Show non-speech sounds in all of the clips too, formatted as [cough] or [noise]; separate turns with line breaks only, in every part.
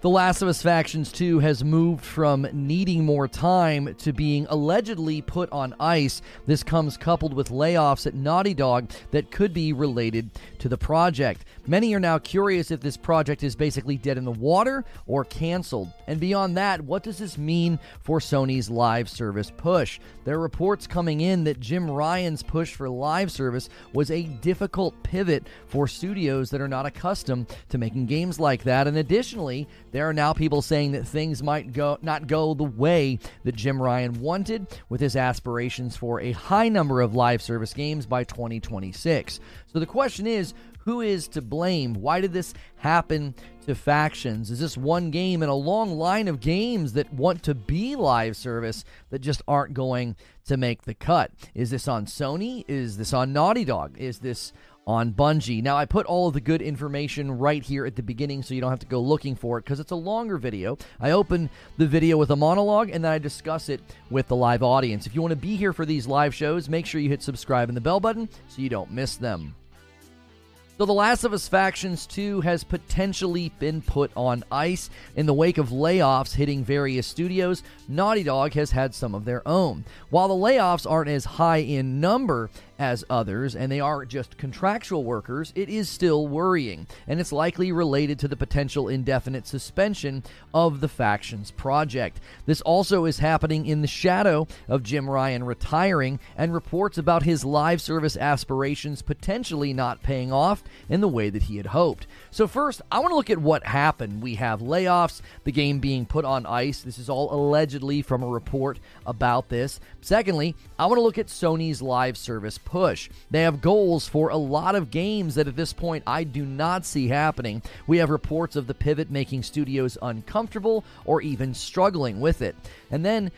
The Last of Us Factions 2 has moved from needing more time to being allegedly put on ice. This comes coupled with layoffs at Naughty Dog that could be related to the project. Many are now curious if this project is basically dead in the water or canceled. And beyond that, what does this mean for Sony's live service push? There are reports coming in that Jim Ryan's push for live service was a difficult pivot for studios that are not accustomed to making games like that. And additionally, there are now people saying that things might go not go the way that Jim Ryan wanted with his aspirations for a high number of live service games by 2026. So the question is, who is to blame? Why did this happen to factions? Is this one game in a long line of games that want to be live service that just aren't going to make the cut? Is this on Sony? Is this on Naughty Dog? Is this on Bungie. Now, I put all of the good information right here at the beginning so you don't have to go looking for it because it's a longer video. I open the video with a monologue and then I discuss it with the live audience. If you want to be here for these live shows, make sure you hit subscribe and the bell button so you don't miss them. So, The Last of Us Factions 2 has potentially been put on ice. In the wake of layoffs hitting various studios, Naughty Dog has had some of their own. While the layoffs aren't as high in number as others, and they are just contractual workers, it is still worrying, and it's likely related to the potential indefinite suspension of the factions project. This also is happening in the shadow of Jim Ryan retiring, and reports about his live service aspirations potentially not paying off in the way that he had hoped. So, first, I want to look at what happened. We have layoffs, the game being put on ice. This is all allegedly from a report about this. Secondly, I want to look at Sony's live service push. They have goals for a lot of games that at this point I do not see happening. We have reports of the pivot making studios uncomfortable or even struggling with it. And then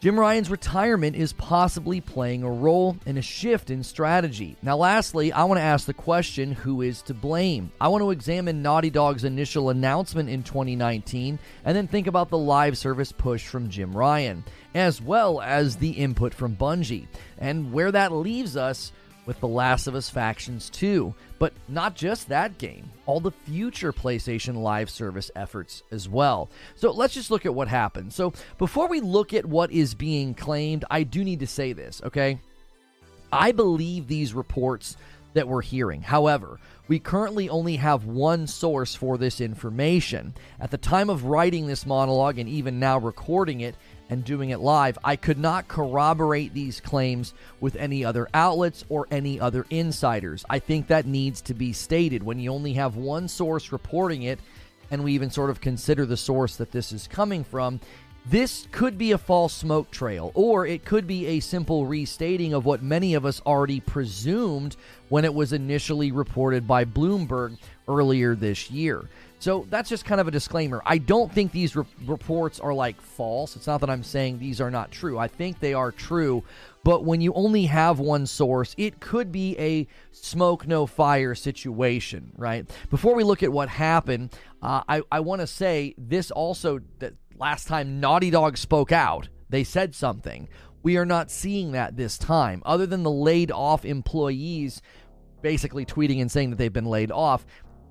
Jim Ryan's retirement is possibly playing a role in a shift in strategy. Now, lastly, I want to ask the question who is to blame? I want to examine Naughty Dog's initial announcement in 2019 and then think about the live service push from Jim Ryan, as well as the input from Bungie, and where that leaves us with The Last of Us Factions 2. But not just that game, all the future PlayStation Live service efforts as well. So let's just look at what happened. So before we look at what is being claimed, I do need to say this, okay? I believe these reports that we're hearing. However, we currently only have one source for this information. At the time of writing this monologue and even now recording it, and doing it live, I could not corroborate these claims with any other outlets or any other insiders. I think that needs to be stated. When you only have one source reporting it, and we even sort of consider the source that this is coming from, this could be a false smoke trail, or it could be a simple restating of what many of us already presumed when it was initially reported by Bloomberg earlier this year. So that's just kind of a disclaimer. I don't think these re- reports are like false. It's not that I'm saying these are not true. I think they are true. But when you only have one source, it could be a smoke, no fire situation, right? Before we look at what happened, uh, I, I want to say this also that last time Naughty Dog spoke out, they said something. We are not seeing that this time. Other than the laid off employees basically tweeting and saying that they've been laid off,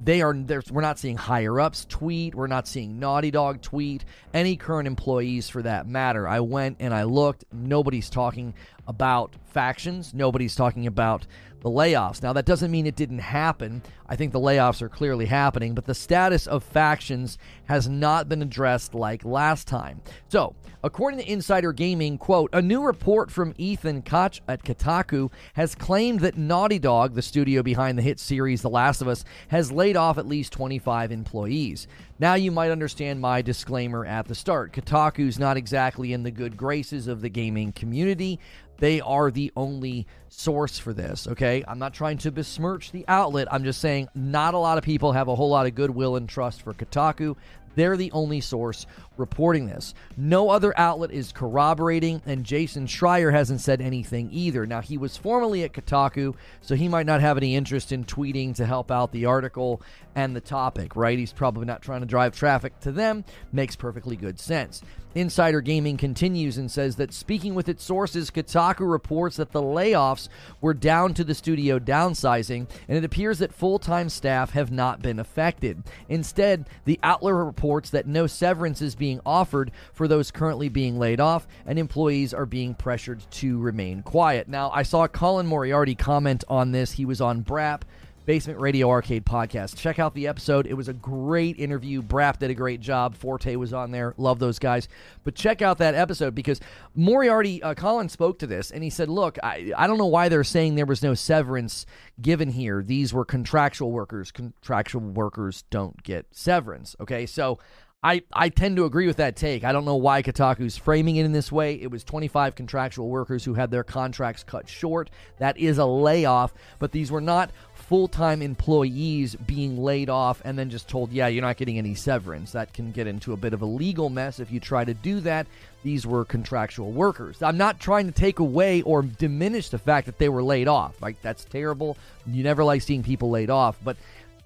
they are we're not seeing higher ups tweet we're not seeing naughty dog tweet any current employees for that matter. I went and i looked nobody's talking about factions nobody's talking about the layoffs. Now, that doesn't mean it didn't happen. I think the layoffs are clearly happening, but the status of factions has not been addressed like last time. So, according to Insider Gaming, quote, a new report from Ethan Gach at Kotaku has claimed that Naughty Dog, the studio behind the hit series The Last of Us, has laid off at least 25 employees. Now you might understand my disclaimer at the start. Kotaku's not exactly in the good graces of the gaming community. They are the only source for this, okay? I'm not trying to besmirch the outlet. I'm just saying not a lot of people have a whole lot of goodwill and trust for Kotaku. They're the only source reporting this. No other outlet is corroborating, and Jason Schreier hasn't said anything either. Now, he was formerly at Kotaku, so he might not have any interest in tweeting to help out the article and the topic, right? He's probably not trying to drive traffic to them. Makes perfectly good sense. Insider Gaming continues and says that speaking with its sources, Kotaku reports that the layoffs were down to the studio downsizing, and it appears that full time staff have not been affected. Instead, the outlet reports that no severance is being offered for those currently being laid off, and employees are being pressured to remain quiet. Now, I saw Colin Moriarty comment on this. He was on BRAP. Basement Radio Arcade Podcast. Check out the episode. It was a great interview. Brap did a great job. Forte was on there. Love those guys. But check out that episode because Moriarty, uh, Colin spoke to this and he said, Look, I, I don't know why they're saying there was no severance given here. These were contractual workers. Contractual workers don't get severance. Okay. So I, I tend to agree with that take. I don't know why Kotaku's framing it in this way. It was 25 contractual workers who had their contracts cut short. That is a layoff, but these were not full time employees being laid off and then just told, yeah, you're not getting any severance. That can get into a bit of a legal mess if you try to do that. These were contractual workers. I'm not trying to take away or diminish the fact that they were laid off. Like, that's terrible. You never like seeing people laid off, but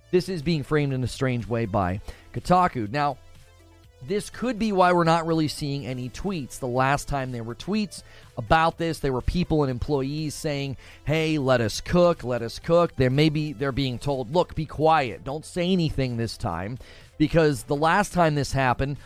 this is being framed in a strange way by Kotaku. Now, this could be why we're not really seeing any tweets. The last time there were tweets about this, there were people and employees saying, "Hey, let us cook, let us cook." There maybe they're being told, "Look, be quiet. Don't say anything this time." Because the last time this happened,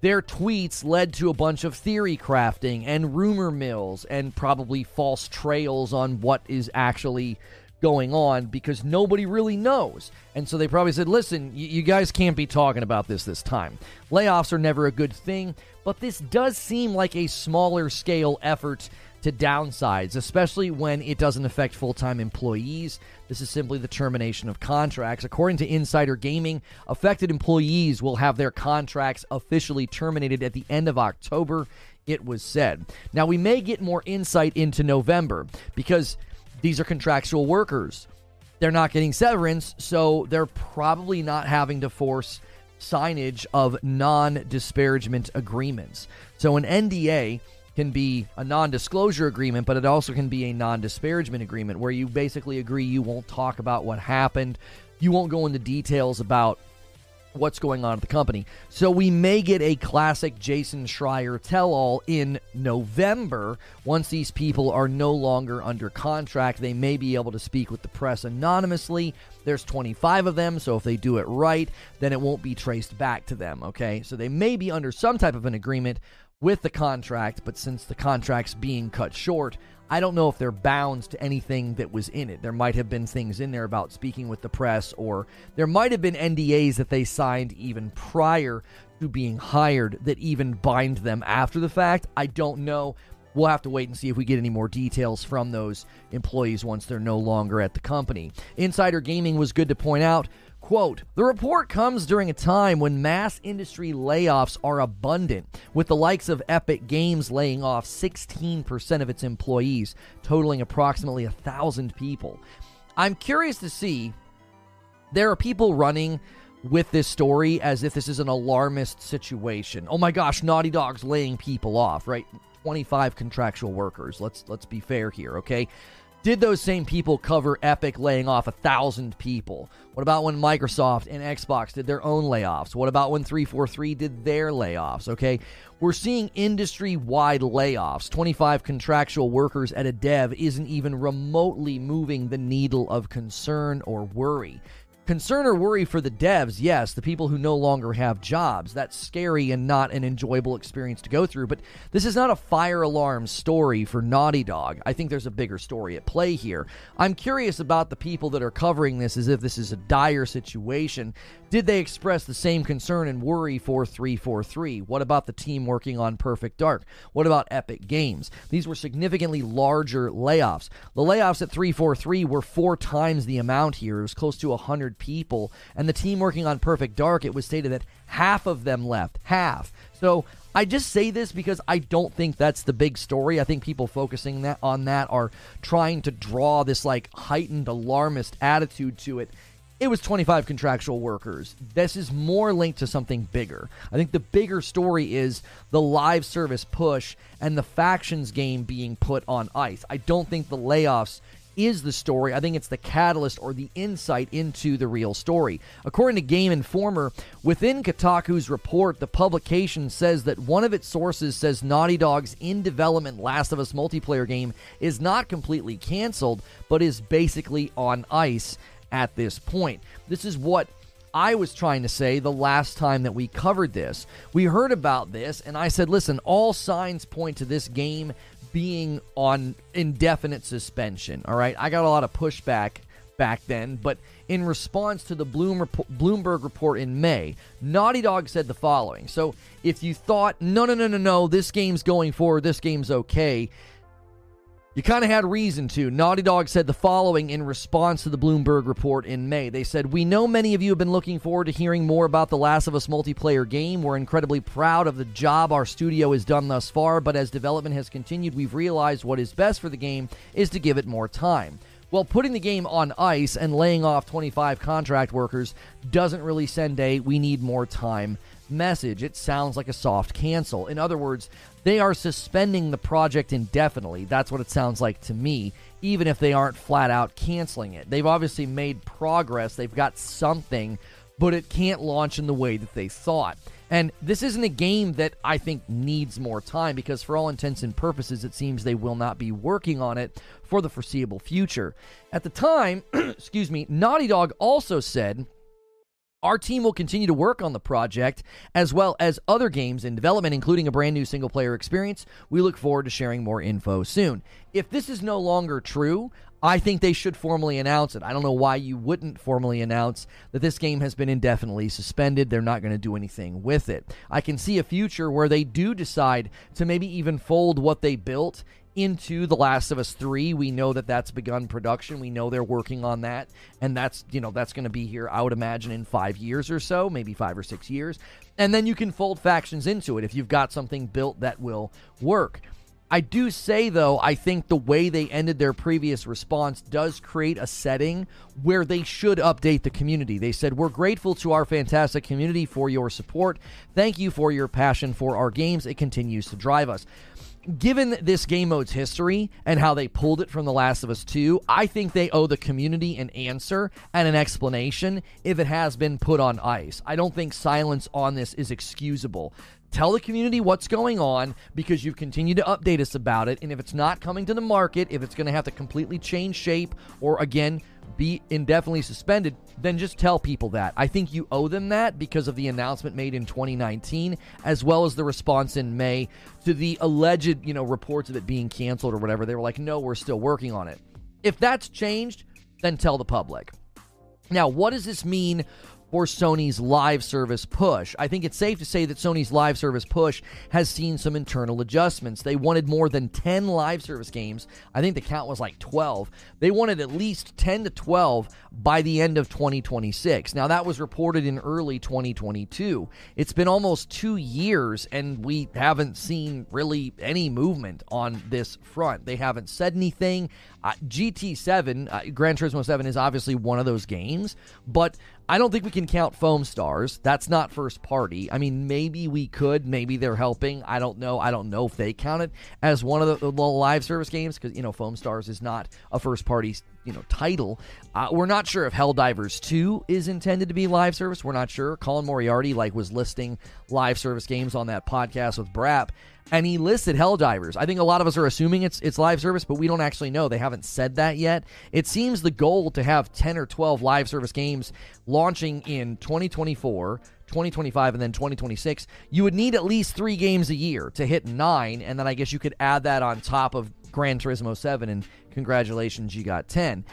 their tweets led to a bunch of theory crafting and rumor mills and probably false trails on what is actually going on because nobody really knows. And so they probably said, listen, y- you guys can't be talking about this this time. Layoffs are never a good thing, but this does seem like a smaller scale effort to downsize, especially when it doesn't affect full time employees. This is simply the termination of contracts. According to Insider Gaming, affected employees will have their contracts officially terminated at the end of October, it was said. Now, we may get more insight into November because these are contractual workers. They're not getting severance, so they're probably not having to force signage of non disparagement agreements. So an NDA can be a non disclosure agreement, but it also can be a non disparagement agreement where you basically agree you won't talk about what happened. You won't go into details about what's going on at the company. So we may get a classic Jason Schreier tell all in November. Once these people are no longer under contract, they may be able to speak with the press anonymously. There's 25 of them, so if they do it right, then it won't be traced back to them, okay? So they may be under some type of an agreement with the contract, but since the contract's being cut short, I don't know if they're bound to anything that was in it. There might have been things in there about speaking with the press, or there might have been NDAs that they signed even prior to being hired that even bind them after the fact. I don't know. We'll have to wait and see if we get any more details from those employees once they're no longer at the company. Insider Gaming was good to point out Quote The report comes during a time when mass industry layoffs are abundant, with the likes of Epic Games laying off 16% of its employees, totaling approximately a thousand people. I'm curious to see. There are people running with this story as if this is an alarmist situation. Oh my gosh, Naughty Dog's laying people off, right? 25 contractual workers. Let's let's be fair here, okay? Did those same people cover Epic laying off a thousand people? What about when Microsoft and Xbox did their own layoffs? What about when 343 did their layoffs? Okay, we're seeing industry wide layoffs. 25 contractual workers at a dev isn't even remotely moving the needle of concern or worry. Concern or worry for the devs, yes, the people who no longer have jobs. That's scary and not an enjoyable experience to go through, but this is not a fire alarm story for Naughty Dog. I think there's a bigger story at play here. I'm curious about the people that are covering this as if this is a dire situation. Did they express the same concern and worry for 343? What about the team working on Perfect Dark? What about Epic Games? These were significantly larger layoffs. The layoffs at 343 were four times the amount here. It was close to 100 people. And the team working on Perfect Dark, it was stated that half of them left. Half. So I just say this because I don't think that's the big story. I think people focusing that on that are trying to draw this like heightened alarmist attitude to it it was 25 contractual workers. This is more linked to something bigger. I think the bigger story is the live service push and the factions game being put on ice. I don't think the layoffs is the story. I think it's the catalyst or the insight into the real story. According to Game Informer, within Kotaku's report, the publication says that one of its sources says Naughty Dog's in development Last of Us multiplayer game is not completely canceled, but is basically on ice at this point. This is what I was trying to say the last time that we covered this. We heard about this, and I said, listen, all signs point to this game being on indefinite suspension. All right. I got a lot of pushback back then, but in response to the Bloomberg report in May, Naughty Dog said the following. So if you thought, no, no, no, no, no, this game's going forward, this game's okay, you kind of had reason to. Naughty Dog said the following in response to the Bloomberg report in May. They said, We know many of you have been looking forward to hearing more about the Last of Us multiplayer game. We're incredibly proud of the job our studio has done thus far, but as development has continued, we've realized what is best for the game is to give it more time. Well, putting the game on ice and laying off 25 contract workers doesn't really send a we need more time message. It sounds like a soft cancel. In other words, they are suspending the project indefinitely. That's what it sounds like to me, even if they aren't flat out canceling it. They've obviously made progress, they've got something, but it can't launch in the way that they thought. And this isn't a game that I think needs more time because, for all intents and purposes, it seems they will not be working on it for the foreseeable future. At the time, [clears throat] excuse me, Naughty Dog also said our team will continue to work on the project as well as other games in development, including a brand new single player experience. We look forward to sharing more info soon. If this is no longer true, I think they should formally announce it. I don't know why you wouldn't formally announce that this game has been indefinitely suspended. They're not going to do anything with it. I can see a future where they do decide to maybe even fold what they built into The Last of Us 3. We know that that's begun production. We know they're working on that. And that's, you know, that's going to be here, I would imagine, in five years or so, maybe five or six years. And then you can fold factions into it if you've got something built that will work. I do say, though, I think the way they ended their previous response does create a setting where they should update the community. They said, We're grateful to our fantastic community for your support. Thank you for your passion for our games. It continues to drive us given this game mode's history and how they pulled it from The Last of Us 2, I think they owe the community an answer and an explanation if it has been put on ice. I don't think silence on this is excusable. Tell the community what's going on because you've continued to update us about it. And if it's not coming to the market, if it's going to have to completely change shape or again, be indefinitely suspended, then just tell people that. I think you owe them that because of the announcement made in 2019, as well as the response in May to the alleged, you know, reports of it being canceled or whatever. They were like, no, we're still working on it. If that's changed, then tell the public. Now, what does this mean for Sony's live service push. I think it's safe to say that Sony's live service push has seen some internal adjustments. They wanted more than 10 live service games. I think the count was like 12. They wanted at least 10 to 12 by the end of 2026. Now, that was reported in early 2022. It's been almost two years, and we haven't seen really any movement on this front. They haven't said anything. Uh, GT7, uh, Gran Turismo 7, is obviously one of those games, but I don't think we can count Foam Stars. That's not first party. I mean, maybe we could. Maybe they're helping. I don't know. I don't know if they count it as one of the, the live service games because, you know, Foam Stars is not a first party you know title. Uh, we're not sure if Helldivers 2 is intended to be live service. We're not sure. Colin Moriarty like was listing live service games on that podcast with Brap and he listed Helldivers. I think a lot of us are assuming it's it's live service, but we don't actually know. They haven't said that yet. It seems the goal to have 10 or 12 live service games launching in 2024, 2025 and then 2026. You would need at least 3 games a year to hit 9 and then I guess you could add that on top of Gran Turismo 7 and congratulations you got 10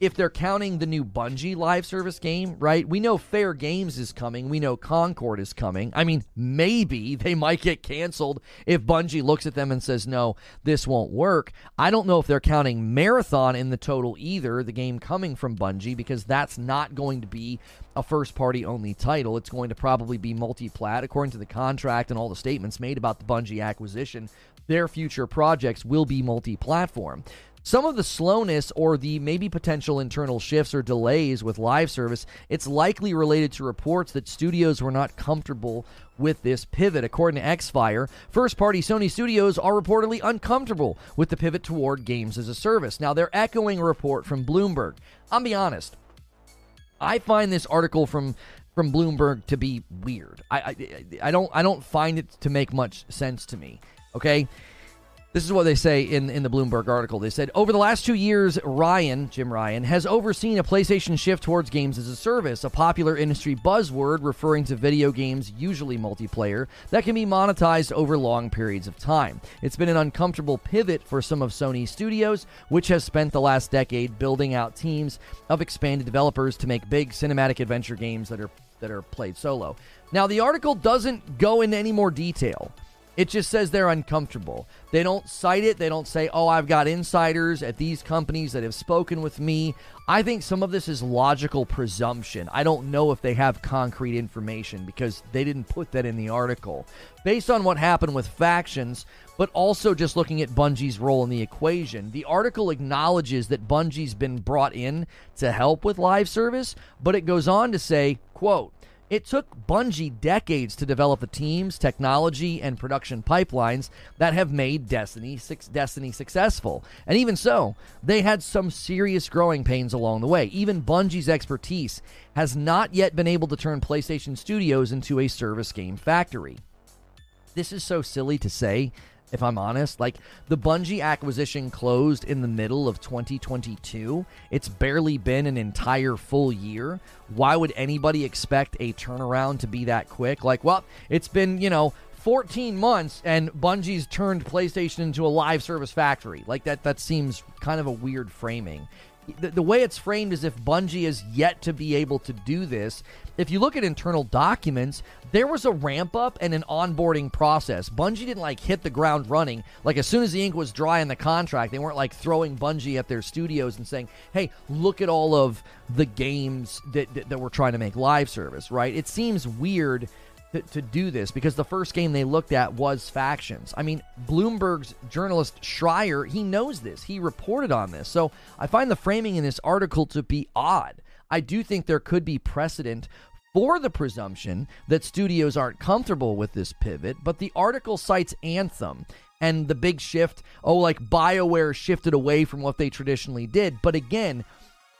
if they're counting the new Bungie live service game, right? We know Fair Games is coming. We know Concord is coming. I mean, maybe they might get canceled if Bungie looks at them and says, no, this won't work. I don't know if they're counting Marathon in the total either, the game coming from Bungie, because that's not going to be a first party only title. It's going to probably be multi plat, according to the contract and all the statements made about the Bungie acquisition. Their future projects will be multi platform. Some of the slowness or the maybe potential internal shifts or delays with live service, it's likely related to reports that studios were not comfortable with this pivot. According to Xfire, first party Sony studios are reportedly uncomfortable with the pivot toward games as a service. Now, they're echoing a report from Bloomberg. I'll be honest. I find this article from from Bloomberg to be weird. I, I, I don't I don't find it to make much sense to me. Okay, This is what they say in, in the Bloomberg article. They said over the last two years, Ryan, Jim Ryan, has overseen a PlayStation shift towards games as a service, a popular industry buzzword referring to video games, usually multiplayer, that can be monetized over long periods of time. It's been an uncomfortable pivot for some of Sony's studios, which has spent the last decade building out teams of expanded developers to make big cinematic adventure games that are that are played solo. Now, the article doesn't go into any more detail. It just says they're uncomfortable. They don't cite it. They don't say, oh, I've got insiders at these companies that have spoken with me. I think some of this is logical presumption. I don't know if they have concrete information because they didn't put that in the article. Based on what happened with factions, but also just looking at Bungie's role in the equation, the article acknowledges that Bungie's been brought in to help with live service, but it goes on to say, quote, it took Bungie decades to develop the teams, technology, and production pipelines that have made Destiny, Destiny successful. And even so, they had some serious growing pains along the way. Even Bungie's expertise has not yet been able to turn PlayStation Studios into a service game factory. This is so silly to say, if I'm honest. Like the Bungie acquisition closed in the middle of 2022. It's barely been an entire full year. Why would anybody expect a turnaround to be that quick? Like, well, it's been, you know, 14 months and Bungie's turned PlayStation into a live service factory. Like that that seems kind of a weird framing the, the way it's framed is if Bungie is yet to be able to do this. If you look at internal documents, there was a ramp up and an onboarding process. Bungie didn't like hit the ground running. Like as soon as the ink was dry in the contract, they weren't like throwing Bungie at their studios and saying, "Hey, look at all of the games that that, that we're trying to make live service." Right? It seems weird to, to do this because the first game they looked at was factions. I mean, Bloomberg's journalist Schreier, he knows this. He reported on this. So I find the framing in this article to be odd. I do think there could be precedent for the presumption that studios aren't comfortable with this pivot, but the article cites Anthem and the big shift. Oh, like BioWare shifted away from what they traditionally did. But again,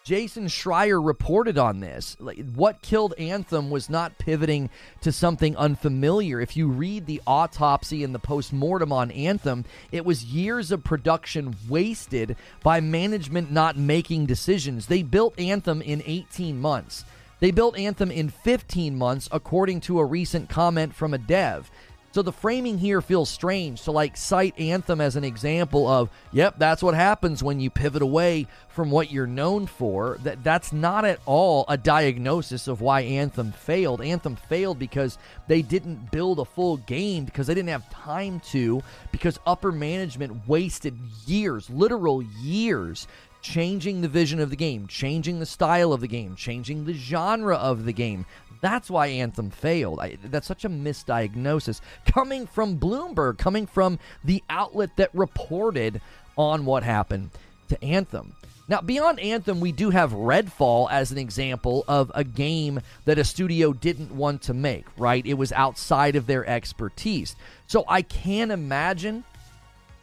Jason Schreier reported on this. What killed Anthem was not pivoting to something unfamiliar. If you read the autopsy and the post-mortem on Anthem, it was years of production wasted by management not making decisions. They built Anthem in 18 months. They built Anthem in 15 months, according to a recent comment from a dev. So the framing here feels strange to like cite Anthem as an example of, yep, that's what happens when you pivot away from what you're known for. That that's not at all a diagnosis of why Anthem failed. Anthem failed because they didn't build a full game because they didn't have time to because upper management wasted years, literal years changing the vision of the game, changing the style of the game, changing the genre of the game. That's why Anthem failed. I, that's such a misdiagnosis coming from Bloomberg, coming from the outlet that reported on what happened to Anthem. Now, beyond Anthem, we do have Redfall as an example of a game that a studio didn't want to make, right? It was outside of their expertise. So I can imagine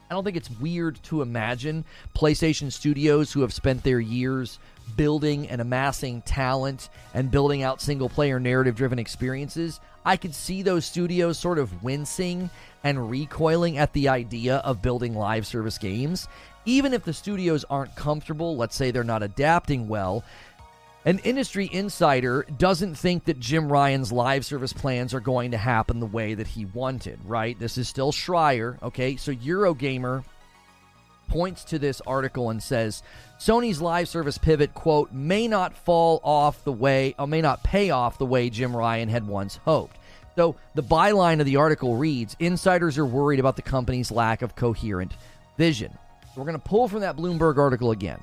I don't think it's weird to imagine PlayStation studios who have spent their years building and amassing talent and building out single player narrative driven experiences. I could see those studios sort of wincing and recoiling at the idea of building live service games. Even if the studios aren't comfortable, let's say they're not adapting well, an industry insider doesn't think that Jim Ryan's live service plans are going to happen the way that he wanted, right? This is still Schreier, okay? So Eurogamer points to this article and says Sony's live service pivot, quote, may not fall off the way, or may not pay off the way Jim Ryan had once hoped. So the byline of the article reads Insiders are worried about the company's lack of coherent vision. we're going to pull from that Bloomberg article again.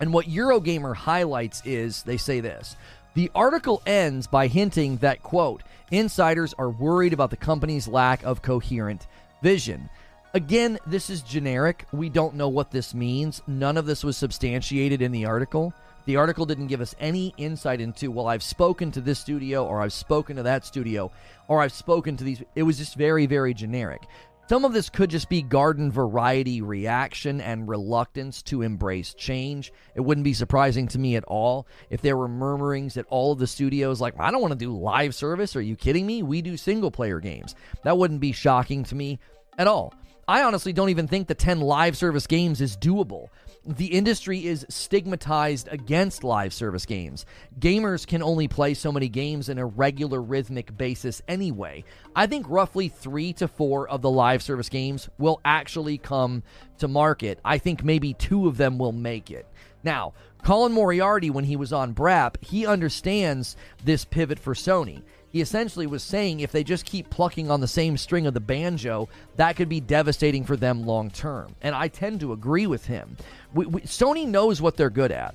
And what Eurogamer highlights is they say this. The article ends by hinting that, quote, insiders are worried about the company's lack of coherent vision. Again, this is generic. We don't know what this means. None of this was substantiated in the article. The article didn't give us any insight into, well, I've spoken to this studio or I've spoken to that studio or I've spoken to these. It was just very, very generic. Some of this could just be garden variety reaction and reluctance to embrace change. It wouldn't be surprising to me at all if there were murmurings at all of the studios like, I don't want to do live service. Are you kidding me? We do single player games. That wouldn't be shocking to me at all. I honestly don't even think the 10 live service games is doable. The industry is stigmatized against live service games. Gamers can only play so many games in a regular rhythmic basis anyway. I think roughly three to four of the live service games will actually come to market. I think maybe two of them will make it. Now, Colin Moriarty, when he was on BRAP, he understands this pivot for Sony. He essentially was saying if they just keep plucking on the same string of the banjo, that could be devastating for them long term. And I tend to agree with him. We, we, Sony knows what they're good at,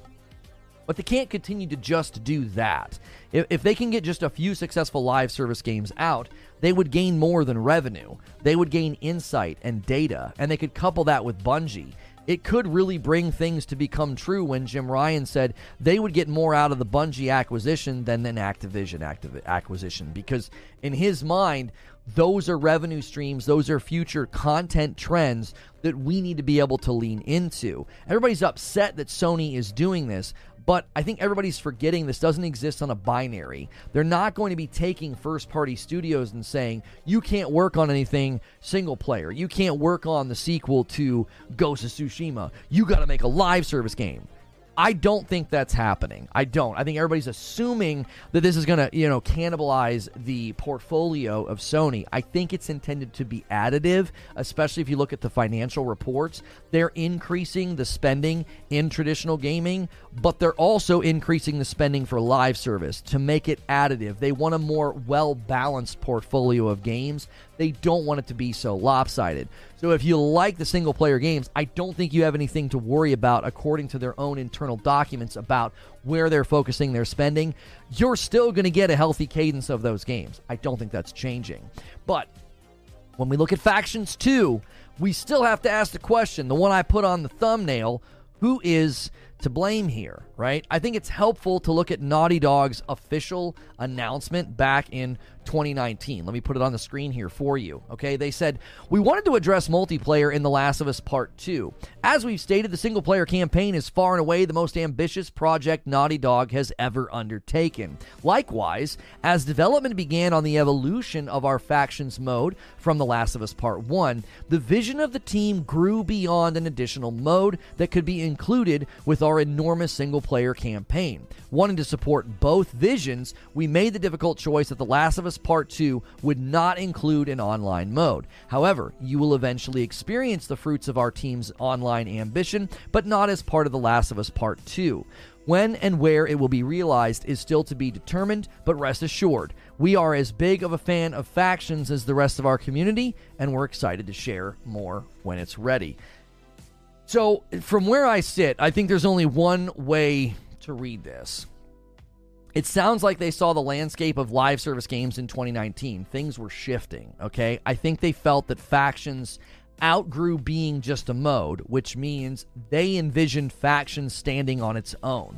but they can't continue to just do that. If, if they can get just a few successful live service games out, they would gain more than revenue. They would gain insight and data, and they could couple that with Bungie it could really bring things to become true when Jim Ryan said they would get more out of the Bungie acquisition than an Activision activ- acquisition. Because in his mind those are revenue streams those are future content trends that we need to be able to lean into. Everybody's upset that Sony is doing this but I think everybody's forgetting this doesn't exist on a binary. They're not going to be taking first party studios and saying, you can't work on anything single player. You can't work on the sequel to Ghost of Tsushima. You got to make a live service game. I don't think that's happening. I don't. I think everybody's assuming that this is going to, you know, cannibalize the portfolio of Sony. I think it's intended to be additive, especially if you look at the financial reports. They're increasing the spending in traditional gaming, but they're also increasing the spending for live service to make it additive. They want a more well-balanced portfolio of games. They don't want it to be so lopsided. So if you like the single player games, I don't think you have anything to worry about according to their own internal documents about where they're focusing their spending. You're still going to get a healthy cadence of those games. I don't think that's changing. But when we look at Factions 2, we still have to ask the question, the one I put on the thumbnail, who is to blame here, right? I think it's helpful to look at Naughty Dog's official announcement back in 2019. Let me put it on the screen here for you. Okay, they said, We wanted to address multiplayer in The Last of Us Part 2. As we've stated, the single player campaign is far and away the most ambitious project Naughty Dog has ever undertaken. Likewise, as development began on the evolution of our factions mode from The Last of Us Part 1, the vision of the team grew beyond an additional mode that could be included with our enormous single player campaign. Wanting to support both visions, we made the difficult choice that The Last of Us Part 2 would not include an online mode. However, you will eventually experience the fruits of our team's online ambition, but not as part of The Last of Us Part 2. When and where it will be realized is still to be determined, but rest assured, we are as big of a fan of factions as the rest of our community, and we're excited to share more when it's ready. So, from where I sit, I think there's only one way to read this. It sounds like they saw the landscape of live service games in 2019. Things were shifting, okay? I think they felt that factions outgrew being just a mode, which means they envisioned factions standing on its own.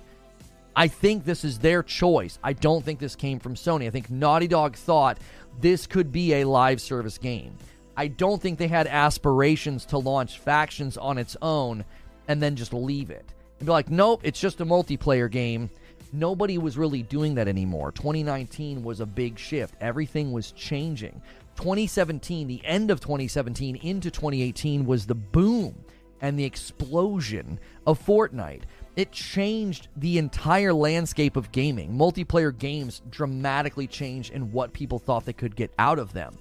I think this is their choice. I don't think this came from Sony. I think Naughty Dog thought this could be a live service game. I don't think they had aspirations to launch factions on its own and then just leave it. And be like, nope, it's just a multiplayer game Nobody was really doing that anymore. 2019 was a big shift. Everything was changing. 2017, the end of 2017 into 2018 was the boom and the explosion of Fortnite. It changed the entire landscape of gaming. Multiplayer games dramatically changed in what people thought they could get out of them.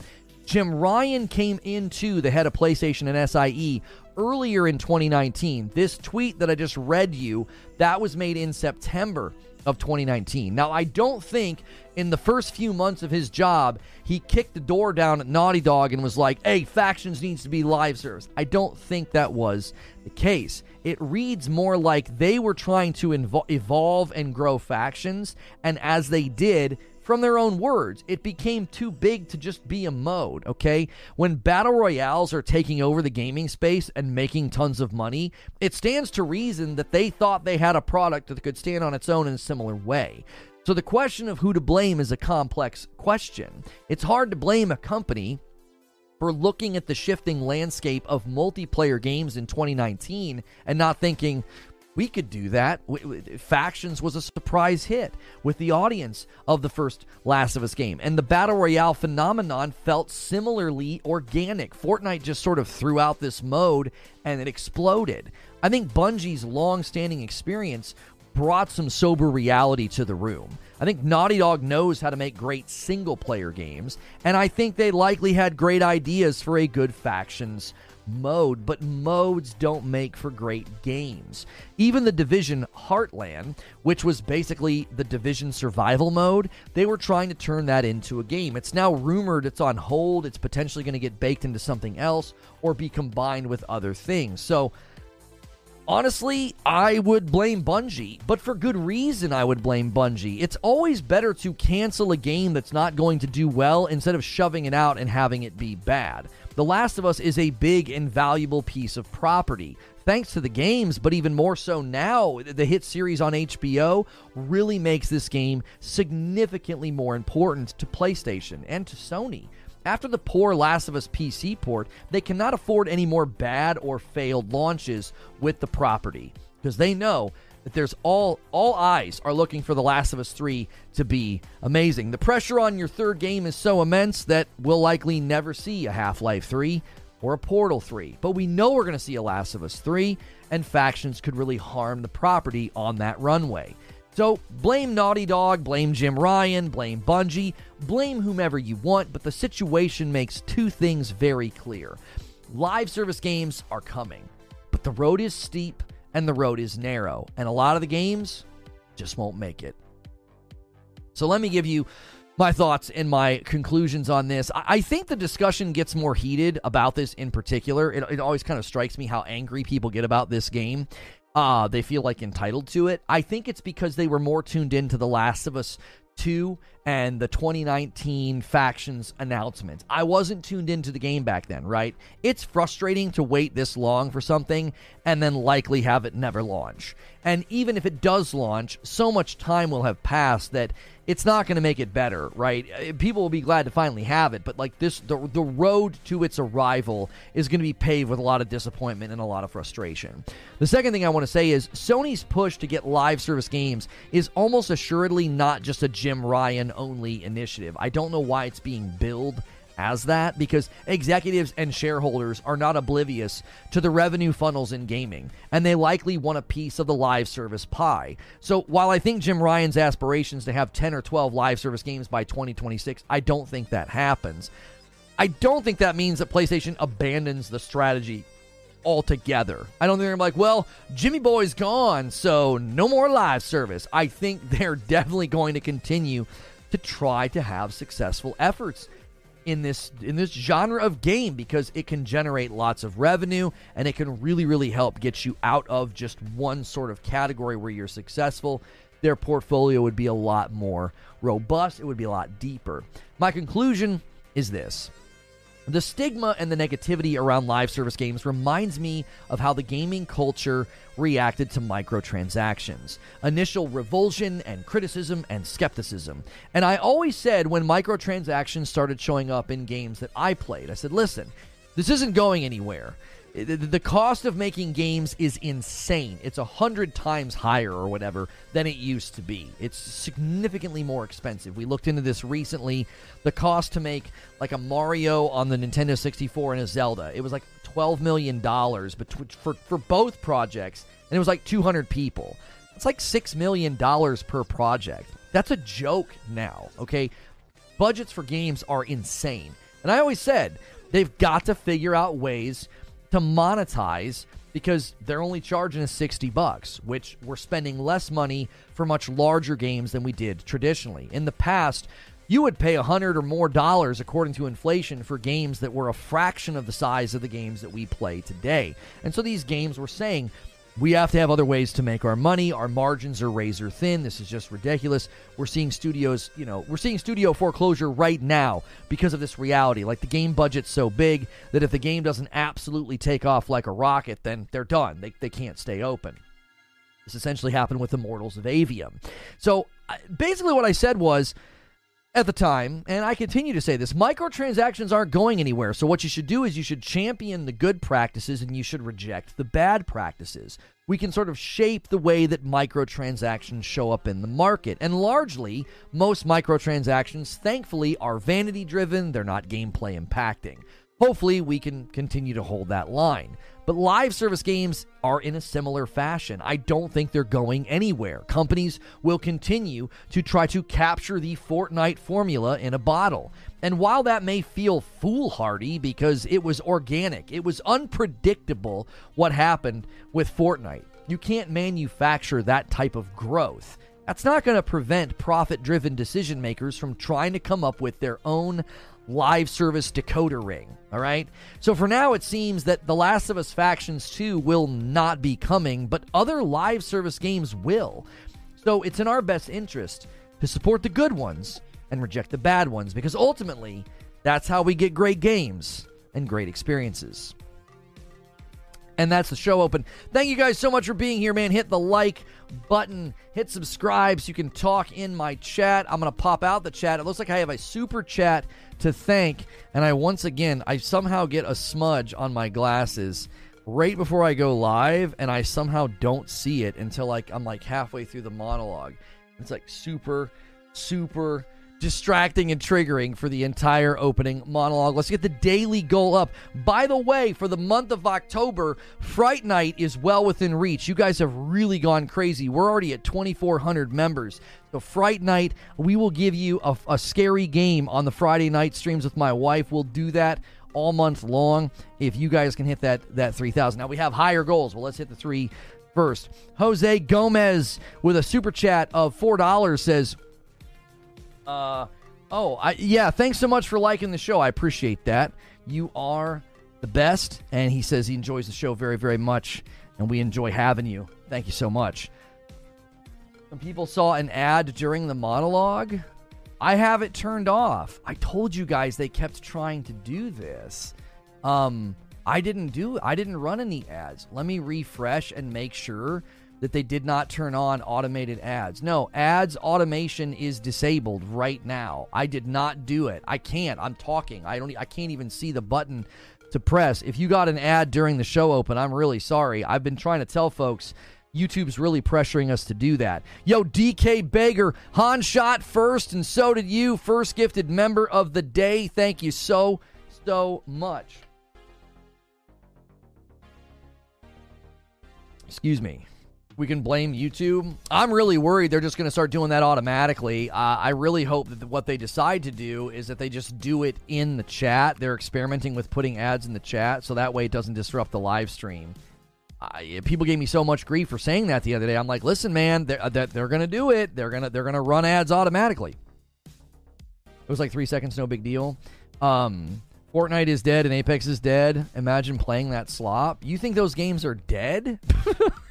Jim Ryan came into the head of PlayStation and SIE earlier in 2019. This tweet that I just read you, that was made in September of 2019. Now, I don't think in the first few months of his job, he kicked the door down at Naughty Dog and was like, hey, factions needs to be live service. I don't think that was the case. It reads more like they were trying to evolve and grow factions, and as they did, from their own words, it became too big to just be a mode, okay? When battle royales are taking over the gaming space and making tons of money, it stands to reason that they thought they had a product that could stand on its own in a similar way. So the question of who to blame is a complex question. It's hard to blame a company for looking at the shifting landscape of multiplayer games in 2019 and not thinking, we could do that. Factions was a surprise hit with the audience of the first Last of Us game. And the Battle Royale phenomenon felt similarly organic. Fortnite just sort of threw out this mode and it exploded. I think Bungie's long standing experience brought some sober reality to the room. I think Naughty Dog knows how to make great single player games, and I think they likely had great ideas for a good factions mode, but modes don't make for great games. Even the Division Heartland, which was basically the Division survival mode, they were trying to turn that into a game. It's now rumored it's on hold, it's potentially going to get baked into something else or be combined with other things. So, Honestly, I would blame Bungie, but for good reason I would blame Bungie. It's always better to cancel a game that's not going to do well instead of shoving it out and having it be bad. The Last of Us is a big and valuable piece of property. Thanks to the games, but even more so now, the hit series on HBO really makes this game significantly more important to PlayStation and to Sony. After the poor Last of Us PC port, they cannot afford any more bad or failed launches with the property because they know that there's all all eyes are looking for The Last of Us 3 to be amazing. The pressure on your third game is so immense that we'll likely never see a Half-Life 3 or a Portal 3. But we know we're going to see a Last of Us 3 and factions could really harm the property on that runway. So blame Naughty Dog, blame Jim Ryan, blame Bungie, blame whomever you want, but the situation makes two things very clear. Live service games are coming, but the road is steep and the road is narrow, and a lot of the games just won't make it. So let me give you my thoughts and my conclusions on this. I think the discussion gets more heated about this in particular. It, it always kind of strikes me how angry people get about this game. Uh, they feel like entitled to it. I think it's because they were more tuned into The Last of Us 2 and the 2019 factions announcements. I wasn't tuned into the game back then, right? It's frustrating to wait this long for something and then likely have it never launch. And even if it does launch, so much time will have passed that it's not going to make it better, right? Uh, people will be glad to finally have it, but like this, the, the road to its arrival is going to be paved with a lot of disappointment and a lot of frustration. The second thing I want to say is Sony's push to get live service games is almost assuredly not just a Jim Ryan only initiative. I don't know why it's being billed as that because executives and shareholders are not oblivious to the revenue funnels in gaming, and they likely want a piece of the live service pie. So while I think Jim Ryan's aspirations to have 10 or 12 live service games by 2026, I don't think that happens. I don't think that means that PlayStation abandons the strategy altogether. I don't think they're like, well, Jimmy Boy's gone, so no more live service. I think [laughs] they're definitely going to continue to try to have successful efforts in this in this genre of game because it can generate lots of revenue and it can really really help get you out of just one sort of category where you're successful. Their portfolio would be a lot more robust. It would be a lot deeper. My conclusion is this the stigma and the negativity around live service games reminds me of how the gaming culture reacted to microtransactions. Initial revulsion and criticism and skepticism. And I always said when microtransactions started showing up in games that I played, I said, listen, this isn't going anywhere the cost of making games is insane. It's a hundred times higher or whatever than it used to be. It's significantly more expensive. We looked into this recently. The cost to make like a Mario on the Nintendo 64 and a Zelda, it was like twelve million dollars for for both projects, and it was like 200 people. It's like six million dollars per project. That's a joke now. Okay, budgets for games are insane, and I always said they've got to figure out ways to monetize because they're only charging us 60 bucks, which we're spending less money for much larger games than we did traditionally. In the past, you would pay a hundred or more dollars according to inflation for games that were a fraction of the size of the games that we play today. And so these games were saying, we have to have other ways to make our money. Our margins are razor thin. This is just ridiculous. We're seeing studios, you know, we're seeing studio foreclosure right now because of this reality. Like the game budget's so big that if the game doesn't absolutely take off like a rocket, then they're done. They, they can't stay open. This essentially happened with Immortals of Aveum. So basically, what I said was at the time, and I continue to say this, microtransactions aren't going anywhere. So, what you should do is you should champion the good practices and you should reject the bad practices. We can sort of shape the way that microtransactions show up in the market. And largely, most microtransactions, thankfully, are vanity driven, they're not gameplay impacting. Hopefully, we can continue to hold that line. But live service games are in a similar fashion. I don't think they're going anywhere. Companies will continue to try to capture the Fortnite formula in a bottle. And while that may feel foolhardy because it was organic, it was unpredictable what happened with Fortnite. You can't manufacture that type of growth. That's not going to prevent profit driven decision makers from trying to come up with their own live service decoder ring. All right. So for now, it seems that The Last of Us Factions 2 will not be coming, but other live service games will. So it's in our best interest to support the good ones and reject the bad ones because ultimately, that's how we get great games and great experiences. And that's the show open. Thank you guys so much for being here, man. Hit the like button, hit subscribe so you can talk in my chat. I'm going to pop out the chat. It looks like I have a super chat to thank. And I once again, I somehow get a smudge on my glasses right before I go live, and I somehow don't see it until like I'm like halfway through the monologue. It's like super, super distracting and triggering for the entire opening monologue. Let's get the daily goal up. By the way, for the month of October, Fright Night is well within reach. You guys have really gone crazy. We're already at 2,400 members. So, Fright Night, we will give you a, a scary game on the Friday night streams with my wife. We'll do that all month long if you guys can hit that that 3000 now we have higher goals well let's hit the three first jose gomez with a super chat of four dollars says uh, oh, I, yeah. Thanks so much for liking the show. I appreciate that. You are the best. And he says he enjoys the show very, very much. And we enjoy having you. Thank you so much. Some people saw an ad during the monologue. I have it turned off. I told you guys they kept trying to do this. Um, I didn't do I didn't run any ads. Let me refresh and make sure that they did not turn on automated ads. No, ads automation is disabled right now. I did not do it. I can't. I'm talking. I don't I can't even see the button to press. If you got an ad during the show open, I'm really sorry. I've been trying to tell folks YouTube's really pressuring us to do that. Yo, DK Bager, Han shot first, and so did you. First gifted member of the day. Thank you so, so much. Excuse me we can blame YouTube. I'm really worried they're just going to start doing that automatically. Uh, I really hope that what they decide to do is that they just do it in the chat. They're experimenting with putting ads in the chat so that way it doesn't disrupt the live stream. Uh, people gave me so much grief for saying that the other day. I'm like, listen, man, they're, uh, they're going to do it. They're going to they're going to run ads automatically. It was like three seconds, no big deal. Um, Fortnite is dead and Apex is dead. Imagine playing that slop. You think those games are dead? [laughs]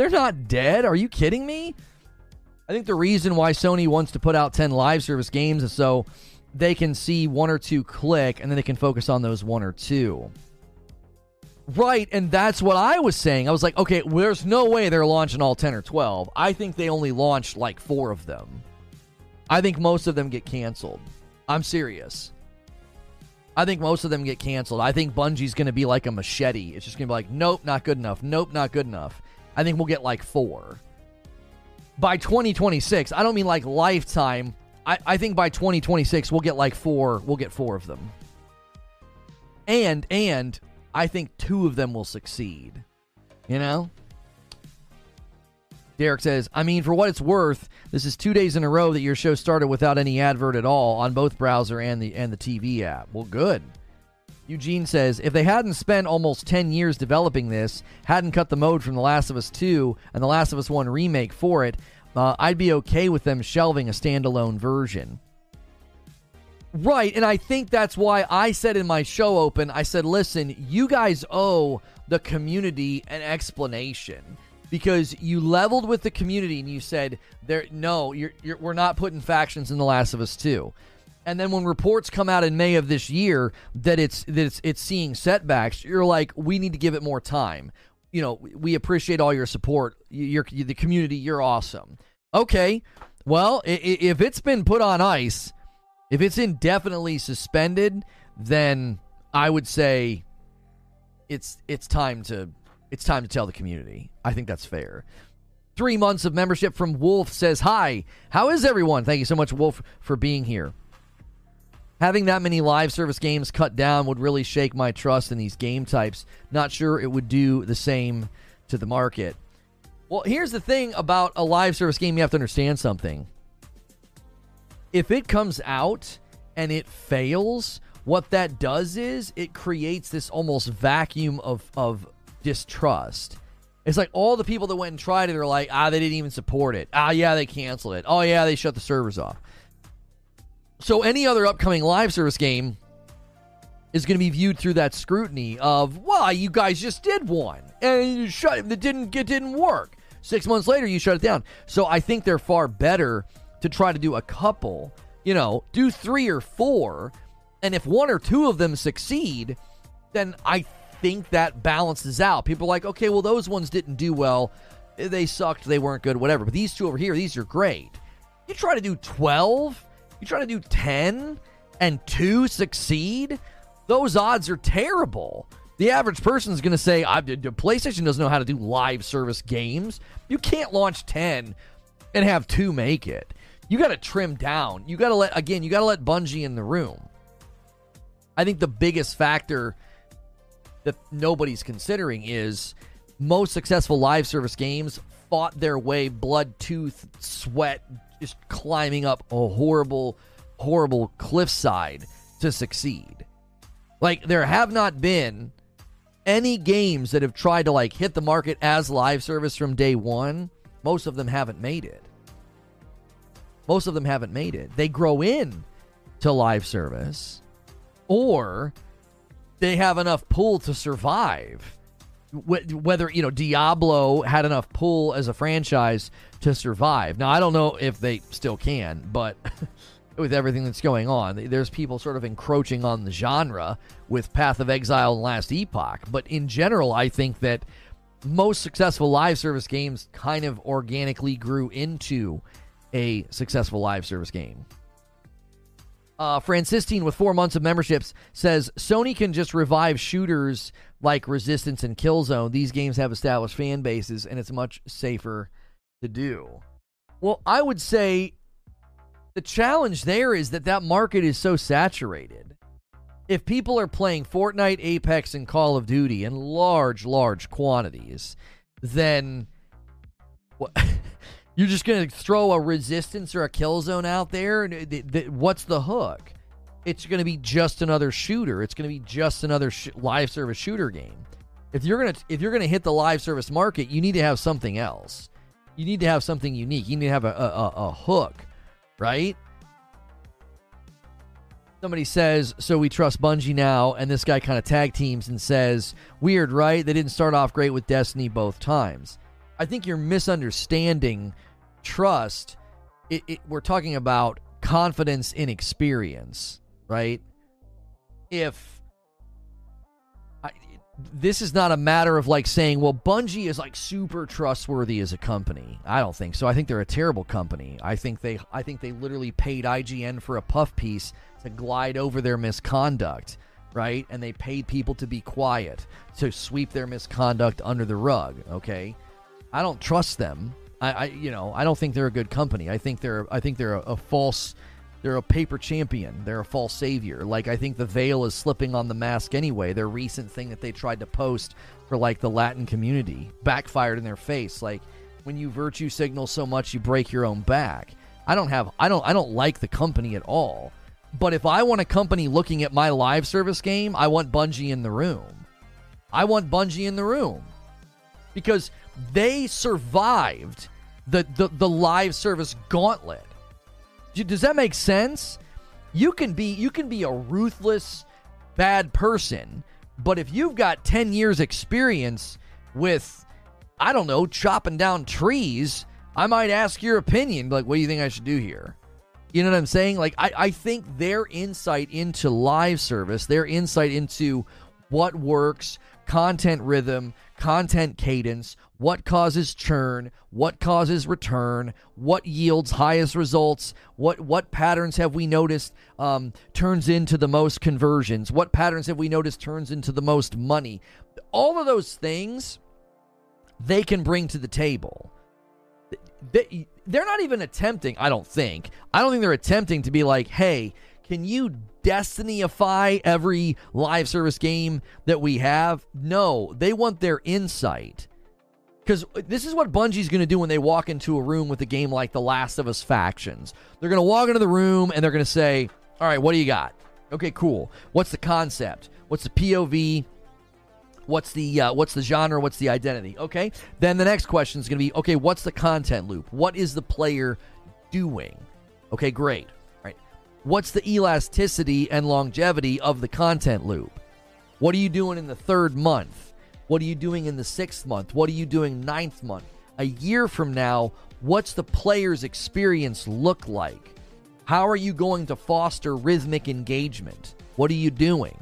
They're not dead. Are you kidding me? I think the reason why Sony wants to put out 10 live service games is so they can see one or two click and then they can focus on those one or two. Right, and that's what I was saying. I was like, okay, there's no way they're launching all 10 or 12. I think they only launched like four of them. I think most of them get canceled. I'm serious. I think most of them get canceled. I think Bungie's going to be like a machete. It's just going to be like, nope, not good enough. Nope, not good enough. I think we'll get like four. By 2026, I don't mean like lifetime. I, I think by 2026 we'll get like four. We'll get four of them. And and I think two of them will succeed. You know? Derek says, I mean, for what it's worth, this is two days in a row that your show started without any advert at all on both browser and the and the TV app. Well, good. Eugene says, if they hadn't spent almost 10 years developing this, hadn't cut the mode from The Last of Us 2 and The Last of Us 1 remake for it, uh, I'd be okay with them shelving a standalone version. Right, and I think that's why I said in my show open, I said, listen, you guys owe the community an explanation because you leveled with the community and you said, there, no, you're, you're, we're not putting factions in The Last of Us 2 and then when reports come out in May of this year that it's that it's it's seeing setbacks, you're like, we need to give it more time. You know, we appreciate all your support. You're, you're the community. You're awesome. Okay, well, if it's been put on ice If it's indefinitely suspended, then I would say it's it's time to it's time to tell the community. I think that's fair. Three months of membership from Wolf says, Hi, how is everyone? Thank you so much, Wolf, for being here. Having that many live service games cut down would really shake my trust in these game types. Not sure it would do the same to the market. Well, here's the thing about a live service game you have to understand something. If it comes out and it fails, what that does is it creates this almost vacuum of, of distrust. It's like all the people that went and tried it are like, ah, they didn't even support it. Ah, yeah, they canceled it. Oh, yeah, they shut the servers off. So any other upcoming live service game is going to be viewed through that scrutiny of, well, you guys just did one and you shut it. Didn't it didn't work. Six months later, you shut it down. So I think they're far better to try to do a couple. You know, do three or four, and if one or two of them succeed, then I think that balances out. People are like, okay, well, those ones didn't do well. They sucked. They weren't good. Whatever. But these two over here, these are great. You try to do twelve. You try to do ten, and two succeed. Those odds are terrible. The average person is going to say, I, the PlayStation doesn't know how to do live service games. You can't launch 10 and have two make it. You got to trim down. You got to let, again, you got to let Bungie in the room. I think the biggest factor that nobody's considering is most successful live service games fought their way blood, tooth, sweat, just climbing up a horrible, horrible cliffside to succeed. Like, there have not been any games that have tried to like hit the market as live service from day one, most of them haven't made it. Most of them haven't made it. They grow in to live service or they have enough pull to survive. Whether, you know, Diablo had enough pull as a franchise to survive. Now, I don't know if they still can, but [laughs] with everything that's going on. There's people sort of encroaching on the genre with Path of Exile and Last Epoch. But in general, I think that most successful live service games kind of organically grew into a successful live service game. Uh, Francistine, with four months of memberships, says Sony can just revive shooters like Resistance and Killzone. These games have established fan bases, and it's much safer to do. Well, I would say the challenge there is that that market is so saturated. If people are playing Fortnite, Apex, and Call of Duty in large, large quantities, then what, [laughs] you're just going to throw a resistance or a Killzone out there. What's the hook? It's going to be just another shooter. It's going to be just another sh- live service shooter game. If you're gonna if you're gonna hit the live service market, you need to have something else. You need to have something unique. You need to have a, a, a hook right? Somebody says, so we trust Bungie now, and this guy kind of tag teams and says, weird, right? They didn't start off great with Destiny both times. I think you're misunderstanding trust. It, it, we're talking about confidence in experience, right? If this is not a matter of like saying, well, Bungie is like super trustworthy as a company. I don't think so. I think they're a terrible company. I think they I think they literally paid IGN for a puff piece to glide over their misconduct, right? And they paid people to be quiet, to sweep their misconduct under the rug, okay? I don't trust them. I, I you know, I don't think they're a good company. I think they're I think they're a, a false they're a paper champion. They're a false savior. Like I think the veil is slipping on the mask anyway. Their recent thing that they tried to post for like the Latin community backfired in their face. Like when you virtue signal so much you break your own back. I don't have I don't I don't like the company at all. But if I want a company looking at my live service game, I want Bungie in the room. I want Bungie in the room. Because they survived the the, the live service gauntlet does that make sense? You can be you can be a ruthless bad person, but if you've got 10 years experience with I don't know, chopping down trees, I might ask your opinion like what do you think I should do here? You know what I'm saying? Like I, I think their insight into live service, their insight into what works, content rhythm, content cadence, what causes churn, what causes return, what yields highest results, what what patterns have we noticed um, turns into the most conversions, what patterns have we noticed turns into the most money. All of those things they can bring to the table. They, they're not even attempting, I don't think. I don't think they're attempting to be like, hey, can you destinyify every live service game that we have? No, they want their insight. Because this is what Bungie's going to do when they walk into a room with a game like The Last of Us Factions. They're going to walk into the room and they're going to say, All right, what do you got? Okay, cool. What's the concept? What's the POV? What's the uh, what's the genre? What's the identity? Okay. Then the next question is going to be okay. What's the content loop? What is the player doing? Okay, great. Right. What's the elasticity and longevity of the content loop? What are you doing in the third month? What are you doing in the sixth month? What are you doing ninth month? A year from now, what's the player's experience look like? How are you going to foster rhythmic engagement? What are you doing?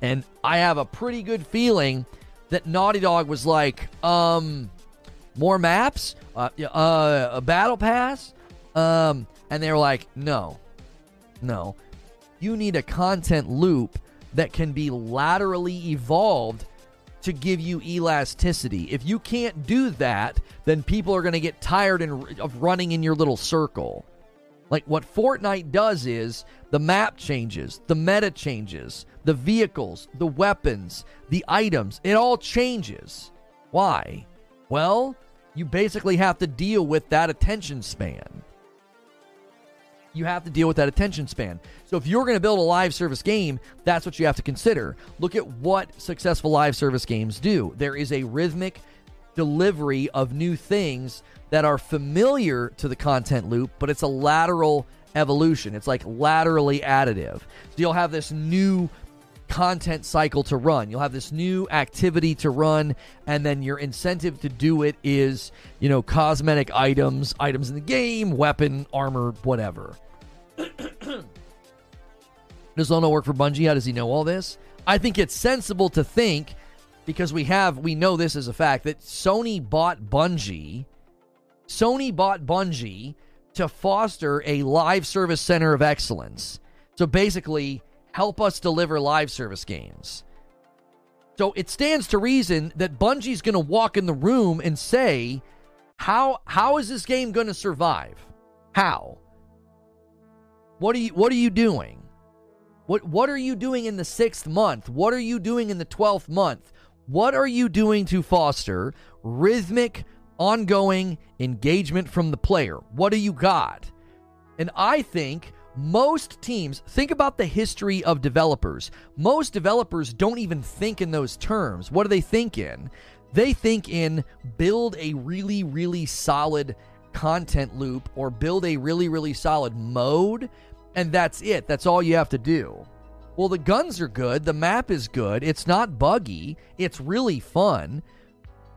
And I have a pretty good feeling that Naughty Dog was like, um, more maps, uh, uh, a battle pass, um, and they were like, no, no, you need a content loop that can be laterally evolved to give you elasticity. If you can't do that, then people are going to get tired of running in your little circle. Like what Fortnite does is the map changes, the meta changes, the vehicles, the weapons, the items, it all changes. Why? Well, you basically have to deal with that attention span. You have to deal with that attention span. So if you're going to build a live service game, that's what you have to consider. Look at what successful live service games do. There is a rhythmic delivery of new things that are familiar to the content loop, but it's a lateral evolution. It's like laterally additive. So you'll have this new content cycle to run. You'll have this new activity to run, and then your incentive to do it is, you know, cosmetic items, items in the game, weapon, armor, whatever. [clears throat] Does Lono work for Bungie? How does he know all this? I think it's sensible to think, because we have, we know this as a fact, that Sony bought Bungie Sony bought Bungie to foster a live service center of excellence. So basically, help us deliver live service games. So it stands to reason that Bungie's going to walk in the room and say, "How how is this game going to survive? How? What are you what are you doing? What what are you doing in the 6th month? What are you doing in the 12th month? What are you doing to foster rhythmic ongoing engagement from the player. What do you got? And I think most teams think about the history of developers. Most developers don't even think in those terms. What do they think in? They think in build a really, really solid content loop or build a really, really solid mode, and that's it. That's all you have to do. Well, the guns are good, the map is good, it's not buggy, it's really fun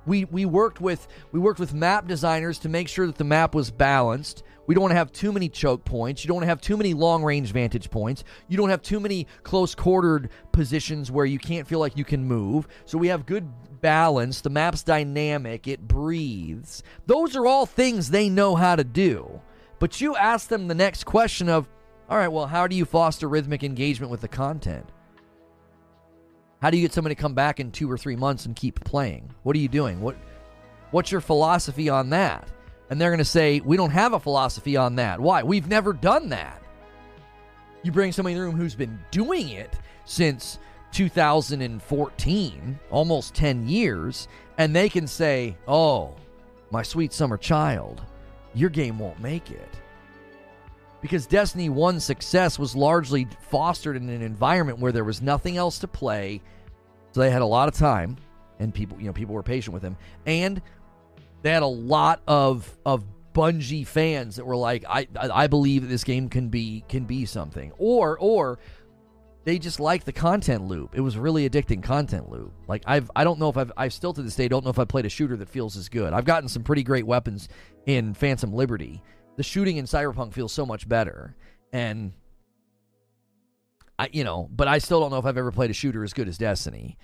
we we worked with we worked with map designers to make sure that the map was balanced. We don't want to have too many choke points. You don't want to have too many long range vantage points. You don't have too many close quartered positions where you can't feel like you can move. So we have good balance. The map's dynamic. It breathes. Those are all things they know how to do. But you ask them the next question of, all right, well, how do you foster rhythmic engagement with the content? How do you get somebody to come back in two or three months and keep playing? What are you doing? What What's your philosophy on that? And they're going to say, we don't have a philosophy on that. Why? We've never done that. You bring somebody in the room who's been doing it since 2014, almost 10 years, and they can say, oh, my sweet summer child, your game won't make it. Because Destiny 1's success was largely fostered in an environment where there was nothing else to play so they had a lot of time, and people, you know, people were patient with him, and they had a lot of of Bungie fans that were like, I I believe that this game can be can be something, or or they just like the content loop. It was really addicting content loop. Like I've I don't know if I've I still to this day don't know if I played a shooter that feels as good. I've gotten some pretty great weapons in Phantom Liberty. The shooting in Cyberpunk feels so much better, and I, you know, but I still don't know if I've ever played a shooter as good as Destiny.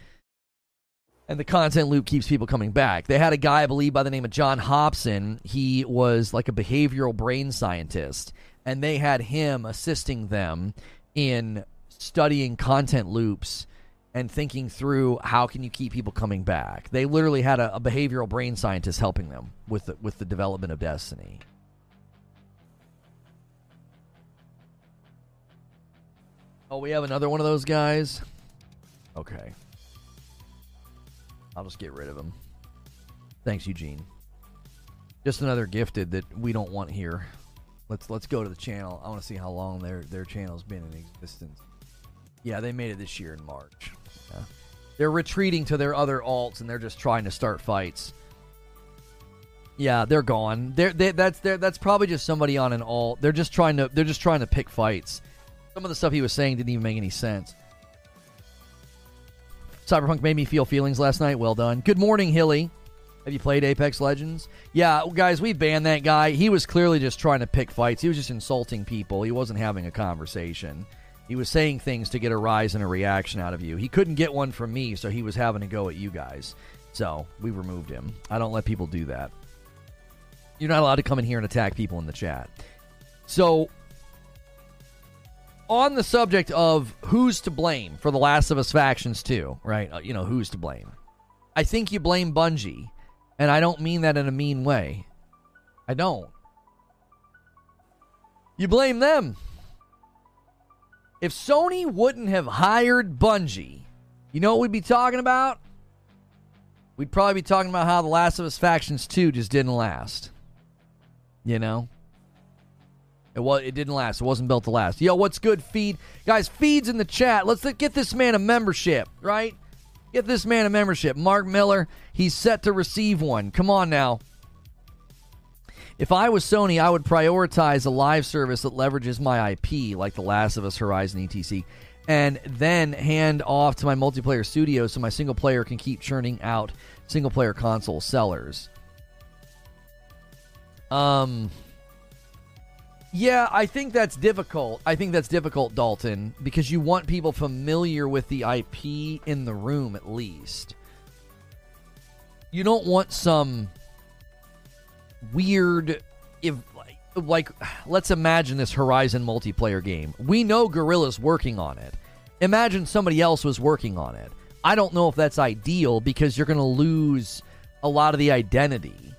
And the content loop keeps people coming back. They had a guy, I believe, by the name of John Hopson. He was like a behavioral brain scientist, and they had him assisting them in studying content loops and thinking through how can you keep people coming back. They literally had a, a behavioral brain scientist helping them with the, with the development of Destiny. Oh, we have another one of those guys. Okay. I'll just get rid of him. Thanks, Eugene. Just another gifted that we don't want here. Let's let's go to the channel. I want to see how long their their channel's been in existence. Yeah, they made it this year in March. Yeah. They're retreating to their other alts and they're just trying to start fights. Yeah, they're gone. They're, they, that's they're, that's probably just somebody on an alt. They're just trying to they're just trying to pick fights. Some of the stuff he was saying didn't even make any sense. Cyberpunk made me feel feelings last night. Well done. Good morning, Hilly. Have you played Apex Legends? Yeah, guys, we banned that guy. He was clearly just trying to pick fights. He was just insulting people. He wasn't having a conversation. He was saying things to get a rise and a reaction out of you. He couldn't get one from me, so he was having to go at you guys. So we removed him. I don't let people do that. You're not allowed to come in here and attack people in the chat. So on the subject of who's to blame for The Last of Us Factions 2, right? Uh, you know, who's to blame? I think you blame Bungie, and I don't mean that in a mean way. I don't. You blame them. If Sony wouldn't have hired Bungie, you know what we'd be talking about? We'd probably be talking about how The Last of Us Factions 2 just didn't last. You know? It was. It didn't last. It wasn't built to last. Yo, what's good, feed guys? Feeds in the chat. Let's get this man a membership, right? Get this man a membership. Mark Miller, he's set to receive one. Come on now. If I was Sony, I would prioritize a live service that leverages my IP, like The Last of Us, Horizon, etc., and then hand off to my multiplayer studio so my single player can keep churning out single player console sellers. Um. Yeah, I think that's difficult. I think that's difficult, Dalton, because you want people familiar with the IP in the room at least. You don't want some weird if like, let's imagine this Horizon multiplayer game. We know Guerrilla's working on it. Imagine somebody else was working on it. I don't know if that's ideal because you're going to lose a lot of the identity.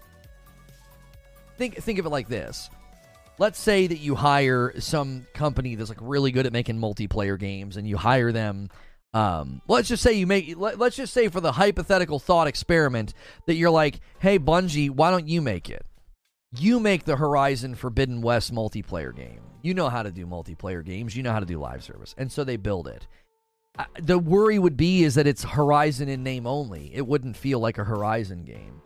Think think of it like this let's say that you hire some company that's like really good at making multiplayer games and you hire them um, let's just say you make let, us just say for the hypothetical thought experiment that you're like hey bungie why don't you make it? You make the horizon forbidden west multiplayer game. You know how to do multiplayer games. You know how to do live service. And so they build it. Uh, the worry would be is that it's horizon in name only. It wouldn't feel like a horizon game.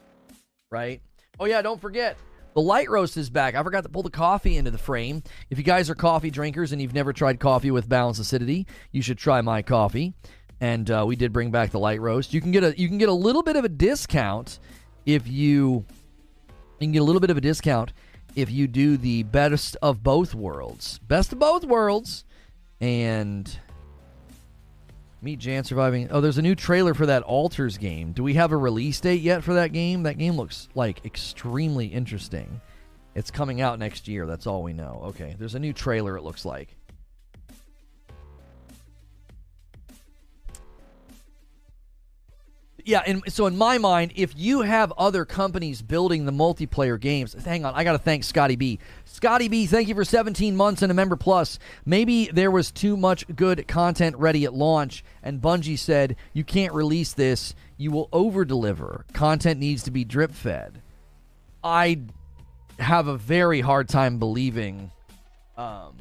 Right? Oh yeah don't forget the light roast is back. I forgot to pull the coffee into the frame. If you guys are coffee drinkers and you've never tried coffee with balanced acidity, you should try my coffee. And uh, we did bring back the light roast. You can get a you can get a little bit of a discount if you you can get a little bit of a discount if you do the best of both worlds. Best of both worlds. And Meet Jan surviving. Oh, there's a new trailer for that Alters game. Do we have a release date yet for that game? That game looks like extremely interesting. It's coming out next year. That's all we know. Okay, there's a new trailer, it looks like. Yeah, and so in my mind, if you have other companies building the multiplayer games, hang on, I got to thank Scotty B. Scotty B, thank you for 17 months and a member plus. Maybe there was too much good content ready at launch, and Bungie said, you can't release this, you will over deliver. Content needs to be drip fed. I have a very hard time believing. Um,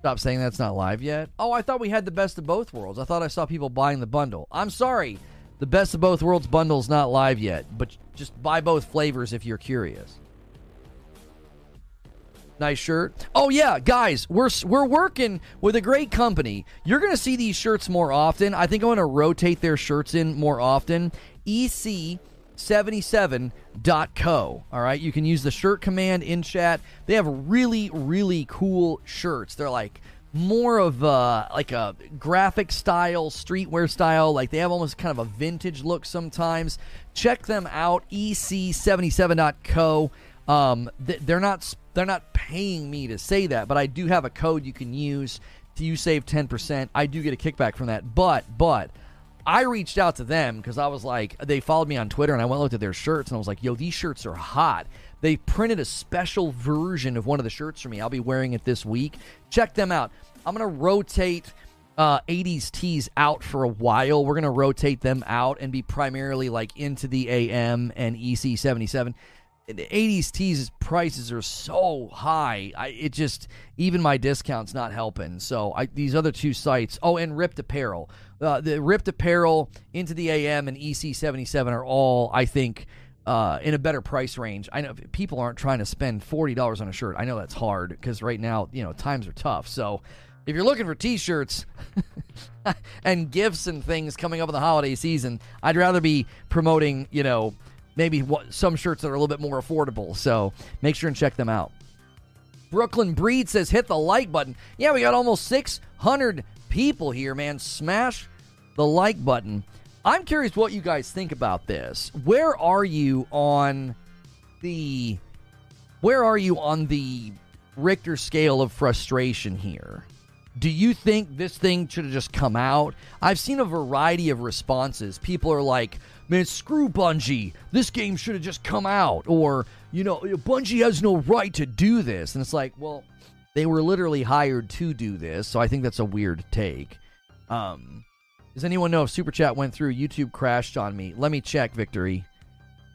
stop saying that's not live yet. Oh, I thought we had the best of both worlds. I thought I saw people buying the bundle. I'm sorry. The Best of Both Worlds bundle is not live yet, but just buy both flavors if you're curious. Nice shirt. Oh yeah, guys, we're we're working with a great company. You're going to see these shirts more often. I think I'm going to rotate their shirts in more often. EC77.co. All right, you can use the shirt command in chat. They have really really cool shirts. They're like more of a, like a graphic style, streetwear style. Like they have almost kind of a vintage look sometimes. Check them out, ec77.co. Um, they're not they're not paying me to say that, but I do have a code you can use to you save 10%. I do get a kickback from that. But but I reached out to them because I was like, they followed me on Twitter and I went and looked at their shirts and I was like, yo, these shirts are hot. They printed a special version of one of the shirts for me. I'll be wearing it this week. Check them out. I'm going to rotate uh, 80s tees out for a while. We're going to rotate them out and be primarily like into the AM and EC77 the 80s tees prices are so high. I it just even my discounts not helping. So I, these other two sites. Oh, and RIPT Apparel. Uh, the RIPT Apparel into the AM and EC77 are all I think uh, in a better price range. I know people aren't trying to spend forty dollars on a shirt. I know that's hard because right now you know times are tough. So if you're looking for t-shirts [laughs] and gifts and things coming up in the holiday season, I'd rather be promoting you know maybe what, some shirts that are a little bit more affordable. So make sure and check them out. Brooklyn Breed says hit the like button. Yeah, we got almost 600 people here, man. Smash the like button. I'm curious what you guys think about this. Where are you on the where are you on the Richter scale of frustration here? Do you think this thing should have just come out? I've seen a variety of responses. People are like, man, screw Bungie. This game should have just come out. Or, you know, Bungie has no right to do this. And it's like, well, they were literally hired to do this. So I think that's a weird take. Um, does anyone know if Super Chat went through? YouTube crashed on me. Let me check, Victory.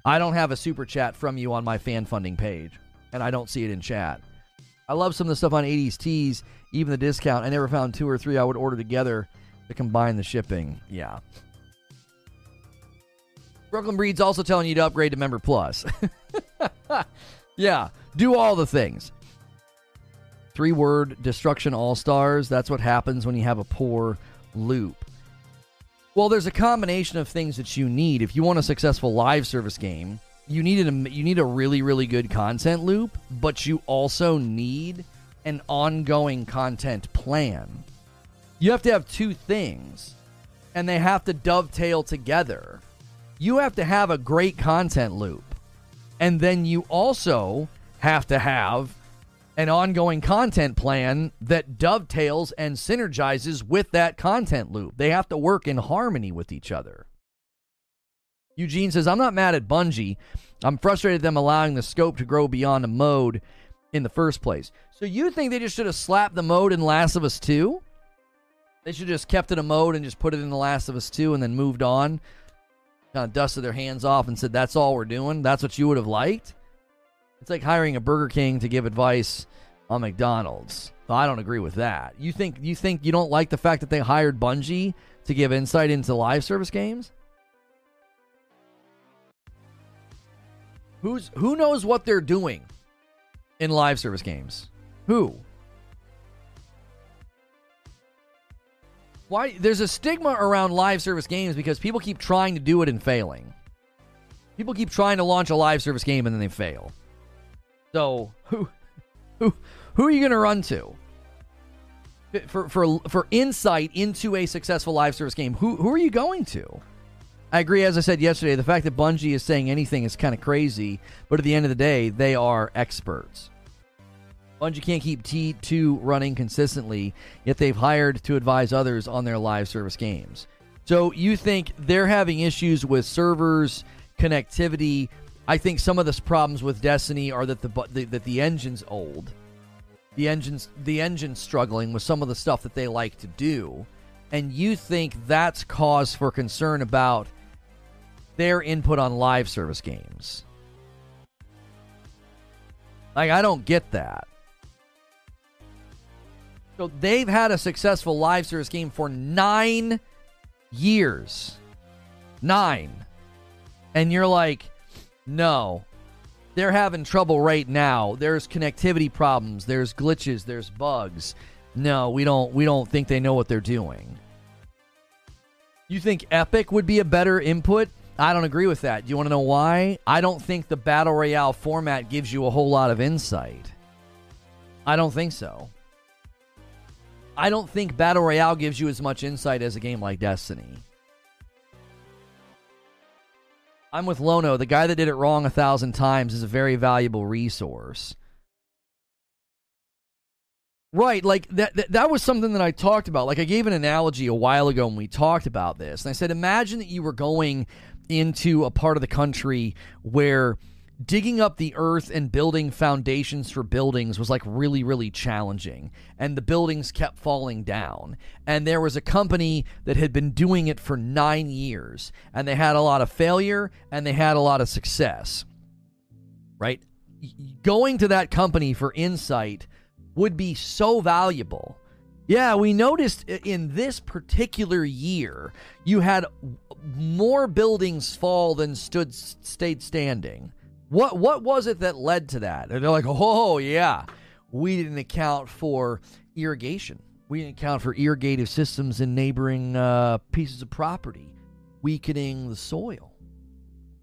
I don't have a Super Chat from you on my fan funding page, and I don't see it in chat. I love some of the stuff on 80s Tees, even the discount. I never found two or three I would order together to combine the shipping. Yeah. Brooklyn Breed's also telling you to upgrade to Member Plus. [laughs] yeah, do all the things. Three word destruction all stars. That's what happens when you have a poor loop. Well, there's a combination of things that you need. If you want a successful live service game, you need a you need a really really good content loop, but you also need an ongoing content plan. You have to have two things, and they have to dovetail together you have to have a great content loop. And then you also have to have an ongoing content plan that dovetails and synergizes with that content loop. They have to work in harmony with each other. Eugene says, I'm not mad at Bungie. I'm frustrated at them allowing the scope to grow beyond a mode in the first place. So you think they just should have slapped the mode in Last of Us 2? They should have just kept it a mode and just put it in The Last of Us 2 and then moved on kind of dusted their hands off and said, "That's all we're doing." That's what you would have liked. It's like hiring a Burger King to give advice on McDonald's. I don't agree with that. You think you think you don't like the fact that they hired Bungie to give insight into live service games? Who's who knows what they're doing in live service games? Who? Why there's a stigma around live service games because people keep trying to do it and failing. People keep trying to launch a live service game and then they fail. So who who who are you going to run to? For for for insight into a successful live service game, who who are you going to? I agree as I said yesterday, the fact that Bungie is saying anything is kind of crazy, but at the end of the day, they are experts. Bungie can't keep D2 running consistently, yet they've hired to advise others on their live service games. So you think they're having issues with servers, connectivity. I think some of the problems with Destiny are that the, the that the engine's old. The engine's the engine's struggling with some of the stuff that they like to do. And you think that's cause for concern about their input on live service games. Like I don't get that. So they've had a successful live service game for nine years. Nine. And you're like, no. They're having trouble right now. There's connectivity problems, there's glitches, there's bugs. No, we don't we don't think they know what they're doing. You think Epic would be a better input? I don't agree with that. Do you want to know why? I don't think the Battle Royale format gives you a whole lot of insight. I don't think so. I don't think Battle Royale gives you as much insight as a game like Destiny. I'm with Lono. The guy that did it wrong a thousand times is a very valuable resource. Right, like that, that that was something that I talked about. Like I gave an analogy a while ago when we talked about this. And I said imagine that you were going into a part of the country where digging up the earth and building foundations for buildings was like really really challenging and the buildings kept falling down. And there was a company that had been doing it for 9 years and they had a lot of failure and they had a lot of success. Right? Going to that company for insight would be so valuable. Yeah, we noticed in this particular year, you had more buildings fall than stood stayed standing. What what was it that led to that? And they're like, oh yeah, we didn't account for irrigation. We didn't account for irrigative systems in neighboring uh, pieces of property, weakening the soil.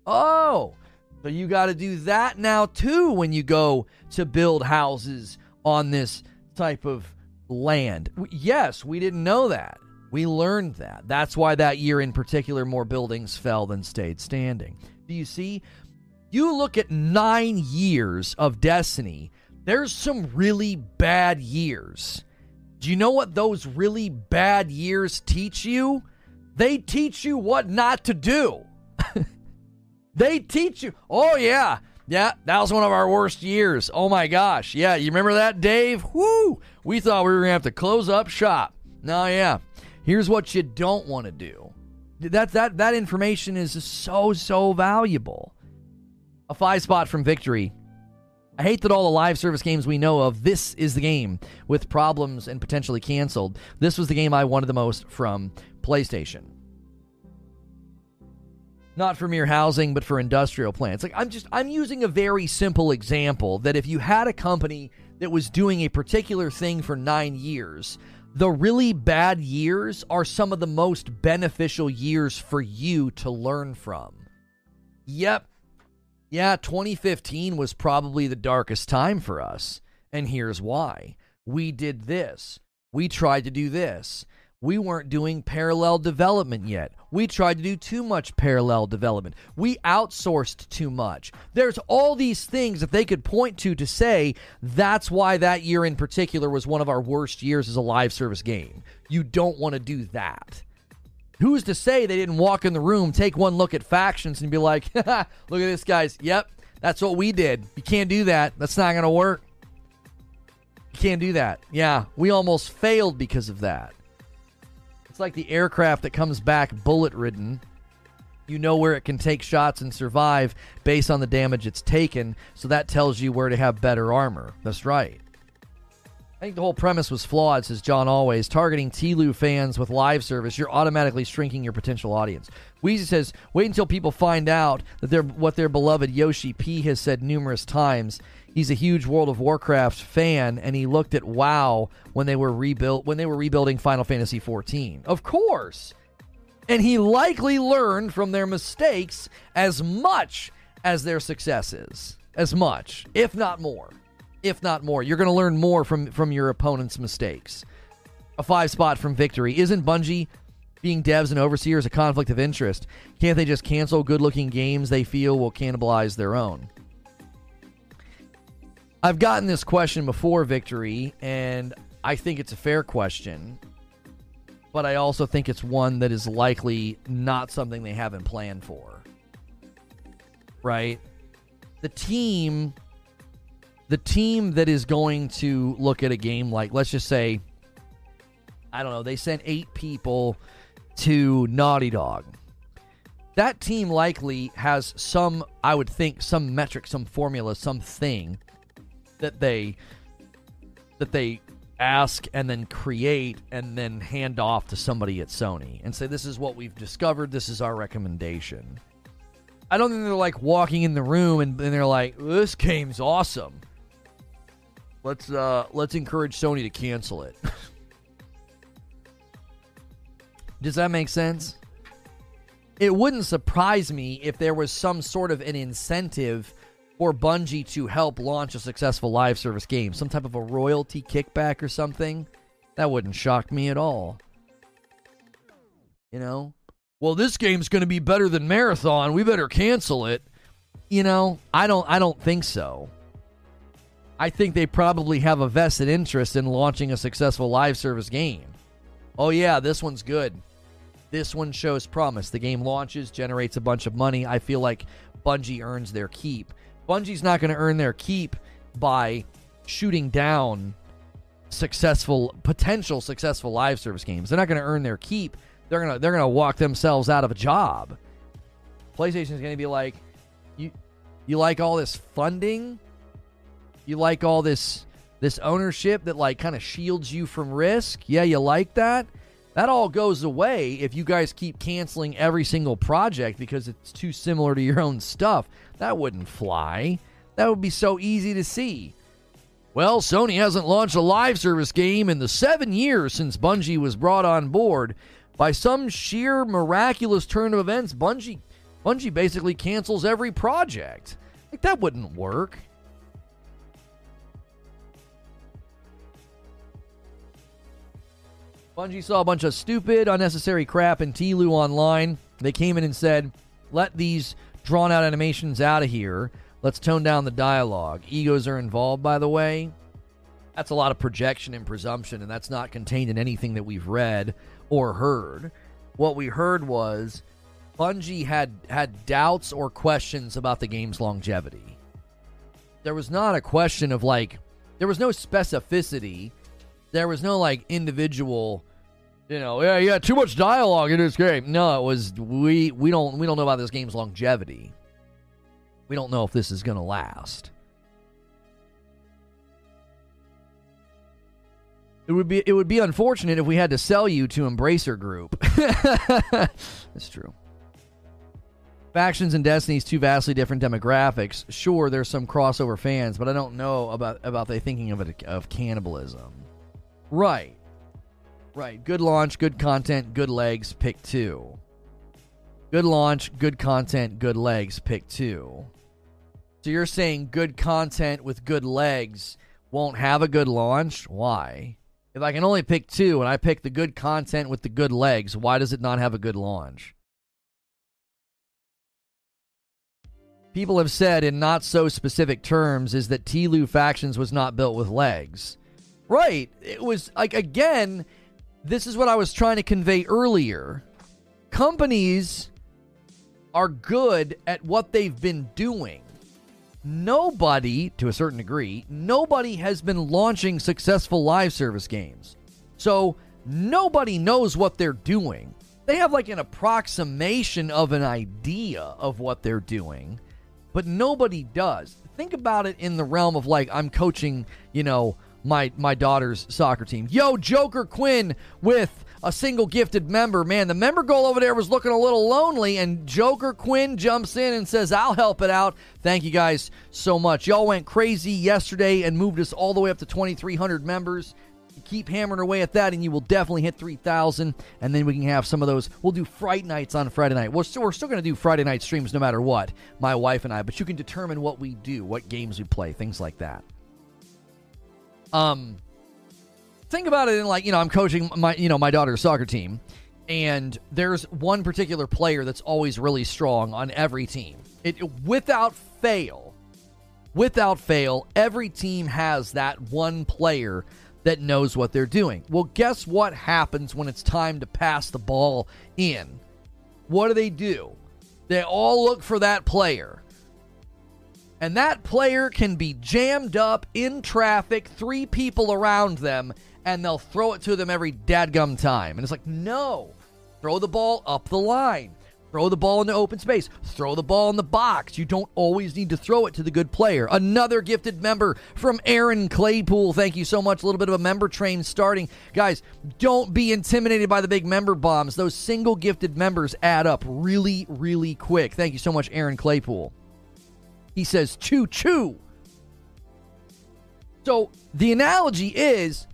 Oh, so you got to do that now too when you go to build houses on this type of land. Yes, we didn't know that. We learned that. That's why that year in particular, more buildings fell than stayed standing. Do you see? You look at nine years of Destiny, there's some really bad years. Do you know what those really bad years teach you? They teach you what not to do. [laughs] they teach you, oh, yeah, yeah, that was one of our worst years. Oh my gosh. Yeah, you remember that, Dave? Woo! We thought we were going to have to close up shop. No, yeah. Here's what you don't want to do. That, that, that information is so, so valuable. Five spot from victory. I hate that all the live service games we know of, this is the game with problems and potentially canceled. This was the game I wanted the most from PlayStation. Not for mere housing, but for industrial plants. Like I'm just I'm using a very simple example that if you had a company that was doing a particular thing for 9 years, the really bad years are some of the most beneficial years for you to learn from. Yep, yeah, 2015 was probably the darkest time for us. And here's why. We did this. We tried to do this. We weren't doing parallel development yet. We tried to do too much parallel development. We outsourced too much. There's all these things that they could point to to say that's why that year in particular was one of our worst years as a live service game. You don't want to do that. Who's to say they didn't walk in the room, take one look at factions, and be like, [laughs] look at this, guys. Yep, that's what we did. You can't do that. That's not going to work. You can't do that. Yeah, we almost failed because of that. It's like the aircraft that comes back bullet ridden. You know where it can take shots and survive based on the damage it's taken, so that tells you where to have better armor. That's right. I think the whole premise was flawed, says John Always. Targeting TLOU fans with live service, you're automatically shrinking your potential audience. Wheezy says, wait until people find out that they're what their beloved Yoshi P has said numerous times. He's a huge World of Warcraft fan, and he looked at WoW when they were rebuilt when they were rebuilding Final Fantasy XIV. Of course. And he likely learned from their mistakes as much as their successes. As much, if not more if not more. You're going to learn more from from your opponent's mistakes. A five spot from victory. Isn't Bungie being devs and overseers a conflict of interest? Can't they just cancel good looking games they feel will cannibalize their own? I've gotten this question before, Victory, and I think it's a fair question, but I also think it's one that is likely not something they haven't planned for. Right? The team the team that is going to look at a game like, let's just say, I don't know, they sent eight people to Naughty Dog. That team likely has some, I would think, some metric, some formula, something that they that they ask and then create and then hand off to somebody at Sony and say, This is what we've discovered, this is our recommendation. I don't think they're like walking in the room and, and they're like, This game's awesome. Let's uh let's encourage Sony to cancel it. [laughs] Does that make sense? It wouldn't surprise me if there was some sort of an incentive for Bungie to help launch a successful live service game, some type of a royalty kickback or something. That wouldn't shock me at all. You know? Well, this game's going to be better than Marathon. We better cancel it. You know, I don't I don't think so. I think they probably have a vested interest in launching a successful live service game. Oh yeah, this one's good. This one shows promise. The game launches, generates a bunch of money. I feel like Bungie earns their keep. Bungie's not going to earn their keep by shooting down successful potential successful live service games. They're not going to earn their keep. They're going to they're going to walk themselves out of a job. PlayStation's going to be like you you like all this funding? You like all this this ownership that like kind of shields you from risk? Yeah, you like that? That all goes away if you guys keep canceling every single project because it's too similar to your own stuff. That wouldn't fly. That would be so easy to see. Well, Sony hasn't launched a live service game in the seven years since Bungie was brought on board. By some sheer miraculous turn of events, Bungie, Bungie basically cancels every project. Like that wouldn't work. Bungie saw a bunch of stupid, unnecessary crap in TLOU online. They came in and said, let these drawn out animations out of here. Let's tone down the dialogue. Egos are involved, by the way. That's a lot of projection and presumption, and that's not contained in anything that we've read or heard. What we heard was Bungie had had doubts or questions about the game's longevity. There was not a question of like there was no specificity. There was no like individual you know, yeah, yeah, too much dialogue in this game. No, it was we we don't we don't know about this game's longevity. We don't know if this is going to last. It would be it would be unfortunate if we had to sell you to Embracer Group. [laughs] That's true. Factions and Destiny's two vastly different demographics. Sure, there's some crossover fans, but I don't know about about they thinking of it of cannibalism. Right. Right. Good launch, good content, good legs, pick two. Good launch, good content, good legs, pick two. So you're saying good content with good legs won't have a good launch? Why? If I can only pick two and I pick the good content with the good legs, why does it not have a good launch? People have said in not so specific terms is that TLOU Factions was not built with legs. Right. It was like, again, this is what I was trying to convey earlier. Companies are good at what they've been doing nobody, to a certain degree, nobody has been launching successful live service games. So nobody knows what they're doing. They have like an approximation of an idea of what they're doing, but nobody does. Think about it in the realm of like I'm coaching, you know, my my daughter's soccer team. Yo, Joker Quinn with a single gifted member. Man, the member goal over there was looking a little lonely, and Joker Quinn jumps in and says, I'll help it out. Thank you guys so much. Y'all went crazy yesterday and moved us all the way up to 2,300 members. keep hammering away at that, and you will definitely hit 3,000. And then we can have some of those. We'll do Fright Nights on Friday night. We're still, we're still going to do Friday night streams no matter what, my wife and I, but you can determine what we do, what games we play, things like that. Um, think about it in like you know I'm coaching my you know my daughter's soccer team, and there's one particular player that's always really strong on every team. It without fail, without fail, every team has that one player that knows what they're doing. Well, guess what happens when it's time to pass the ball in? What do they do? They all look for that player. And that player can be jammed up in traffic, three people around them, and they'll throw it to them every dadgum time. And it's like, no, throw the ball up the line. Throw the ball in the open space. Throw the ball in the box. You don't always need to throw it to the good player. Another gifted member from Aaron Claypool. Thank you so much. A little bit of a member train starting. Guys, don't be intimidated by the big member bombs. Those single gifted members add up really, really quick. Thank you so much, Aaron Claypool. He says, choo choo. So the analogy is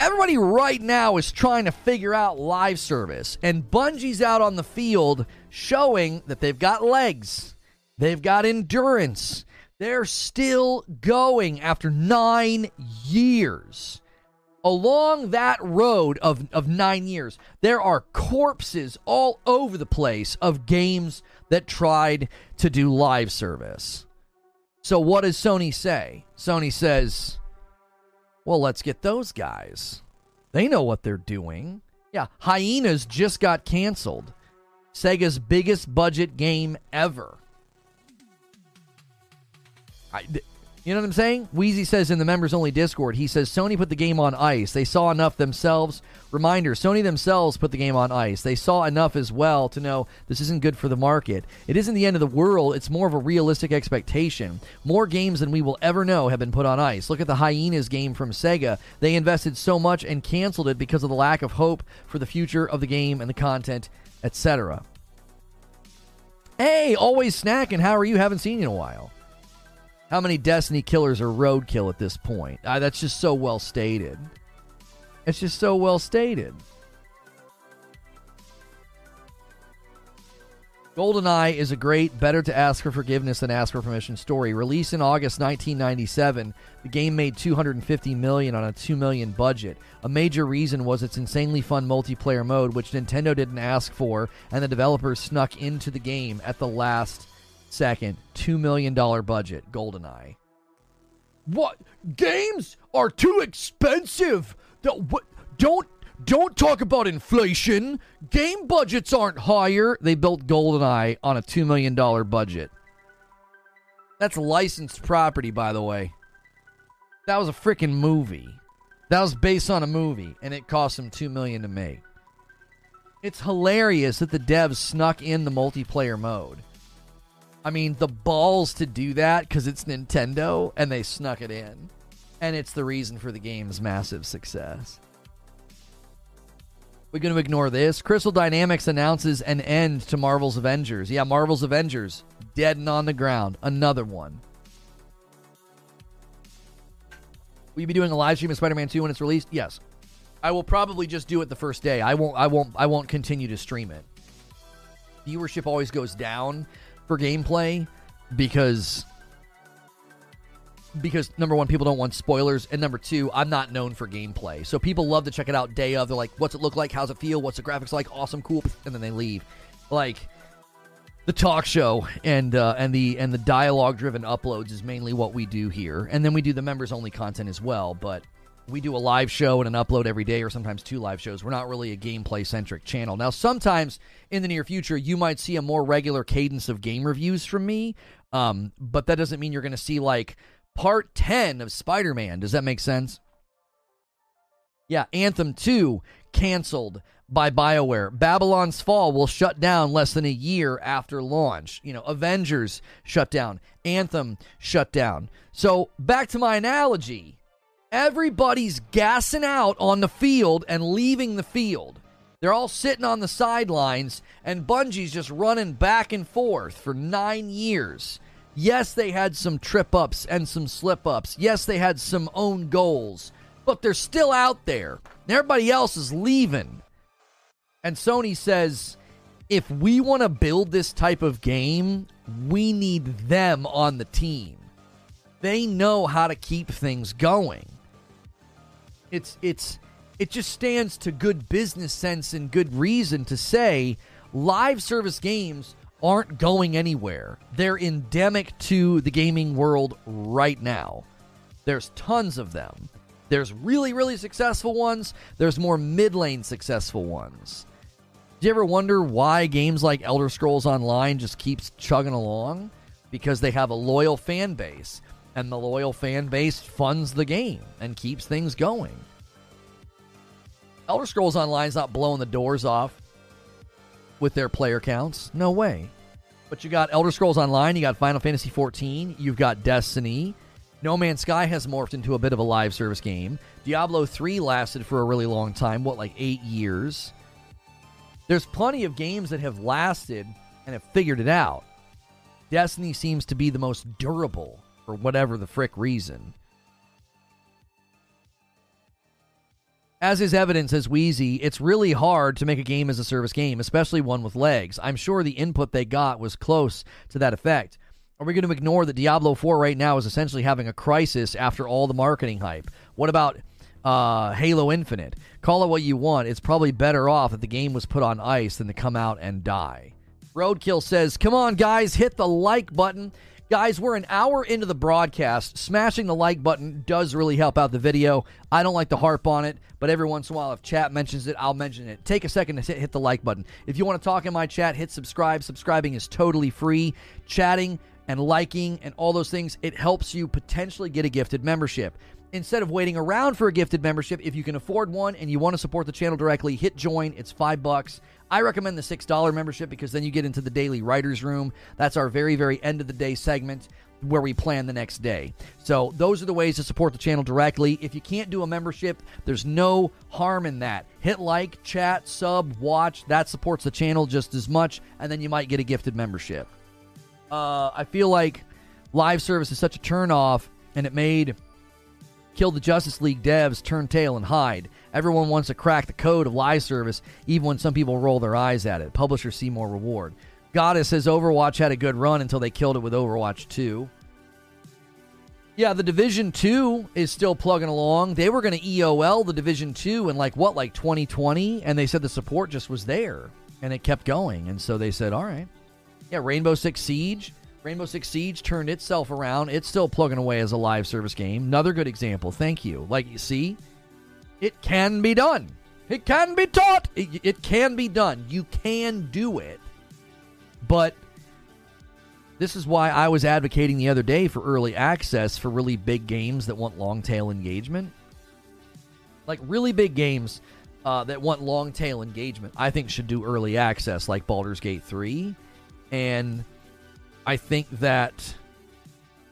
everybody right now is trying to figure out live service, and Bungie's out on the field showing that they've got legs, they've got endurance. They're still going after nine years. along that road of, of nine years, there are corpses all over the place of games that tried to do live service. So, what does Sony say? Sony says, well, let's get those guys. They know what they're doing. Yeah, Hyenas just got canceled. Sega's biggest budget game ever. I, you know what I'm saying? Wheezy says in the members only Discord, he says Sony put the game on ice. They saw enough themselves. Reminder Sony themselves put the game on ice. They saw enough as well to know this isn't good for the market. It isn't the end of the world, it's more of a realistic expectation. More games than we will ever know have been put on ice. Look at the Hyenas game from Sega. They invested so much and canceled it because of the lack of hope for the future of the game and the content, etc. Hey, always snacking. How are you? Haven't seen you in a while. How many Destiny killers are roadkill at this point? Ah, that's just so well stated. It's just so well stated. GoldenEye is a great, better to ask for forgiveness than ask for permission story. Released in August 1997, the game made 250 million on a 2 million budget. A major reason was its insanely fun multiplayer mode, which Nintendo didn't ask for, and the developers snuck into the game at the last second. $2 million budget, GoldenEye. What? Games are too expensive. What? Don't don't talk about inflation. Game budgets aren't higher. They built GoldenEye on a $2 million budget. That's licensed property, by the way. That was a freaking movie. That was based on a movie, and it cost them 2 million to make. It's hilarious that the devs snuck in the multiplayer mode. I mean, the balls to do that because it's Nintendo and they snuck it in. And it's the reason for the game's massive success. We're going to ignore this. Crystal Dynamics announces an end to Marvel's Avengers. Yeah, Marvel's Avengers, dead and on the ground. Another one. Will you be doing a live stream of Spider-Man 2 when it's released? Yes. I will probably just do it the first day. I won't I won't I won't continue to stream it. Viewership always goes down for gameplay because because number one, people don't want spoilers, and number two, I'm not known for gameplay. So people love to check it out day of. They're like, "What's it look like? How's it feel? What's the graphics like? Awesome, cool," and then they leave. Like the talk show and uh, and the and the dialogue driven uploads is mainly what we do here, and then we do the members only content as well. But we do a live show and an upload every day, or sometimes two live shows. We're not really a gameplay centric channel. Now, sometimes in the near future, you might see a more regular cadence of game reviews from me, um, but that doesn't mean you're going to see like part 10 of Spider Man. Does that make sense? Yeah, Anthem 2 canceled by BioWare. Babylon's Fall will shut down less than a year after launch. You know, Avengers shut down, Anthem shut down. So, back to my analogy Everybody's gassing out on the field and leaving the field. They're all sitting on the sidelines, and Bungie's just running back and forth for nine years. Yes, they had some trip ups and some slip ups. Yes, they had some own goals, but they're still out there. Everybody else is leaving. And Sony says if we want to build this type of game, we need them on the team. They know how to keep things going. It's it's it just stands to good business sense and good reason to say live service games aren't going anywhere. They're endemic to the gaming world right now. There's tons of them. There's really, really successful ones. There's more mid lane successful ones. Do you ever wonder why games like Elder Scrolls Online just keeps chugging along? Because they have a loyal fan base and the loyal fan base funds the game and keeps things going. Elder Scrolls Online's not blowing the doors off with their player counts. No way. But you got Elder Scrolls Online, you got Final Fantasy 14, you've got Destiny. No Man's Sky has morphed into a bit of a live service game. Diablo 3 lasted for a really long time, what, like eight years? There's plenty of games that have lasted and have figured it out. Destiny seems to be the most durable for whatever the frick reason. As is evidence as Wheezy, it's really hard to make a game as a service game, especially one with legs. I'm sure the input they got was close to that effect. Are we going to ignore that Diablo 4 right now is essentially having a crisis after all the marketing hype? What about uh, Halo Infinite. Call it what you want. It's probably better off that the game was put on ice than to come out and die. Roadkill says, Come on, guys, hit the like button. Guys, we're an hour into the broadcast. Smashing the like button does really help out the video. I don't like to harp on it, but every once in a while, if chat mentions it, I'll mention it. Take a second to hit, hit the like button. If you want to talk in my chat, hit subscribe. Subscribing is totally free. Chatting and liking and all those things, it helps you potentially get a gifted membership instead of waiting around for a gifted membership, if you can afford one and you want to support the channel directly, hit join. It's five bucks. I recommend the $6 membership because then you get into the daily writer's room. That's our very, very end of the day segment where we plan the next day. So, those are the ways to support the channel directly. If you can't do a membership, there's no harm in that. Hit like, chat, sub, watch. That supports the channel just as much, and then you might get a gifted membership. Uh, I feel like live service is such a turnoff, and it made Kill the Justice League devs turn tail and hide. Everyone wants to crack the code of live service, even when some people roll their eyes at it. Publishers see more reward. Goddess says Overwatch had a good run until they killed it with Overwatch 2. Yeah, the Division 2 is still plugging along. They were going to EOL the Division 2 in like what, like 2020? And they said the support just was there and it kept going. And so they said, all right. Yeah, Rainbow Six Siege Rainbow Six Siege turned itself around. It's still plugging away as a live service game. Another good example. Thank you. Like, you see, it can be done. It can be taught. It, it can be done. You can do it. But this is why I was advocating the other day for early access for really big games that want long tail engagement. Like, really big games uh, that want long tail engagement, I think should do early access, like Baldur's Gate 3. And I think that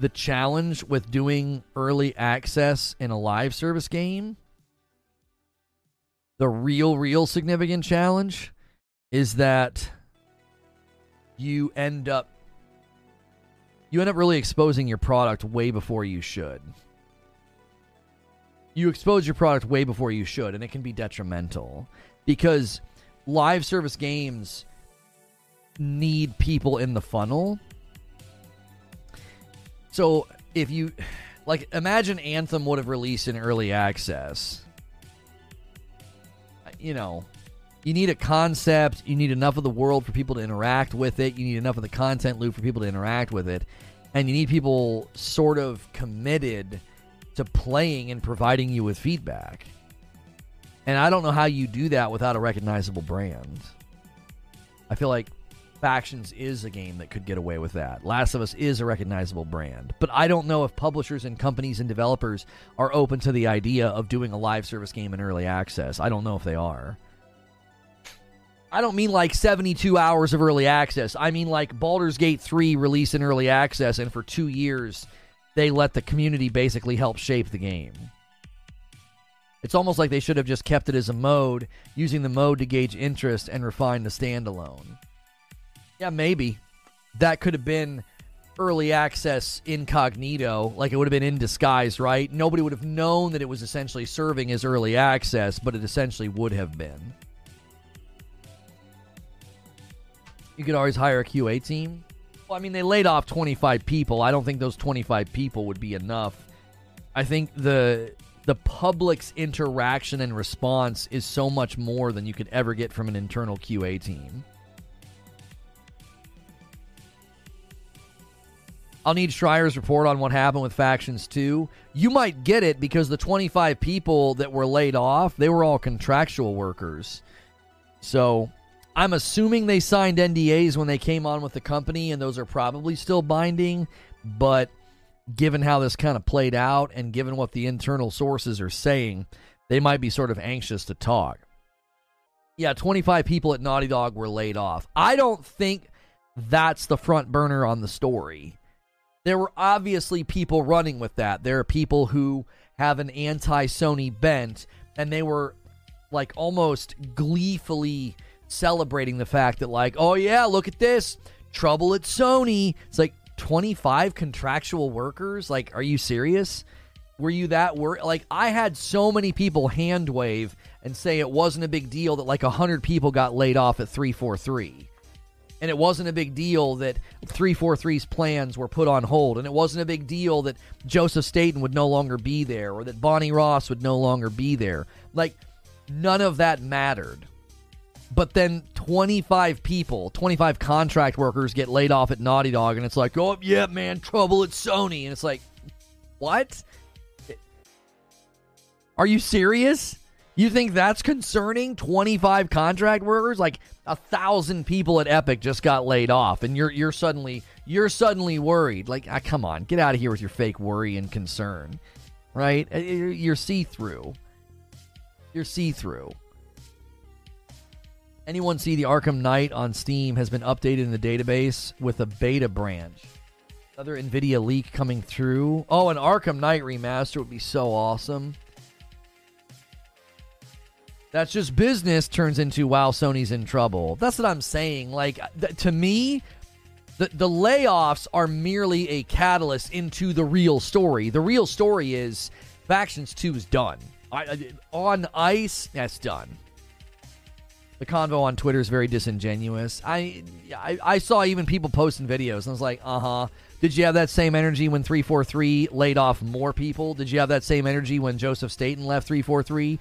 the challenge with doing early access in a live service game, the real, real significant challenge is that you end up you end up really exposing your product way before you should. You expose your product way before you should, and it can be detrimental because live service games need people in the funnel so if you [sighs] like imagine Anthem would have released in early access. You know, you need a concept, you need enough of the world for people to interact with it, you need enough of the content loop for people to interact with it, and you need people sort of committed to playing and providing you with feedback. And I don't know how you do that without a recognizable brand. I feel like Factions is a game that could get away with that. Last of Us is a recognizable brand. But I don't know if publishers and companies and developers are open to the idea of doing a live service game in early access. I don't know if they are. I don't mean like 72 hours of early access. I mean like Baldur's Gate 3 release in early access, and for two years, they let the community basically help shape the game. It's almost like they should have just kept it as a mode, using the mode to gauge interest and refine the standalone. Yeah, maybe. That could have been early access incognito, like it would have been in disguise, right? Nobody would have known that it was essentially serving as early access, but it essentially would have been. You could always hire a QA team. Well, I mean, they laid off 25 people. I don't think those 25 people would be enough. I think the the public's interaction and response is so much more than you could ever get from an internal QA team. I'll need Schreier's report on what happened with Factions 2. You might get it because the 25 people that were laid off, they were all contractual workers. So I'm assuming they signed NDAs when they came on with the company, and those are probably still binding. But given how this kind of played out and given what the internal sources are saying, they might be sort of anxious to talk. Yeah, 25 people at Naughty Dog were laid off. I don't think that's the front burner on the story there were obviously people running with that. There are people who have an anti Sony bent, and they were like almost gleefully celebrating the fact that, like, oh yeah, look at this trouble at Sony. It's like 25 contractual workers. Like, are you serious? Were you that worried? Like, I had so many people hand wave and say it wasn't a big deal that like 100 people got laid off at 343. And it wasn't a big deal that 343's plans were put on hold. And it wasn't a big deal that Joseph Staten would no longer be there or that Bonnie Ross would no longer be there. Like, none of that mattered. But then 25 people, 25 contract workers get laid off at Naughty Dog. And it's like, oh, yeah, man, trouble at Sony. And it's like, what? Are you serious? You think that's concerning? 25 contract workers? Like a thousand people at Epic just got laid off, and you're you're suddenly you're suddenly worried. Like, ah, come on, get out of here with your fake worry and concern, right? Uh, you're see through. You're see through. Anyone see the Arkham Knight on Steam has been updated in the database with a beta branch. Another NVIDIA leak coming through. Oh, an Arkham Knight remaster would be so awesome. That's just business turns into wow, Sony's in trouble. That's what I'm saying. Like th- to me, the the layoffs are merely a catalyst into the real story. The real story is Factions 2 is done. I, I, on ice, that's done. The convo on Twitter is very disingenuous. I, I, I saw even people posting videos, and I was like, uh huh. Did you have that same energy when 343 laid off more people? Did you have that same energy when Joseph Staten left 343?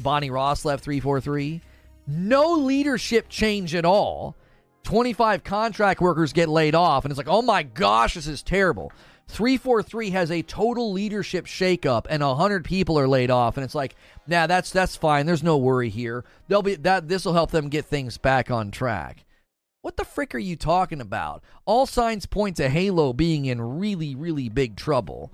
Bonnie Ross left 343. No leadership change at all. 25 contract workers get laid off, and it's like, oh my gosh, this is terrible. 343 has a total leadership shakeup, and 100 people are laid off, and it's like, nah, that's that's fine. There's no worry here. They'll be that. This will help them get things back on track. What the frick are you talking about? All signs point to Halo being in really, really big trouble.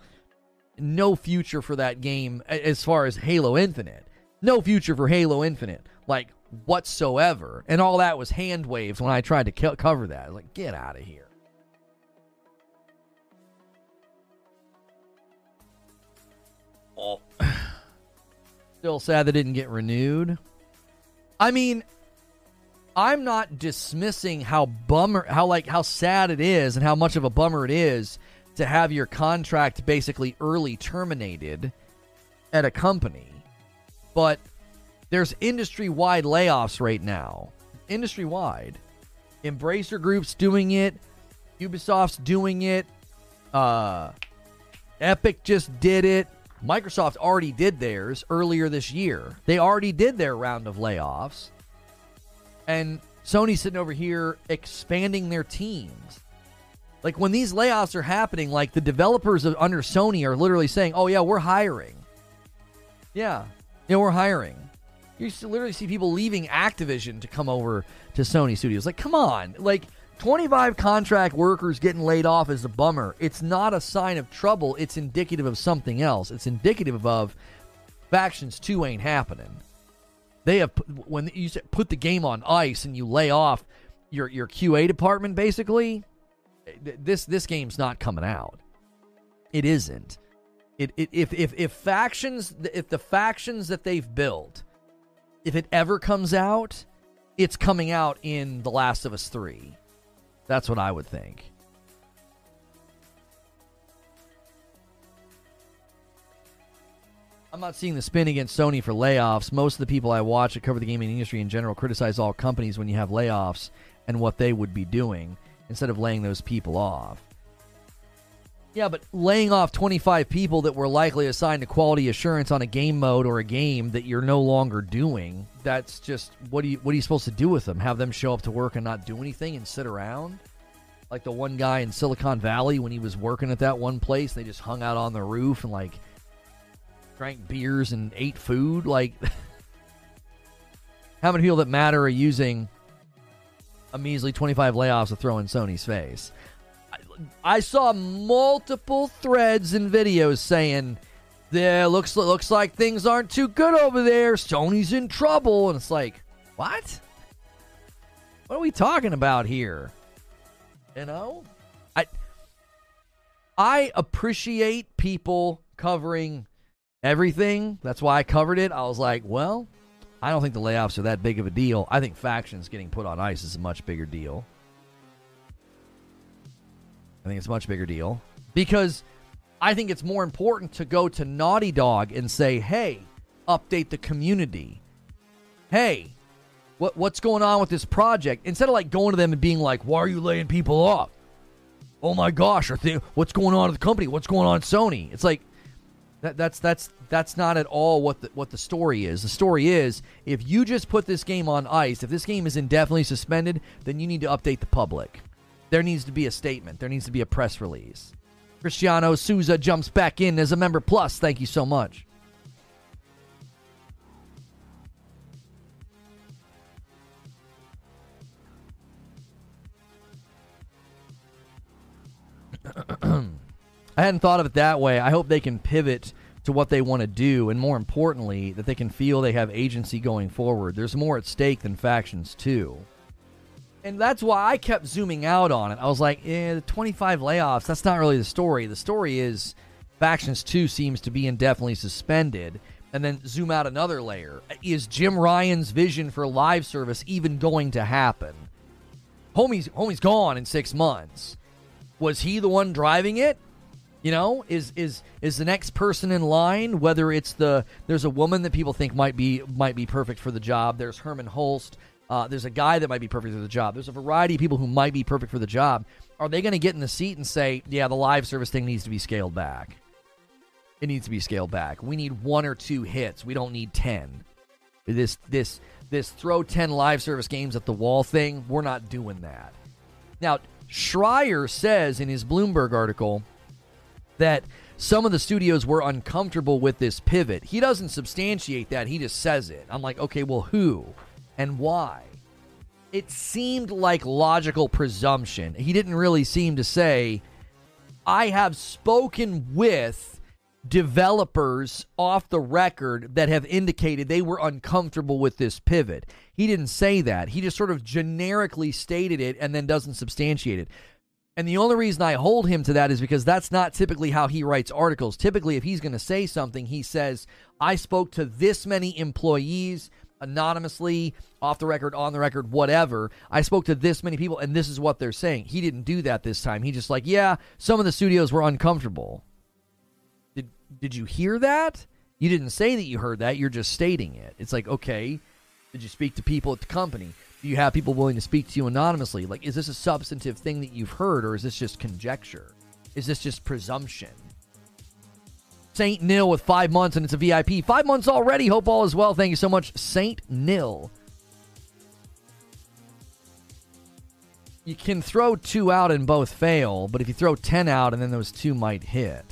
No future for that game as far as Halo Infinite no future for Halo Infinite, like whatsoever. And all that was hand waves when I tried to co- cover that. like, get out of here. Oh. [sighs] Still sad that didn't get renewed. I mean, I'm not dismissing how bummer, how like how sad it is, and how much of a bummer it is to have your contract basically early terminated at a company but there's industry wide layoffs right now. Industry wide. Embracer Group's doing it. Ubisoft's doing it. Uh, Epic just did it. Microsoft already did theirs earlier this year. They already did their round of layoffs. And Sony's sitting over here expanding their teams. Like when these layoffs are happening, like the developers of, under Sony are literally saying, "Oh yeah, we're hiring." Yeah, you know, we're hiring. You literally see people leaving Activision to come over to Sony Studios. Like, come on. Like, 25 contract workers getting laid off is a bummer. It's not a sign of trouble. It's indicative of something else. It's indicative of Factions 2 ain't happening. They have, when you put the game on ice and you lay off your, your QA department, basically, eh, this, this game's not coming out. It isn't. It, it, if, if, if factions, if the factions that they've built, if it ever comes out, it's coming out in The Last of Us 3. That's what I would think. I'm not seeing the spin against Sony for layoffs. Most of the people I watch that cover the gaming industry in general criticize all companies when you have layoffs and what they would be doing instead of laying those people off. Yeah, but laying off 25 people that were likely assigned to quality assurance on a game mode or a game that you're no longer doing, that's just what are you what are you supposed to do with them? Have them show up to work and not do anything and sit around? Like the one guy in Silicon Valley when he was working at that one place, they just hung out on the roof and like drank beers and ate food like [laughs] how many people that matter are using a measly 25 layoffs to throw in Sony's face? I saw multiple threads and videos saying, "There looks looks like things aren't too good over there. Sony's in trouble." And it's like, what? What are we talking about here? You know, I I appreciate people covering everything. That's why I covered it. I was like, well, I don't think the layoffs are that big of a deal. I think factions getting put on ice is a much bigger deal. I think it's a much bigger deal because I think it's more important to go to Naughty Dog and say, hey, update the community. Hey, What what's going on with this project? Instead of like going to them and being like, "Why are you laying people off?" Oh my gosh, they, what's going on at the company? What's going on Sony? It's like that, that's that's that's not at all what the what the story is. The story is if you just put this game on ice, if this game is indefinitely suspended, then you need to update the public. There needs to be a statement. There needs to be a press release. Cristiano Souza jumps back in as a member plus. Thank you so much. [clears throat] I hadn't thought of it that way. I hope they can pivot to what they want to do, and more importantly, that they can feel they have agency going forward. There's more at stake than factions, too. And that's why I kept zooming out on it. I was like, eh, the 25 layoffs, that's not really the story. The story is Factions 2 seems to be indefinitely suspended. And then zoom out another layer. Is Jim Ryan's vision for live service even going to happen? Homie's, homie's gone in six months. Was he the one driving it? You know, is is is the next person in line? Whether it's the there's a woman that people think might be might be perfect for the job. There's Hermen Hulst. Uh, there's a guy that might be perfect for the job. There's a variety of people who might be perfect for the job. Are they going to get in the seat and say, "Yeah, the live service thing needs to be scaled back"? It needs to be scaled back. We need one or two hits. We don't need ten. This this this throw ten live service games at the wall thing. We're not doing that. Now, Schreier says in his Bloomberg article that some of the studios were uncomfortable with this pivot. He doesn't substantiate that, he just says it. I'm like, okay, well, who and why? It seemed like logical presumption. He didn't really seem to say, I have spoken with developers off the record that have indicated they were uncomfortable with this pivot. He didn't say that. He just sort of generically stated it and then doesn't substantiate it. And the only reason I hold him to that is because that's not typically how he writes articles. Typically, if he's going to say something, he says, I spoke to this many employees anonymously, off the record, on the record, whatever. I spoke to this many people, and this is what they're saying. He didn't do that this time. He just like, yeah, some of the studios were uncomfortable. Did did you hear that? You didn't say that you heard that. You're just stating it. It's like, okay, did you speak to people at the company? Do you have people willing to speak to you anonymously? Like, is this a substantive thing that you've heard, or is this just conjecture? Is this just presumption? Saint Nil with five months, and it's a VIP. Five months already. Hope all is well. Thank you so much, Saint Nil. You can throw two out and both fail, but if you throw 10 out and then those two might hit.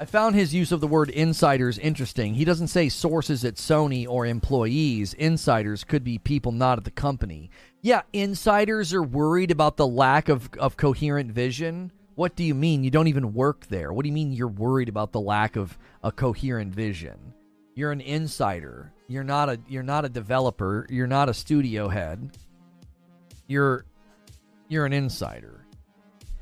I found his use of the word insiders interesting. He doesn't say sources at Sony or employees. Insiders could be people not at the company. Yeah, insiders are worried about the lack of, of coherent vision. What do you mean? You don't even work there. What do you mean you're worried about the lack of a coherent vision? You're an insider. You're not a you're not a developer. You're not a studio head. You're you're an insider.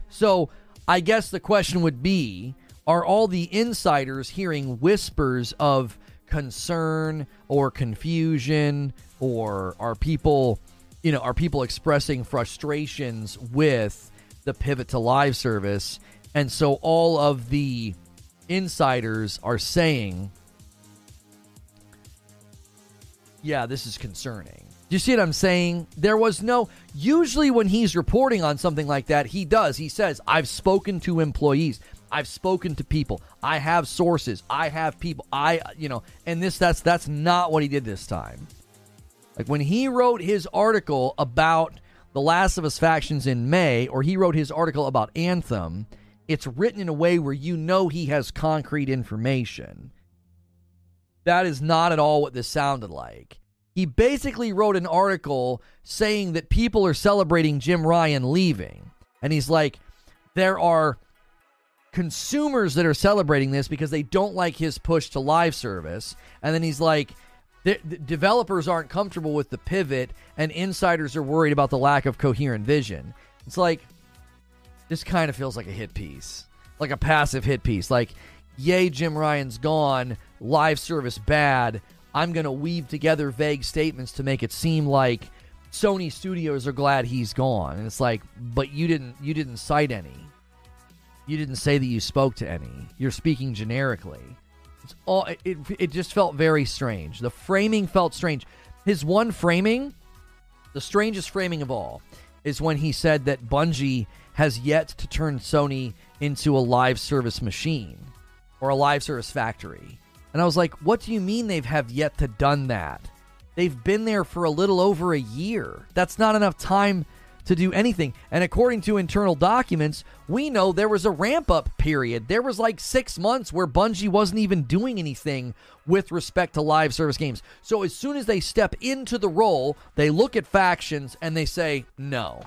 So, I guess the question would be are all the insiders hearing whispers of concern or confusion? Or are people you know are people expressing frustrations with the pivot to live service? And so all of the insiders are saying yeah this is concerning. You see what i'm saying? There was no usually when he's reporting on something like that he does. He says i've spoken to employees I've spoken to people. I have sources. I have people. I, you know, and this, that's, that's not what he did this time. Like when he wrote his article about the Last of Us factions in May, or he wrote his article about Anthem, it's written in a way where you know he has concrete information. That is not at all what this sounded like. He basically wrote an article saying that people are celebrating Jim Ryan leaving. And he's like, there are consumers that are celebrating this because they don't like his push to live service. And then he's like, the, the developers aren't comfortable with the pivot, and insiders are worried about the lack of coherent vision. It's like, this kind of feels like a hit piece, like a passive hit piece. Like, yay, Jim Ryan's gone, live service bad. I'm going to weave together vague statements to make it seem like Sony Studios are glad he's gone. And it's like, but you didn't you didn't cite any. You didn't say that you spoke to any. You're speaking generically. It's all it, it just felt very strange. The framing felt strange. His one framing, the strangest framing of all, is when he said that Bungie has yet to turn Sony into a live service machine or a live service factory. And I was like, what do you mean they've have yet to done that? They've been there for a little over a year. That's not enough time to do anything. And according to internal documents, we know there was a ramp up period. There was like six months where Bungie wasn't even doing anything with respect to live service games. So as soon as they step into the role, they look at factions and they say, no.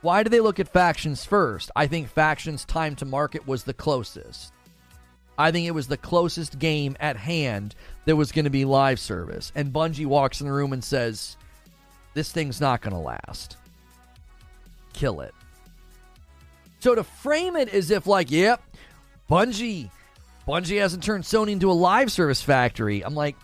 Why do they look at factions first? I think factions' time to market was the closest. I think it was the closest game at hand that was going to be live service. And Bungie walks in the room and says, This thing's not going to last kill it. So to frame it as if like, yep, Bungie, Bungie hasn't turned Sony into a live service factory. I'm like,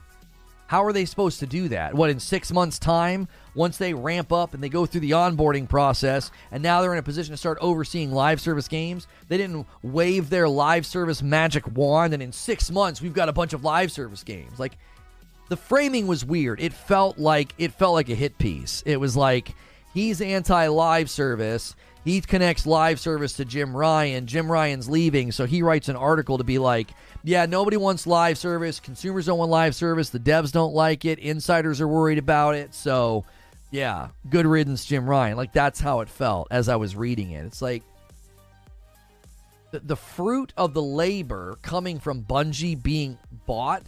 how are they supposed to do that? What in six months' time, once they ramp up and they go through the onboarding process, and now they're in a position to start overseeing live service games? They didn't wave their live service magic wand, and in six months we've got a bunch of live service games. Like the framing was weird. It felt like it felt like a hit piece. It was like He's anti live service. He connects live service to Jim Ryan. Jim Ryan's leaving, so he writes an article to be like, yeah, nobody wants live service. Consumers don't want live service. The devs don't like it. Insiders are worried about it. So, yeah, good riddance, Jim Ryan. Like, that's how it felt as I was reading it. It's like the, the fruit of the labor coming from Bungie being bought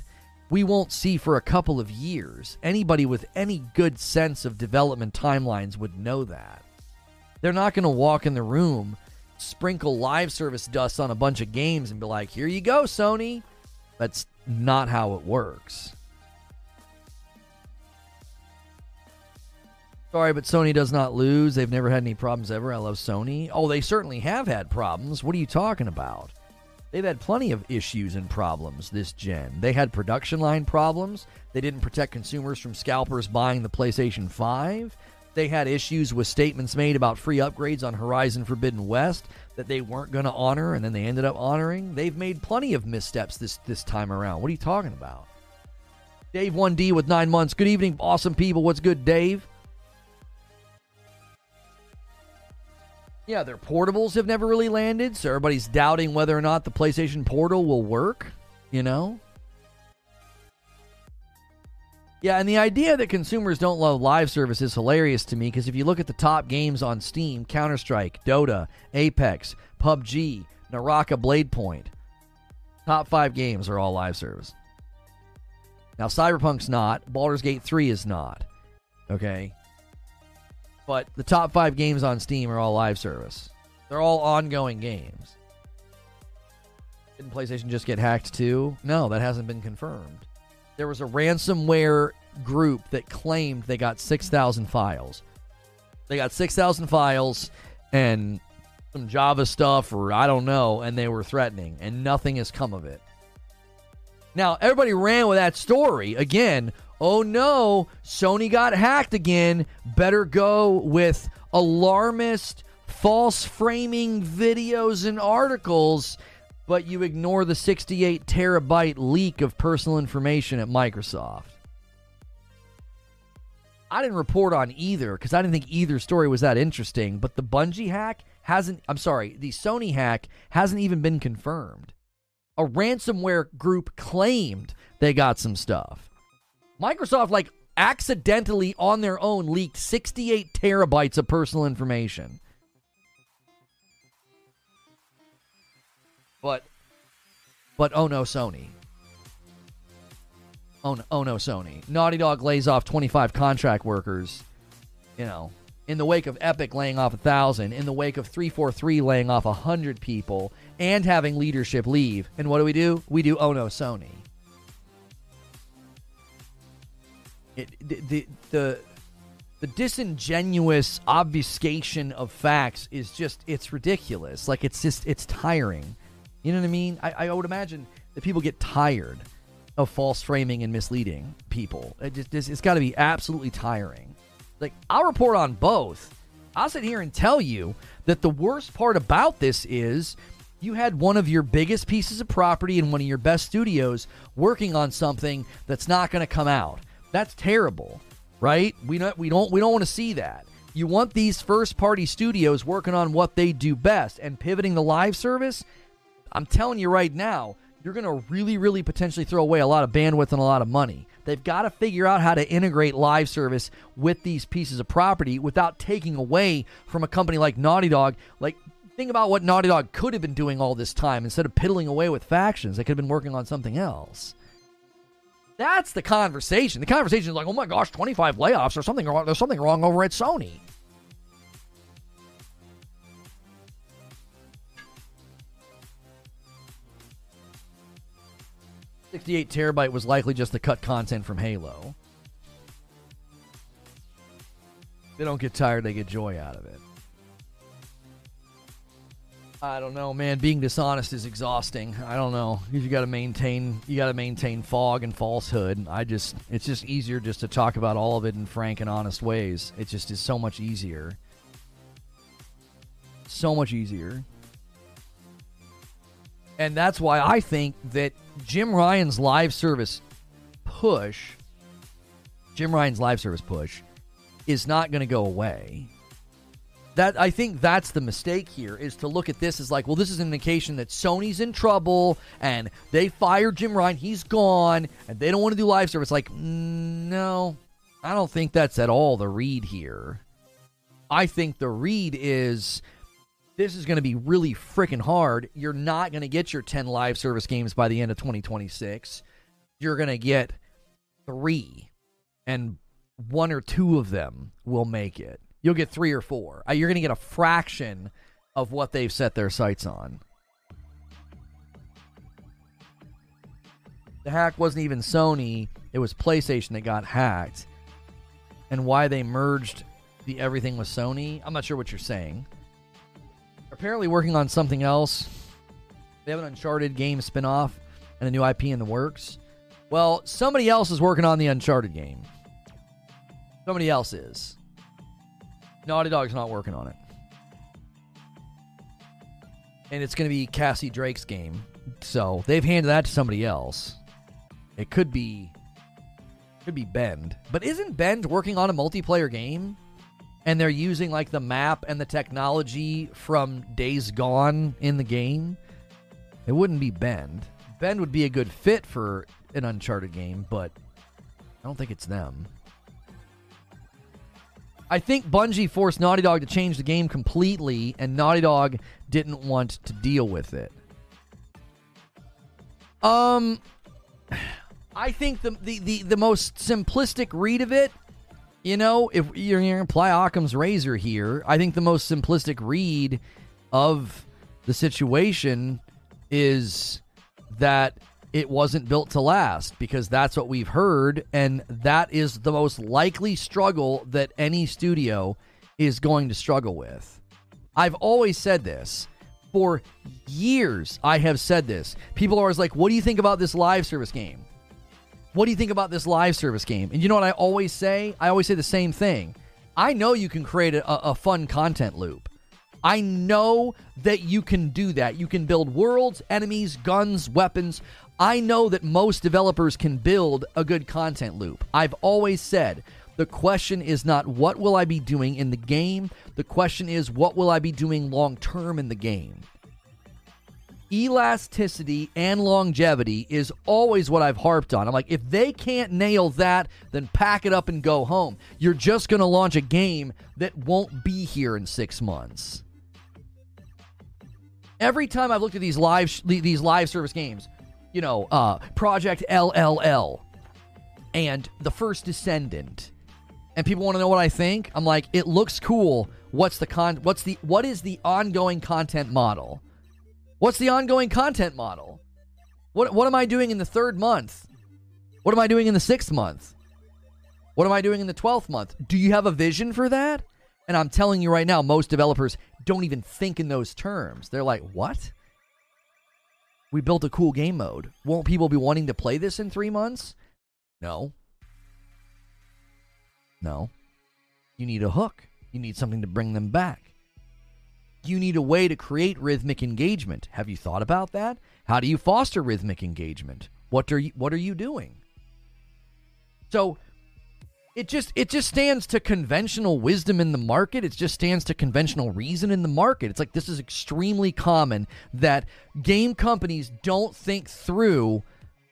we won't see for a couple of years. Anybody with any good sense of development timelines would know that. They're not going to walk in the room, sprinkle live service dust on a bunch of games, and be like, here you go, Sony. That's not how it works. Sorry, but Sony does not lose. They've never had any problems ever. I love Sony. Oh, they certainly have had problems. What are you talking about? They've had plenty of issues and problems this gen. They had production line problems. They didn't protect consumers from scalpers buying the PlayStation 5. They had issues with statements made about free upgrades on Horizon Forbidden West that they weren't going to honor and then they ended up honoring. They've made plenty of missteps this this time around. What are you talking about? Dave 1D with 9 months. Good evening, awesome people. What's good, Dave? Yeah, their portables have never really landed, so everybody's doubting whether or not the PlayStation Portal will work, you know? Yeah, and the idea that consumers don't love live service is hilarious to me because if you look at the top games on Steam Counter Strike, Dota, Apex, PUBG, Naraka Bladepoint, top five games are all live service. Now, Cyberpunk's not, Baldur's Gate 3 is not. Okay? But the top five games on Steam are all live service. They're all ongoing games. Didn't PlayStation just get hacked too? No, that hasn't been confirmed. There was a ransomware group that claimed they got 6,000 files. They got 6,000 files and some Java stuff, or I don't know, and they were threatening, and nothing has come of it. Now, everybody ran with that story. Again, oh no, Sony got hacked again. Better go with alarmist, false framing videos and articles, but you ignore the 68 terabyte leak of personal information at Microsoft. I didn't report on either because I didn't think either story was that interesting, but the Bungie hack hasn't, I'm sorry, the Sony hack hasn't even been confirmed. A ransomware group claimed they got some stuff. Microsoft, like, accidentally on their own leaked 68 terabytes of personal information. But, but oh no, Sony. Oh no, oh no, Sony. Naughty Dog lays off 25 contract workers. You know, in the wake of Epic laying off a thousand, in the wake of 343 laying off a hundred people, and having leadership leave. And what do we do? We do oh no, Sony. It, the, the, the the disingenuous obfuscation of facts is just it's ridiculous. Like it's just it's tiring. You know what i mean? I, I would imagine that people get tired of false framing and misleading people. It just, it's got to be absolutely tiring. Like i'll report on both. I'll sit here and tell you that the worst part about this is You had one of your biggest pieces of property in one of your best studios working on something that's not going to come out. That's terrible, right? We don't we don't we don't want to see that. You want these first party studios working on what they do best and pivoting the live service. I'm telling you right now, you're going to really really potentially throw away a lot of bandwidth and a lot of money. They've got to figure out how to integrate live service with these pieces of property without taking away from a company like Naughty Dog. Like, think about what Naughty Dog could have been doing all this time instead of piddling away with factions. They could have been working on something else. That's the conversation. The conversation is like, oh my gosh, 25 layoffs. There's something wrong. There's something wrong over at Sony. 68 terabyte was likely just to cut content from Halo. They don't get tired, they get joy out of it. I don't know, man. Being dishonest is exhausting. I don't know. You got to maintain you got to maintain fog and falsehood. I just it's just easier just to talk about all of it in frank and honest ways. It just is so much easier. So much easier. And that's why I think that Jim Ryan's live service push, Jim Ryan's live service push, is not going to go away. That I think that's the mistake here is to look at this as like, well, this is an indication that Sony's in trouble and they fired Jim Ryan, he's gone, and they don't want to do live service. Like, no, I don't think that's at all the read here. I think the read is this is going to be really freaking hard. You're not going to get your 10 live service games by the end of 2026. You're going to get three, and one or two of them will make it. You'll get three or four. Uh, you're going to get a fraction of what they've set their sights on. The hack wasn't even Sony, it was PlayStation that got hacked. And why they merged the everything with Sony, I'm not sure what you're saying apparently working on something else. They have an Uncharted game spinoff and a new IP in the works. Well, somebody else is working on the Uncharted game. Somebody else is. Naughty Dog's not working on it. And it's going to be Cassie Drake's game. So they've handed that to somebody else. It could be could be Bend. But isn't Bend working on a multiplayer game? and they're using like the map and the technology from Days Gone in the game, it wouldn't be Bend. Bend would be a good fit for an Uncharted game, but I don't think it's them. I think Bungie forced Naughty Dog to change the game completely, and Naughty Dog didn't want to deal with it. Um, I think the the, the, the most simplistic read of it you know, if you're to apply Occam's razor here, I think the most simplistic read of the situation is that it wasn't built to last because that's what we've heard. And that is the most likely struggle that any studio is going to struggle with. I've always said this. For years, I have said this. People are always like, What do you think about this live service game? What do you think about this live service game? And you know what I always say? I always say the same thing. I know you can create a, a fun content loop. I know that you can do that. You can build worlds, enemies, guns, weapons. I know that most developers can build a good content loop. I've always said the question is not what will I be doing in the game, the question is what will I be doing long term in the game elasticity and longevity is always what I've harped on. I'm like, if they can't nail that, then pack it up and go home. You're just going to launch a game that won't be here in six months. Every time I've looked at these live these live service games, you know, uh, Project LLL and The First Descendant, and people want to know what I think. I'm like, it looks cool. What's the con? What's the what is the ongoing content model? What's the ongoing content model? What, what am I doing in the third month? What am I doing in the sixth month? What am I doing in the 12th month? Do you have a vision for that? And I'm telling you right now, most developers don't even think in those terms. They're like, what? We built a cool game mode. Won't people be wanting to play this in three months? No. No. You need a hook, you need something to bring them back. You need a way to create rhythmic engagement. Have you thought about that? How do you foster rhythmic engagement? What are you what are you doing? So it just it just stands to conventional wisdom in the market. It just stands to conventional reason in the market. It's like this is extremely common that game companies don't think through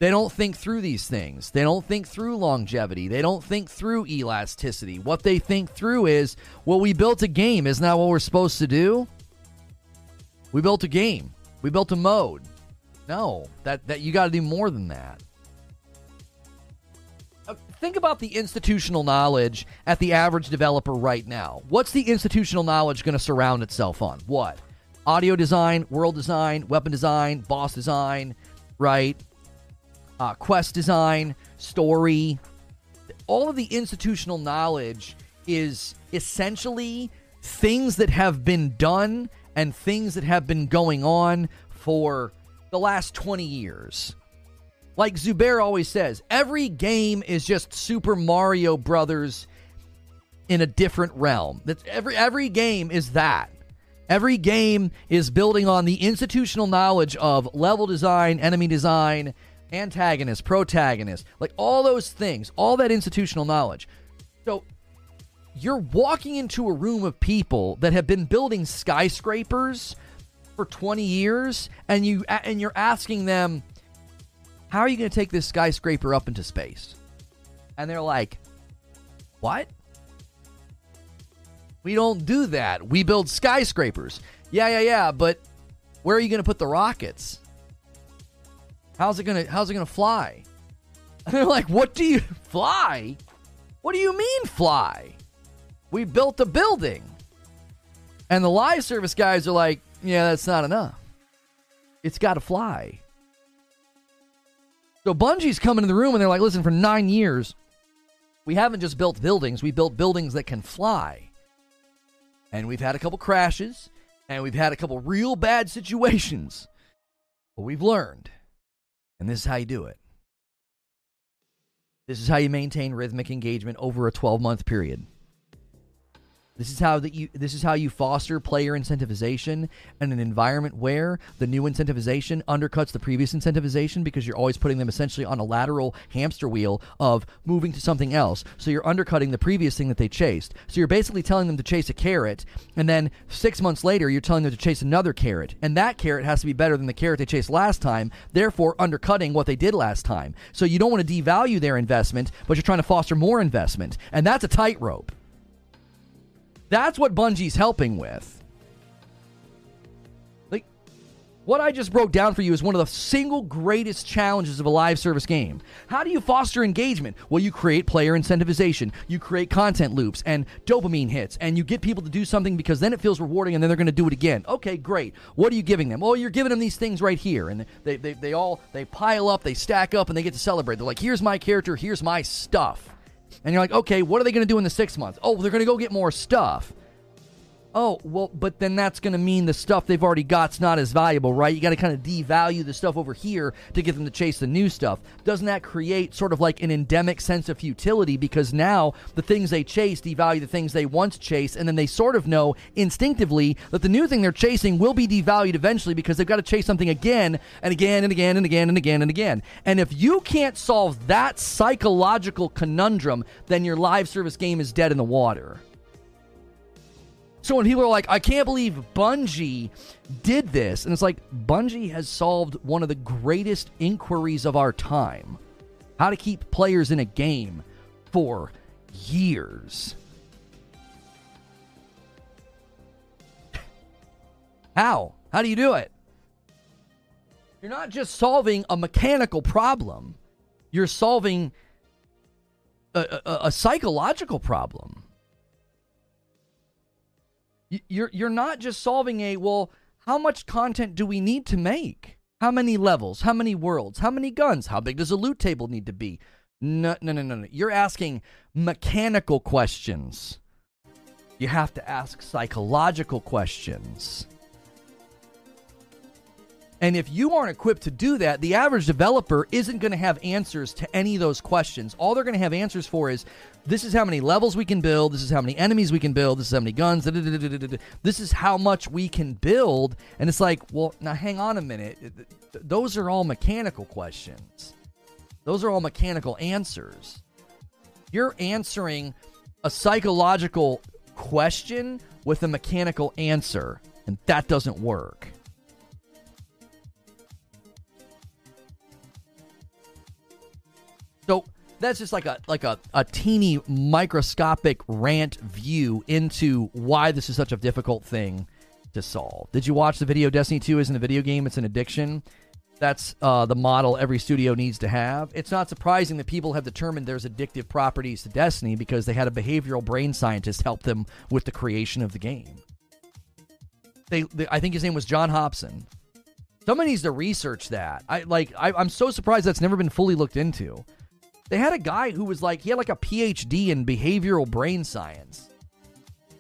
they don't think through these things. They don't think through longevity. They don't think through elasticity. What they think through is, well, we built a game. Isn't that what we're supposed to do? We built a game. We built a mode. No, that, that you got to do more than that. Think about the institutional knowledge at the average developer right now. What's the institutional knowledge going to surround itself on? What? Audio design, world design, weapon design, boss design, right? uh, quest design, story, all of the institutional knowledge is essentially things that have been done and things that have been going on for the last 20 years. Like Zubair always says, every game is just Super Mario Brothers in a different realm. That's every every game is that. Every game is building on the institutional knowledge of level design, enemy design, antagonist, protagonist, like all those things, all that institutional knowledge. So you're walking into a room of people that have been building skyscrapers for 20 years and you and you're asking them how are you going to take this skyscraper up into space? And they're like, "What? We don't do that. We build skyscrapers." Yeah, yeah, yeah, but where are you going to put the rockets? How's it gonna How's it gonna fly? [laughs] And they're like, What do you [laughs] fly? What do you mean fly? We built a building. And the live service guys are like, Yeah, that's not enough. It's got to fly. So Bungie's coming in the room and they're like, Listen, for nine years, we haven't just built buildings, we built buildings that can fly. And we've had a couple crashes, and we've had a couple real bad situations. But we've learned. And this is how you do it. This is how you maintain rhythmic engagement over a 12 month period. This is how that you this is how you foster player incentivization in an environment where the new incentivization undercuts the previous incentivization because you're always putting them essentially on a lateral hamster wheel of moving to something else. So you're undercutting the previous thing that they chased. So you're basically telling them to chase a carrot and then 6 months later you're telling them to chase another carrot. And that carrot has to be better than the carrot they chased last time, therefore undercutting what they did last time. So you don't want to devalue their investment, but you're trying to foster more investment. And that's a tightrope. That's what Bungie's helping with. Like, what I just broke down for you is one of the single greatest challenges of a live service game. How do you foster engagement? Well, you create player incentivization, you create content loops and dopamine hits, and you get people to do something because then it feels rewarding and then they're going to do it again. Okay, great. What are you giving them? Well, you're giving them these things right here. And they, they, they all, they pile up, they stack up, and they get to celebrate. They're like, here's my character, here's my stuff. And you're like, okay, what are they going to do in the six months? Oh, they're going to go get more stuff. Oh, well, but then that's going to mean the stuff they've already got's not as valuable, right? You got to kind of devalue the stuff over here to get them to chase the new stuff. Doesn't that create sort of like an endemic sense of futility because now the things they chase devalue the things they once chased, and then they sort of know instinctively that the new thing they're chasing will be devalued eventually because they've got to chase something again and again and again and again and again and again. And if you can't solve that psychological conundrum, then your live service game is dead in the water. So when people are like, I can't believe Bungie did this, and it's like, Bungie has solved one of the greatest inquiries of our time how to keep players in a game for years. [laughs] How? How do you do it? You're not just solving a mechanical problem, you're solving a, a, a psychological problem you're you're not just solving a well how much content do we need to make? How many levels? How many worlds? How many guns? How big does a loot table need to be? No no no no, no. you're asking mechanical questions. You have to ask psychological questions. And if you aren't equipped to do that, the average developer isn't going to have answers to any of those questions. All they're going to have answers for is this is how many levels we can build, this is how many enemies we can build, this is how many guns, this is how much we can build. And it's like, well, now hang on a minute. Those are all mechanical questions, those are all mechanical answers. You're answering a psychological question with a mechanical answer, and that doesn't work. That's just like a like a, a teeny microscopic rant view into why this is such a difficult thing to solve. Did you watch the video? Destiny 2 isn't a video game, it's an addiction. That's uh, the model every studio needs to have. It's not surprising that people have determined there's addictive properties to Destiny because they had a behavioral brain scientist help them with the creation of the game. They, they I think his name was John Hopson. Someone needs to research that. I like. I, I'm so surprised that's never been fully looked into. They had a guy who was like, he had like a PhD in behavioral brain science.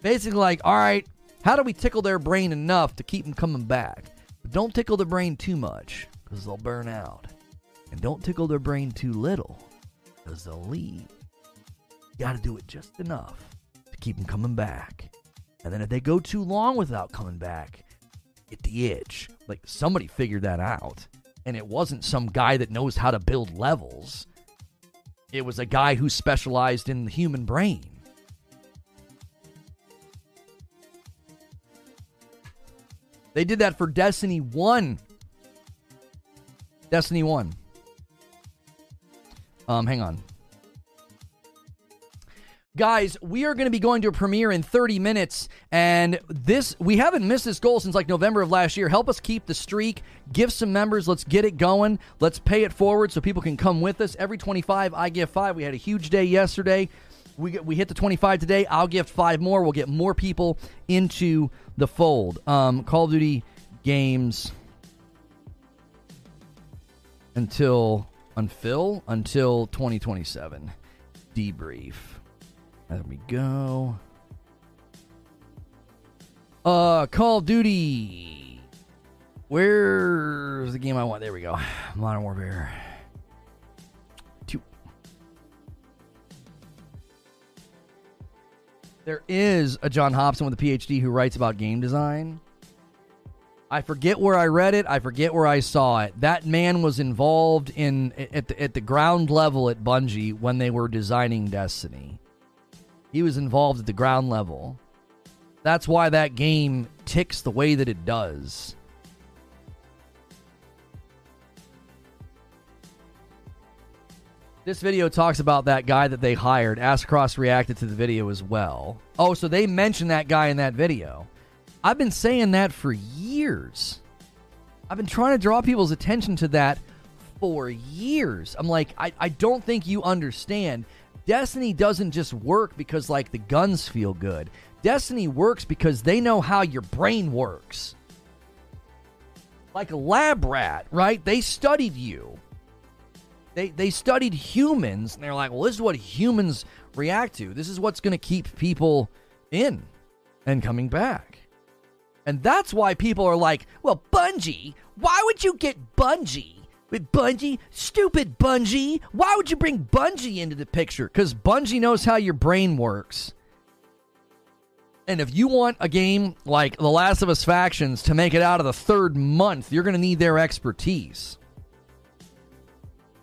Basically, like, all right, how do we tickle their brain enough to keep them coming back? But don't tickle the brain too much, because they'll burn out. And don't tickle their brain too little, because they'll leave. You got to do it just enough to keep them coming back. And then if they go too long without coming back, get the itch. Like somebody figured that out. And it wasn't some guy that knows how to build levels. It was a guy who specialized in the human brain. They did that for Destiny 1. Destiny 1. Um, hang on. Guys, we are going to be going to a premiere in 30 minutes, and this we haven't missed this goal since like November of last year. Help us keep the streak. Give some members. Let's get it going. Let's pay it forward so people can come with us. Every 25, I give five. We had a huge day yesterday. We get, we hit the 25 today. I'll gift five more. We'll get more people into the fold. Um, Call of Duty games until unfill until 2027 debrief. There we go. Uh, Call of Duty. Where's the game I want? There we go. [sighs] Modern Warfare. Two. There is a John Hopson with a PhD who writes about game design. I forget where I read it. I forget where I saw it. That man was involved in at the, at the ground level at Bungie when they were designing Destiny. He was involved at the ground level. That's why that game ticks the way that it does. This video talks about that guy that they hired. Cross reacted to the video as well. Oh, so they mentioned that guy in that video. I've been saying that for years. I've been trying to draw people's attention to that for years. I'm like, I, I don't think you understand. Destiny doesn't just work because like the guns feel good. Destiny works because they know how your brain works. Like a lab rat, right? They studied you. They they studied humans and they're like, "Well, this is what humans react to. This is what's going to keep people in and coming back." And that's why people are like, "Well, Bungie, why would you get Bungie?" With Bungie. Stupid Bungie. Why would you bring Bungie into the picture? Because Bungie knows how your brain works. And if you want a game like The Last of Us Factions to make it out of the third month, you're going to need their expertise.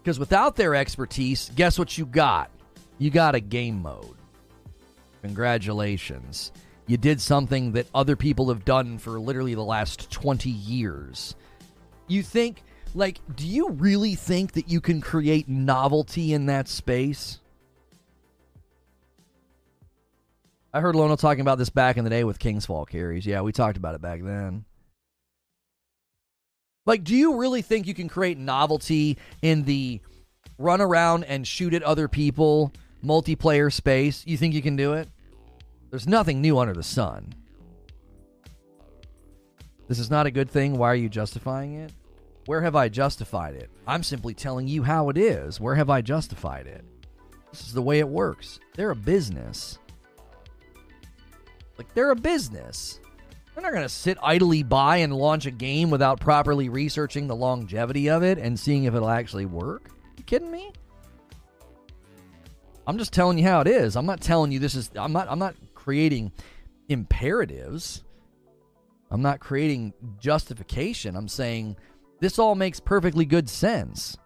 Because without their expertise, guess what you got? You got a game mode. Congratulations. You did something that other people have done for literally the last 20 years. You think like, do you really think that you can create novelty in that space? I heard Lono talking about this back in the day with King's Fall carries. Yeah, we talked about it back then. Like, do you really think you can create novelty in the run around and shoot at other people multiplayer space? You think you can do it? There's nothing new under the sun. This is not a good thing. Why are you justifying it? Where have I justified it? I'm simply telling you how it is. Where have I justified it? This is the way it works. They're a business. Like, they're a business. They're not going to sit idly by and launch a game without properly researching the longevity of it and seeing if it'll actually work. You kidding me? I'm just telling you how it is. I'm not telling you this is I'm not I'm not creating imperatives. I'm not creating justification. I'm saying this all makes perfectly good sense.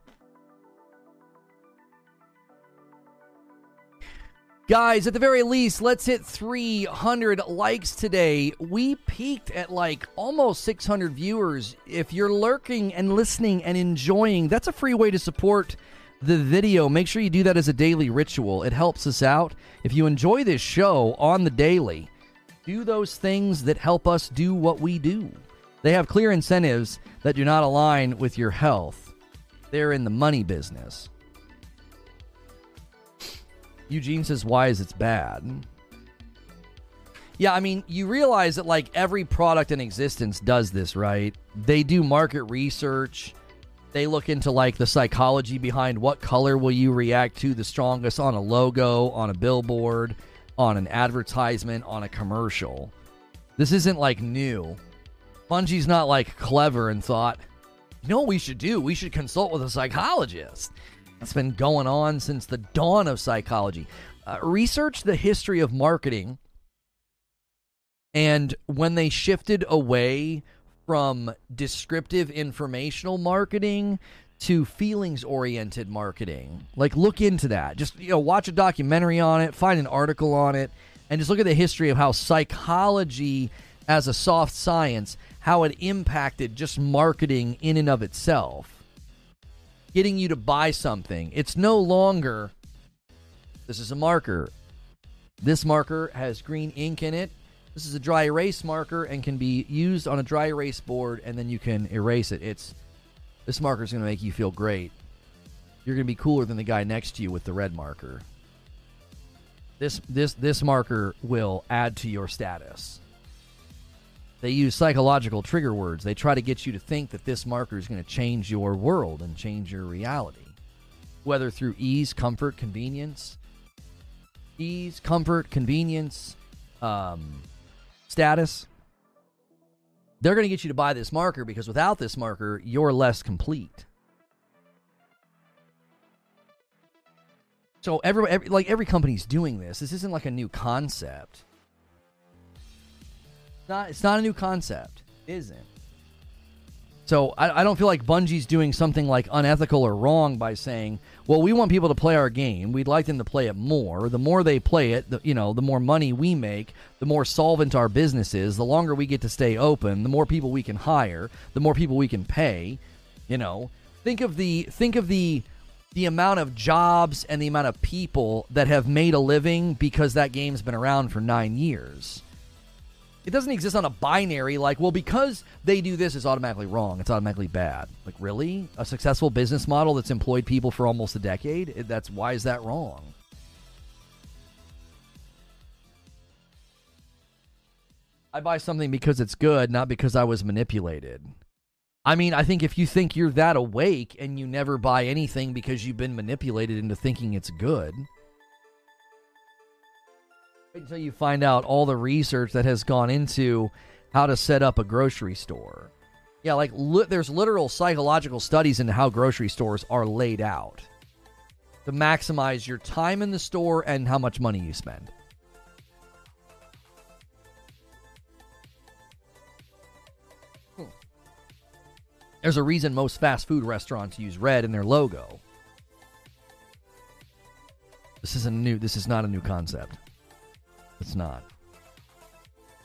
Guys, at the very least, let's hit 300 likes today. We peaked at like almost 600 viewers. If you're lurking and listening and enjoying, that's a free way to support the video. Make sure you do that as a daily ritual. It helps us out. If you enjoy this show on the daily, do those things that help us do what we do. They have clear incentives that do not align with your health. They're in the money business. Eugene says, Why is it bad? Yeah, I mean, you realize that like every product in existence does this, right? They do market research. They look into like the psychology behind what color will you react to the strongest on a logo, on a billboard, on an advertisement, on a commercial. This isn't like new. Bungie's not like clever and thought, you know what we should do? We should consult with a psychologist. That's been going on since the dawn of psychology. Uh, research the history of marketing and when they shifted away from descriptive informational marketing to feelings oriented marketing. Like look into that. Just you know watch a documentary on it, find an article on it and just look at the history of how psychology as a soft science how it impacted just marketing in and of itself getting you to buy something. It's no longer this is a marker. This marker has green ink in it. This is a dry erase marker and can be used on a dry erase board and then you can erase it. It's this marker is going to make you feel great. You're going to be cooler than the guy next to you with the red marker. This this this marker will add to your status. They use psychological trigger words. They try to get you to think that this marker is going to change your world and change your reality, whether through ease, comfort, convenience. Ease, comfort, convenience, um, status. They're going to get you to buy this marker because without this marker, you're less complete. So every, every like every company's doing this. This isn't like a new concept not. It's not a new concept. It isn't. So I, I don't feel like Bungie's doing something like unethical or wrong by saying, "Well, we want people to play our game. We'd like them to play it more. The more they play it, the, you know, the more money we make, the more solvent our business is. The longer we get to stay open, the more people we can hire, the more people we can pay. You know, think of the think of the the amount of jobs and the amount of people that have made a living because that game's been around for nine years. It doesn't exist on a binary like, well, because they do this, it's automatically wrong. It's automatically bad. Like, really? A successful business model that's employed people for almost a decade? That's why is that wrong? I buy something because it's good, not because I was manipulated. I mean, I think if you think you're that awake and you never buy anything because you've been manipulated into thinking it's good, until you find out all the research that has gone into how to set up a grocery store. Yeah, like li- there's literal psychological studies into how grocery stores are laid out to maximize your time in the store and how much money you spend. Hmm. There's a reason most fast food restaurants use red in their logo. This is a new this is not a new concept. It's not.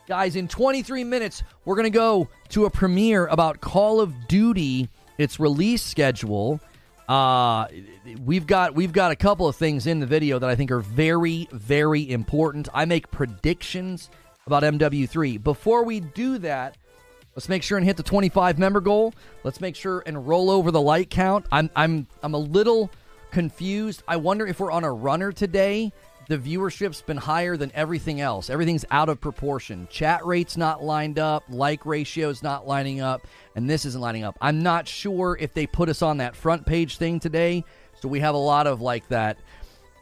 Guys, in 23 minutes, we're going to go to a premiere about Call of Duty, its release schedule. Uh, we've got we've got a couple of things in the video that I think are very very important. I make predictions about MW3. Before we do that, let's make sure and hit the 25 member goal. Let's make sure and roll over the like count. I'm I'm I'm a little confused. I wonder if we're on a runner today the viewership's been higher than everything else. Everything's out of proportion. Chat rate's not lined up, like ratio's not lining up, and this isn't lining up. I'm not sure if they put us on that front page thing today, so we have a lot of like that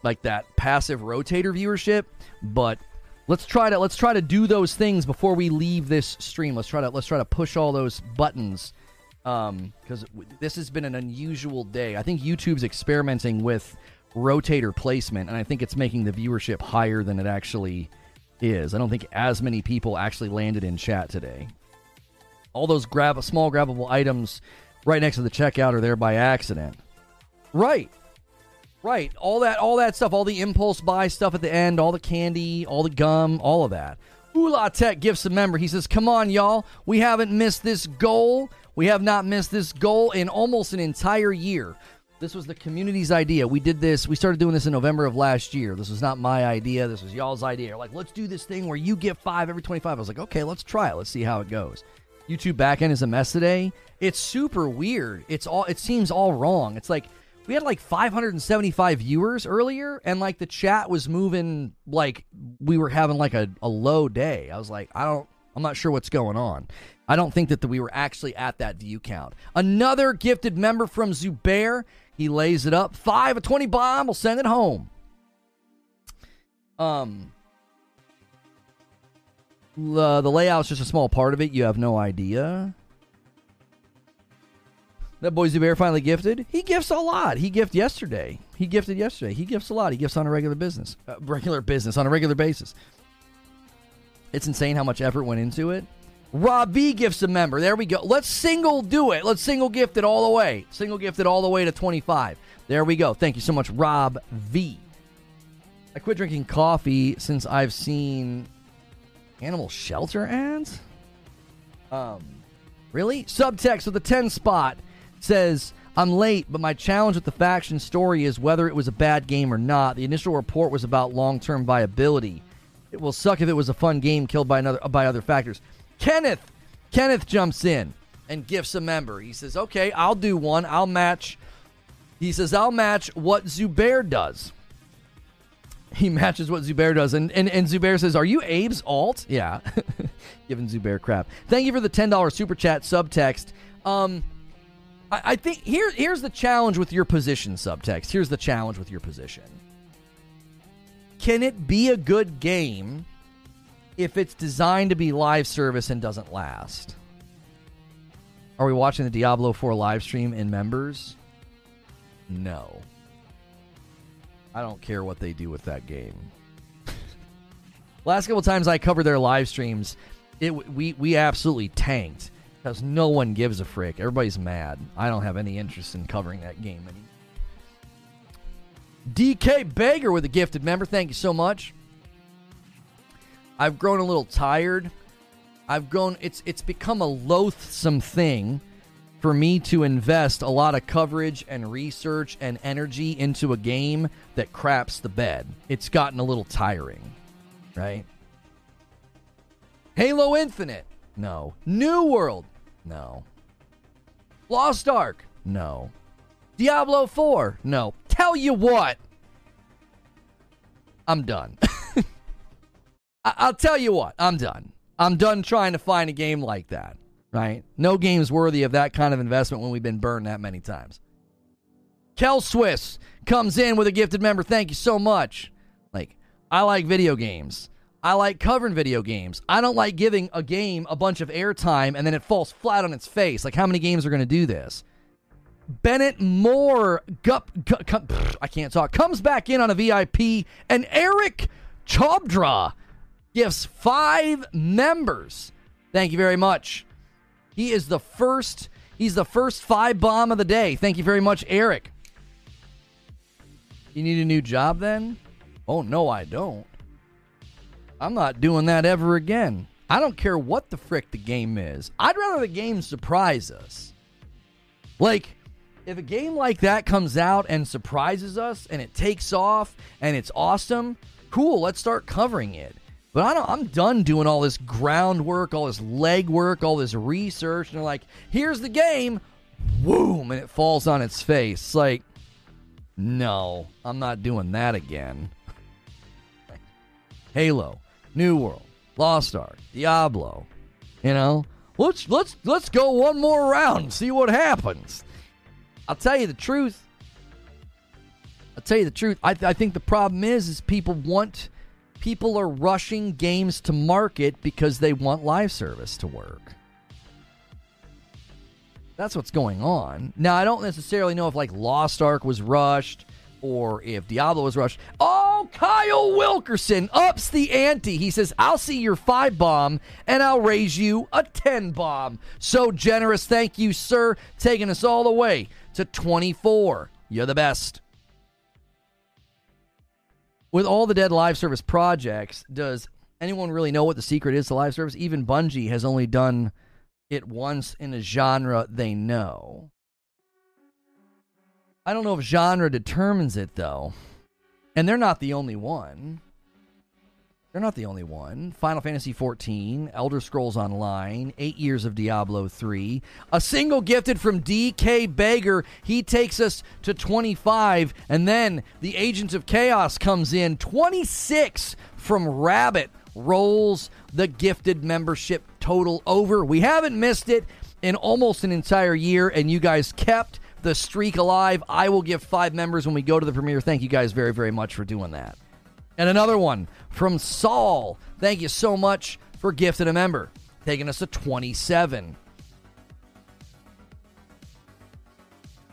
like that passive rotator viewership, but Let's try to let's try to do those things before we leave this stream. Let's try to let's try to push all those buttons um because this has been an unusual day. I think YouTube's experimenting with rotator placement and I think it's making the viewership higher than it actually is. I don't think as many people actually landed in chat today. All those grab small grabbable items right next to the checkout are there by accident. Right. Right. All that all that stuff, all the impulse buy stuff at the end, all the candy, all the gum, all of that. Ula Tech gifts a member. He says, Come on, y'all. We haven't missed this goal. We have not missed this goal in almost an entire year. This was the community's idea. We did this, we started doing this in November of last year. This was not my idea. This was y'all's idea. Like, let's do this thing where you get five every 25. I was like, okay, let's try it. Let's see how it goes. YouTube backend is a mess today. It's super weird. It's all it seems all wrong. It's like we had like 575 viewers earlier and like the chat was moving like we were having like a, a low day i was like i don't i'm not sure what's going on i don't think that the, we were actually at that view count another gifted member from zubair he lays it up five a 20 bomb we'll send it home um the, the layout's just a small part of it you have no idea that boy Zubair finally gifted. He gifts a lot. He gifted yesterday. He gifted yesterday. He gifts a lot. He gifts on a regular business, uh, regular business on a regular basis. It's insane how much effort went into it. Rob V gifts a member. There we go. Let's single do it. Let's single gift it all the way. Single gift it all the way to 25. There we go. Thank you so much, Rob V. I quit drinking coffee since I've seen animal shelter ads. Um, really? Subtext with a 10 spot says, I'm late, but my challenge with the faction story is whether it was a bad game or not. The initial report was about long term viability. It will suck if it was a fun game killed by another by other factors. Kenneth Kenneth jumps in and gifts a member. He says, Okay, I'll do one. I'll match. He says, I'll match what Zubair does. He matches what Zubair does. And, and, and Zubair says, Are you Abe's alt? Yeah. [laughs] Giving Zubair crap. Thank you for the $10 super chat subtext. Um, I, I think here here's the challenge with your position subtext. Here's the challenge with your position. Can it be a good game if it's designed to be live service and doesn't last? Are we watching the Diablo 4 live stream in members? No. I don't care what they do with that game. [laughs] Last couple times I covered their live streams, it we we absolutely tanked because no one gives a frick. Everybody's mad. I don't have any interest in covering that game anymore. DK Bager with a gifted member. Thank you so much. I've grown a little tired. I've grown it's it's become a loathsome thing for me to invest a lot of coverage and research and energy into a game that craps the bed. It's gotten a little tiring, right? Halo Infinite. No. New World? No. Lost Ark? No. Diablo 4? No. Tell you what. I'm done. [laughs] I- will tell you what. I'm done. I'm done trying to find a game like that. Right? No game's worthy of that kind of investment when we've been burned that many times. Kel Swiss comes in with a gifted member. Thank you so much. Like, I like video games. I like covering video games. I don't like giving a game a bunch of airtime and then it falls flat on its face. Like, how many games are going to do this? Bennett Moore, gup, gup, gup, I can't talk, comes back in on a VIP, and Eric Chobdra gifts five members. Thank you very much. He is the first. He's the first five bomb of the day. Thank you very much, Eric. You need a new job then? Oh no, I don't. I'm not doing that ever again. I don't care what the frick the game is. I'd rather the game surprise us. Like, if a game like that comes out and surprises us and it takes off and it's awesome, cool, let's start covering it. But I I'm done doing all this groundwork, all this legwork, all this research. And they're like, here's the game, boom, and it falls on its face. Like, no, I'm not doing that again. [laughs] Halo. New World, Lost Ark, Diablo. You know, let's let's let's go one more round and see what happens. I'll tell you the truth. I'll tell you the truth. I, I think the problem is is people want People are rushing games to market because they want live service to work. That's what's going on. Now, I don't necessarily know if like Lost Ark was rushed or if Diablo was rushed. Oh, Kyle Wilkerson ups the ante. He says, I'll see your five bomb and I'll raise you a 10 bomb. So generous. Thank you, sir. Taking us all the way to 24. You're the best. With all the dead live service projects, does anyone really know what the secret is to live service? Even Bungie has only done it once in a genre they know. I don't know if genre determines it though. And they're not the only one. They're not the only one. Final Fantasy XIV, Elder Scrolls Online, Eight Years of Diablo 3, a single gifted from DK Baker. He takes us to 25, and then the Agents of Chaos comes in. 26 from Rabbit rolls the gifted membership total over. We haven't missed it in almost an entire year, and you guys kept the streak alive. I will give five members when we go to the premiere. Thank you guys very, very much for doing that. And another one from Saul. Thank you so much for gifting a member, taking us to 27.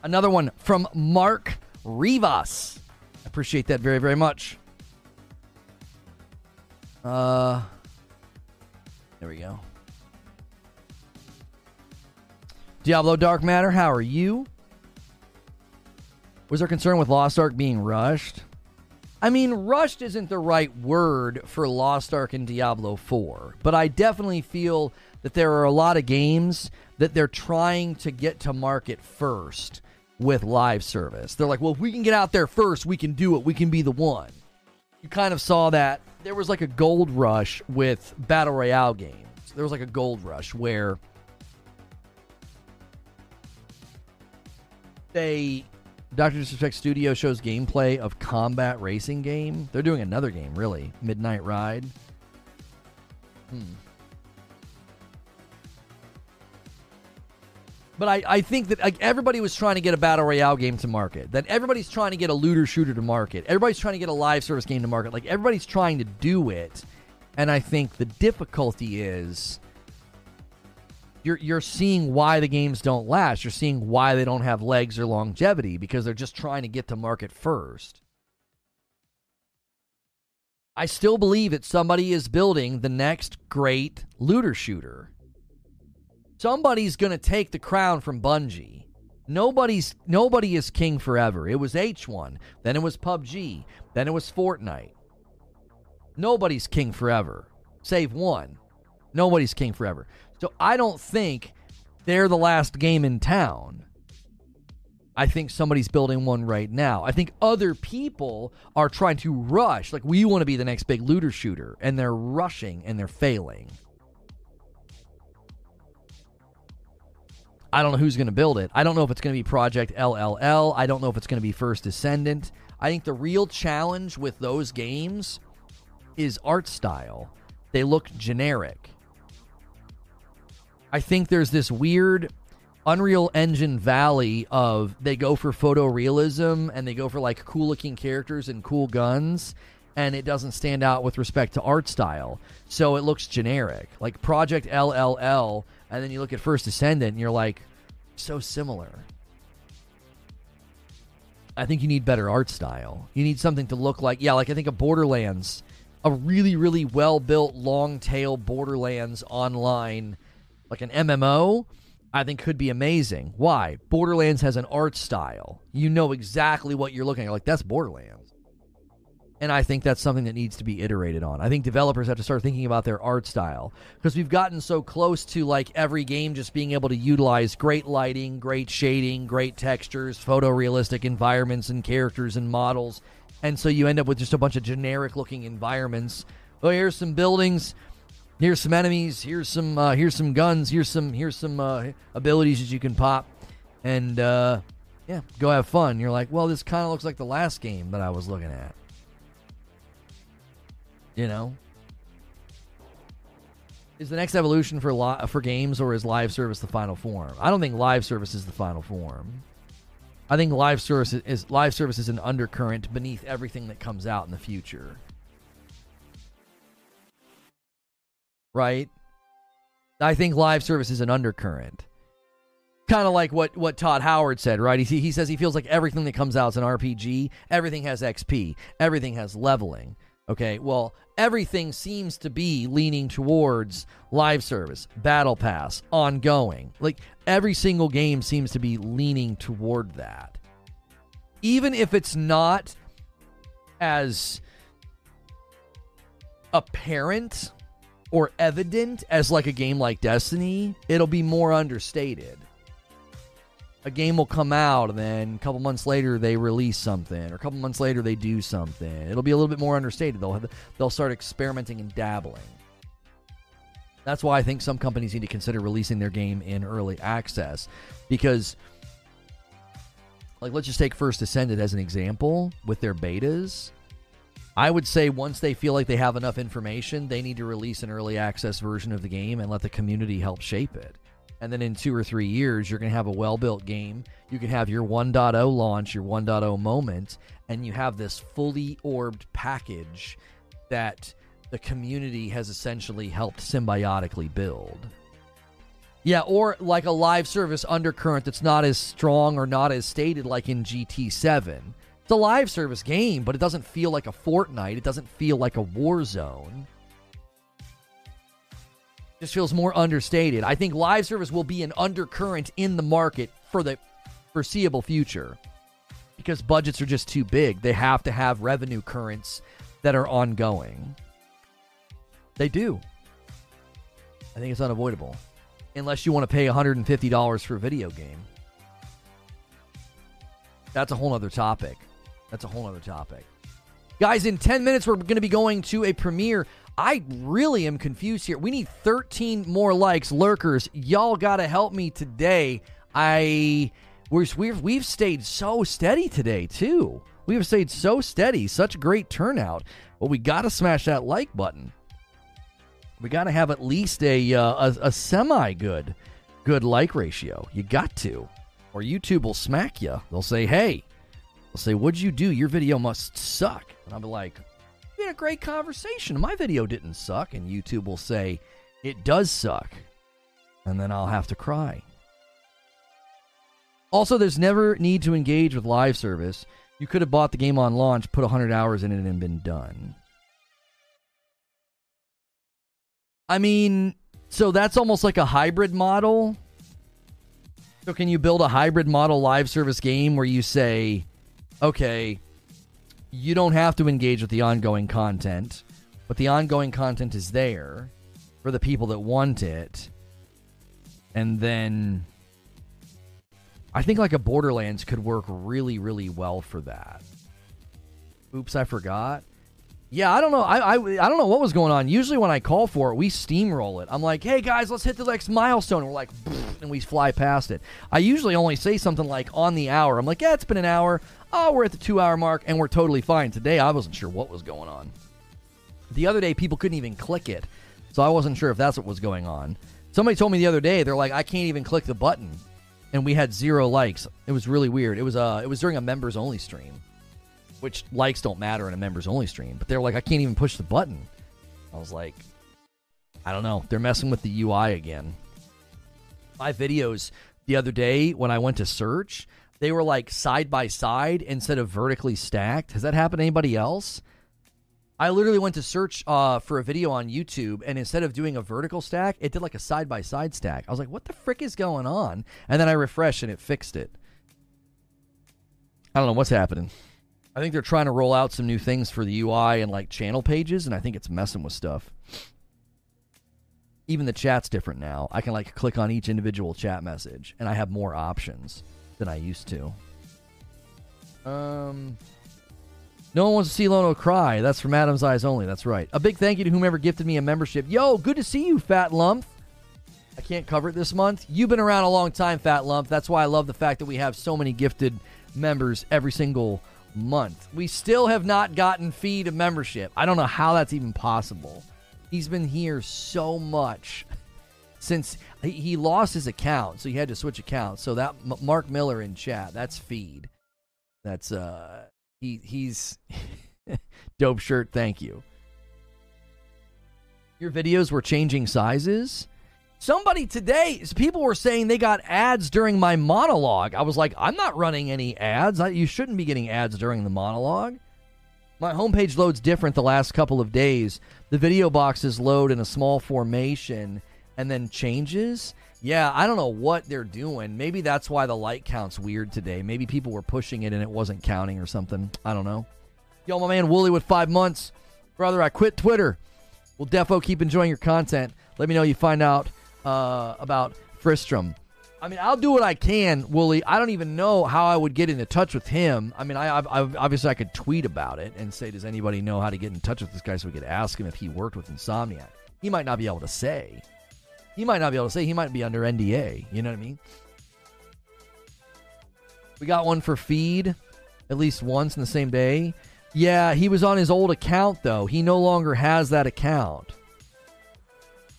Another one from Mark Rivas. I appreciate that very, very much. Uh, there we go. Diablo Dark Matter, how are you? Was there concern with Lost Ark being rushed? I mean, rushed isn't the right word for Lost Ark and Diablo 4, but I definitely feel that there are a lot of games that they're trying to get to market first with live service. They're like, well, if we can get out there first, we can do it. We can be the one. You kind of saw that there was like a gold rush with battle royale games. There was like a gold rush where they Dr. Disrespect Studio shows gameplay of combat racing game. They're doing another game, really. Midnight Ride. Hmm. But I, I think that like everybody was trying to get a battle royale game to market. That everybody's trying to get a looter shooter to market. Everybody's trying to get a live service game to market. Like everybody's trying to do it. And I think the difficulty is you're you're seeing why the games don't last. You're seeing why they don't have legs or longevity because they're just trying to get to market first. I still believe that somebody is building the next great looter shooter somebody's going to take the crown from Bungie. Nobody's nobody is king forever. It was H1, then it was PUBG, then it was Fortnite. Nobody's king forever, save one. Nobody's king forever. So I don't think they're the last game in town. I think somebody's building one right now. I think other people are trying to rush. Like, we want to be the next big looter shooter, and they're rushing and they're failing. I don't know who's going to build it. I don't know if it's going to be Project LLL. I don't know if it's going to be First Descendant. I think the real challenge with those games is art style. They look generic. I think there's this weird Unreal Engine Valley of they go for photorealism and they go for like cool looking characters and cool guns and it doesn't stand out with respect to art style. So it looks generic. Like Project LLL and then you look at First Descendant and you're like, so similar. I think you need better art style. You need something to look like, yeah, like I think a Borderlands, a really, really well built, long tail Borderlands online, like an MMO, I think could be amazing. Why? Borderlands has an art style. You know exactly what you're looking at. Like, that's Borderlands. And I think that's something that needs to be iterated on. I think developers have to start thinking about their art style because we've gotten so close to like every game just being able to utilize great lighting, great shading, great textures, photorealistic environments and characters and models. And so you end up with just a bunch of generic looking environments. Oh, here's some buildings. Here's some enemies. Here's some. Uh, here's some guns. Here's some. Here's some uh, abilities that you can pop, and uh, yeah, go have fun. You're like, well, this kind of looks like the last game that I was looking at. You know, is the next evolution for li- for games or is live service the final form? I don't think live service is the final form. I think live service is live service is an undercurrent beneath everything that comes out in the future. Right? I think live service is an undercurrent. Kind of like what, what Todd Howard said, right? He, he says he feels like everything that comes out is an RPG. Everything has XP. Everything has leveling. Okay, well, everything seems to be leaning towards live service, battle pass, ongoing. Like every single game seems to be leaning toward that. Even if it's not as apparent or evident as like a game like Destiny, it'll be more understated. A game will come out and then a couple months later they release something or a couple months later they do something. It'll be a little bit more understated. They'll have, they'll start experimenting and dabbling. That's why i think some companies need to consider releasing their game in early access because like let's just take First Descendant as an example with their betas I would say once they feel like they have enough information, they need to release an early access version of the game and let the community help shape it. And then in two or three years you're going to have a well-built game. You can have your 1.0 launch your 1.0 moment and you have this fully orbed package that the community has essentially helped symbiotically build. Yeah or like a live service undercurrent that's not as strong or not as stated like in gt7 it's a live service game but it doesn't feel like a fortnite it doesn't feel like a war zone just feels more understated. I think live service will be an undercurrent in the market for the foreseeable future because budgets are just too big. They have to have revenue currents that are ongoing. They do. I think it's unavoidable. Unless you want to pay $150 for a video game. That's a whole other topic. That's a whole other topic. Guys, in 10 minutes, we're going to be going to a premiere I really am confused here. We need 13 more likes, lurkers. Y'all got to help me today. I we've, we've we've stayed so steady today too. We have stayed so steady, such great turnout. But we got to smash that like button. We got to have at least a, uh, a a semi good good like ratio. You got to, or YouTube will smack you. They'll say, "Hey," they'll say, "What'd you do? Your video must suck." And I'll be like, we had a great conversation. My video didn't suck. And YouTube will say, it does suck. And then I'll have to cry. Also, there's never need to engage with live service. You could have bought the game on launch, put 100 hours in it, and been done. I mean, so that's almost like a hybrid model. So, can you build a hybrid model live service game where you say, okay, you don't have to engage with the ongoing content, but the ongoing content is there for the people that want it. And then I think like a Borderlands could work really, really well for that. Oops, I forgot. Yeah, I don't know. I, I I don't know what was going on. Usually when I call for it, we steamroll it. I'm like, "Hey guys, let's hit the next milestone." And we're like, and we fly past it. I usually only say something like on the hour. I'm like, "Yeah, it's been an hour oh, we're at the two hour mark and we're totally fine. Today, I wasn't sure what was going on. The other day, people couldn't even click it. So I wasn't sure if that's what was going on. Somebody told me the other day, they're like, I can't even click the button. And we had zero likes. It was really weird. It was uh it was during a members only stream. Which likes don't matter in a members only stream. But they're like, I can't even push the button. I was like, I don't know. They're messing with the UI again. My videos the other day when I went to search, they were like side by side instead of vertically stacked. Has that happened to anybody else? I literally went to search uh, for a video on YouTube, and instead of doing a vertical stack, it did like a side by side stack. I was like, what the frick is going on? And then I refreshed and it fixed it. I don't know what's happening. I think they're trying to roll out some new things for the UI and like channel pages, and I think it's messing with stuff. Even the chat's different now. I can like click on each individual chat message, and I have more options than I used to. Um, no one wants to see Lono cry. That's from Adam's Eyes Only. That's right. A big thank you to whomever gifted me a membership. Yo, good to see you, Fat Lump. I can't cover it this month. You've been around a long time, Fat Lump. That's why I love the fact that we have so many gifted members every single month. We still have not gotten Fee to membership. I don't know how that's even possible. He's been here so much since he, lost his account, so he had to switch accounts. So that Mark Miller in chat, that's feed. That's uh he he's [laughs] dope shirt. Thank you. Your videos were changing sizes? Somebody today, people were saying they got ads during my monologue. I was like, I'm not running any ads. I, you shouldn't be getting ads during the monologue. My homepage loads different the last couple of days. The video boxes load in a small formation and then changes. Yeah, I don't know what they're doing. Maybe that's why the light count's weird today. Maybe people were pushing it and it wasn't counting or something. I don't know. Yo, my man Wooly with five months. Brother, I quit Twitter. We'll defo keep enjoying your content. Let me know you find out uh, about Fristrom. I mean, I'll do what I can, Wooly. I don't even know how I would get into touch with him. I mean, I, I, obviously I could tweet about it and say, "Does anybody know how to get in touch with this guy?" So we could ask him if he worked with Insomniac. He might not be able to say. He might not be able to say. He might be under NDA. You know what I mean? We got one for feed, at least once in the same day. Yeah, he was on his old account though. He no longer has that account.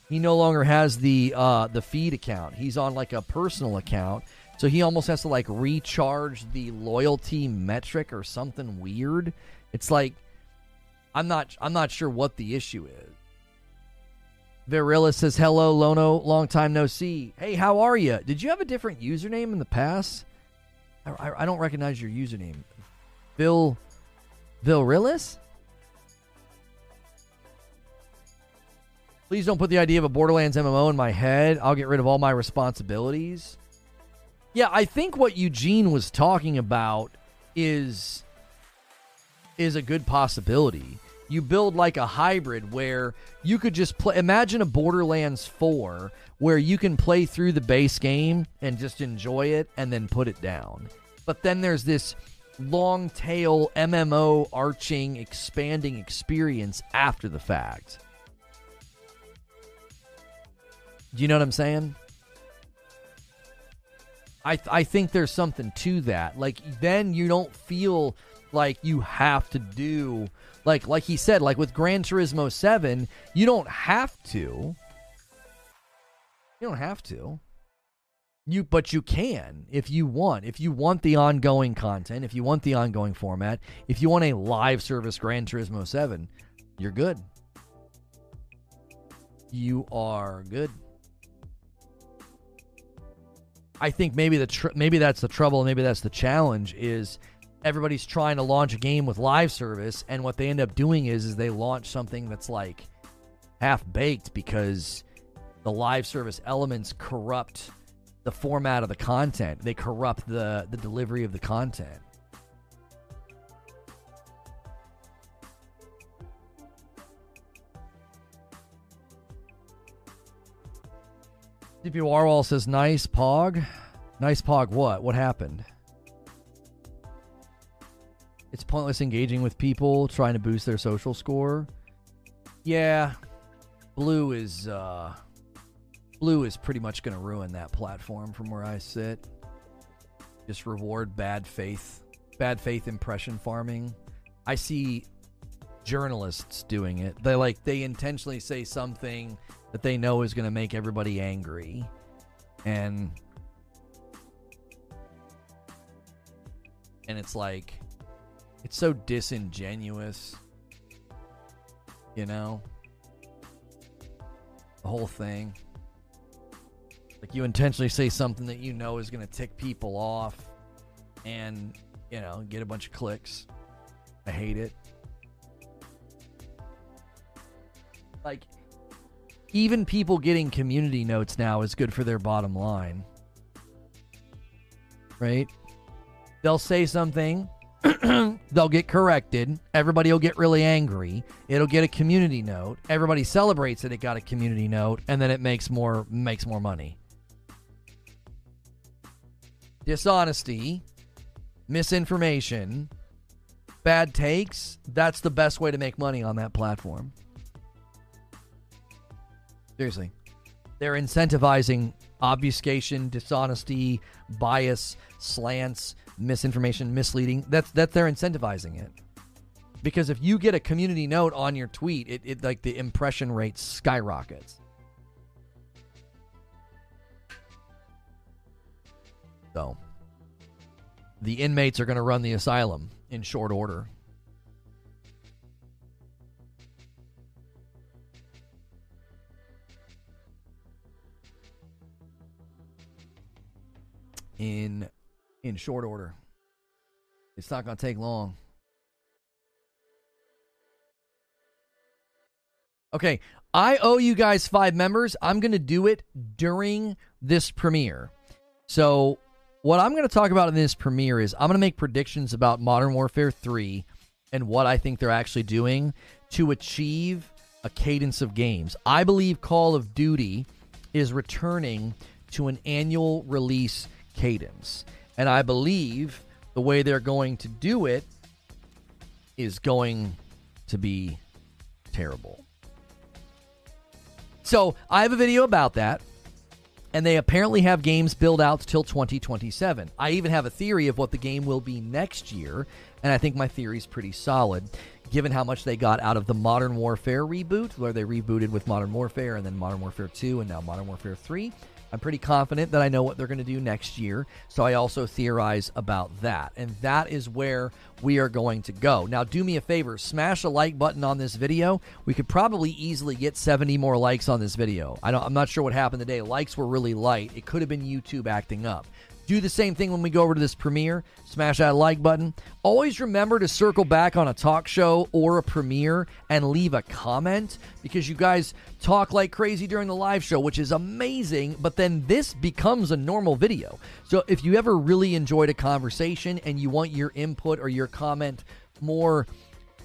He no longer has the uh, the feed account. He's on like a personal account. So he almost has to like recharge the loyalty metric or something weird. It's like I'm not I'm not sure what the issue is. Virilla says hello, Lono. Long time no see. Hey, how are you? Did you have a different username in the past? I, I, I don't recognize your username. Bill Vilrillis? Please don't put the idea of a Borderlands MMO in my head. I'll get rid of all my responsibilities. Yeah, I think what Eugene was talking about is is a good possibility. You build like a hybrid where you could just play imagine a Borderlands 4 where you can play through the base game and just enjoy it and then put it down. But then there's this long tail MMO arching expanding experience after the fact. Do you know what I'm saying? I th- I think there's something to that. Like then you don't feel like you have to do like like he said like with Gran Turismo 7, you don't have to. You don't have to. You but you can if you want. If you want the ongoing content, if you want the ongoing format, if you want a live service Gran Turismo 7, you're good. You are good. I think maybe the tr- maybe that's the trouble, maybe that's the challenge is everybody's trying to launch a game with live service and what they end up doing is is they launch something that's like half baked because the live service elements corrupt the format of the content. They corrupt the the delivery of the content. DP Warwall says, nice pog. Nice pog what? What happened? It's pointless engaging with people trying to boost their social score. Yeah. Blue is uh Blue is pretty much going to ruin that platform from where I sit. Just reward bad faith, bad faith impression farming. I see journalists doing it. They like they intentionally say something that they know is going to make everybody angry. And and it's like it's so disingenuous. You know? The whole thing. Like you intentionally say something that you know is going to tick people off and, you know, get a bunch of clicks. I hate it. Like even people getting community notes now is good for their bottom line. Right? They'll say something, [clears throat] they'll get corrected, everybody will get really angry, it'll get a community note, everybody celebrates that it got a community note, and then it makes more makes more money. Dishonesty, misinformation, bad takes, that's the best way to make money on that platform. Seriously. They're incentivizing obfuscation, dishonesty, bias, slants, misinformation, misleading. That's that they're incentivizing it. Because if you get a community note on your tweet, it, it like the impression rate skyrockets. So the inmates are going to run the asylum in short order. In in short order. It's not going to take long. Okay, I owe you guys five members. I'm going to do it during this premiere. So, what I'm going to talk about in this premiere is I'm going to make predictions about Modern Warfare 3 and what I think they're actually doing to achieve a cadence of games. I believe Call of Duty is returning to an annual release cadence. And I believe the way they're going to do it is going to be terrible. So I have a video about that. And they apparently have games build out till 2027. I even have a theory of what the game will be next year, and I think my theory is pretty solid, given how much they got out of the Modern Warfare reboot, where they rebooted with Modern Warfare and then Modern Warfare 2 and now Modern Warfare 3. I'm pretty confident that I know what they're going to do next year. So I also theorize about that. And that is where we are going to go. Now, do me a favor smash a like button on this video. We could probably easily get 70 more likes on this video. I I'm not sure what happened today. Likes were really light. It could have been YouTube acting up. Do the same thing when we go over to this premiere. Smash that like button. Always remember to circle back on a talk show or a premiere and leave a comment because you guys talk like crazy during the live show, which is amazing. But then this becomes a normal video. So if you ever really enjoyed a conversation and you want your input or your comment more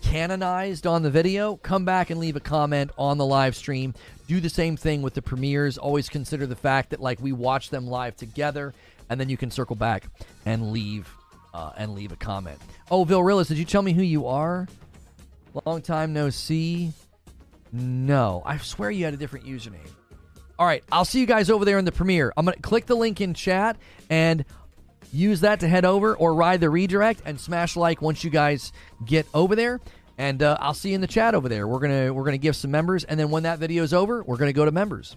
canonized on the video, come back and leave a comment on the live stream. Do the same thing with the premieres. Always consider the fact that like we watch them live together and then you can circle back and leave uh, and leave a comment. Oh, Vilrillis, did you tell me who you are? Long time no see. No, I swear you had a different username. All right, I'll see you guys over there in the premiere. I'm gonna click the link in chat and use that to head over or ride the redirect and smash like once you guys get over there. And uh, I'll see you in the chat over there. We're gonna we're gonna give some members, and then when that video is over, we're gonna go to members.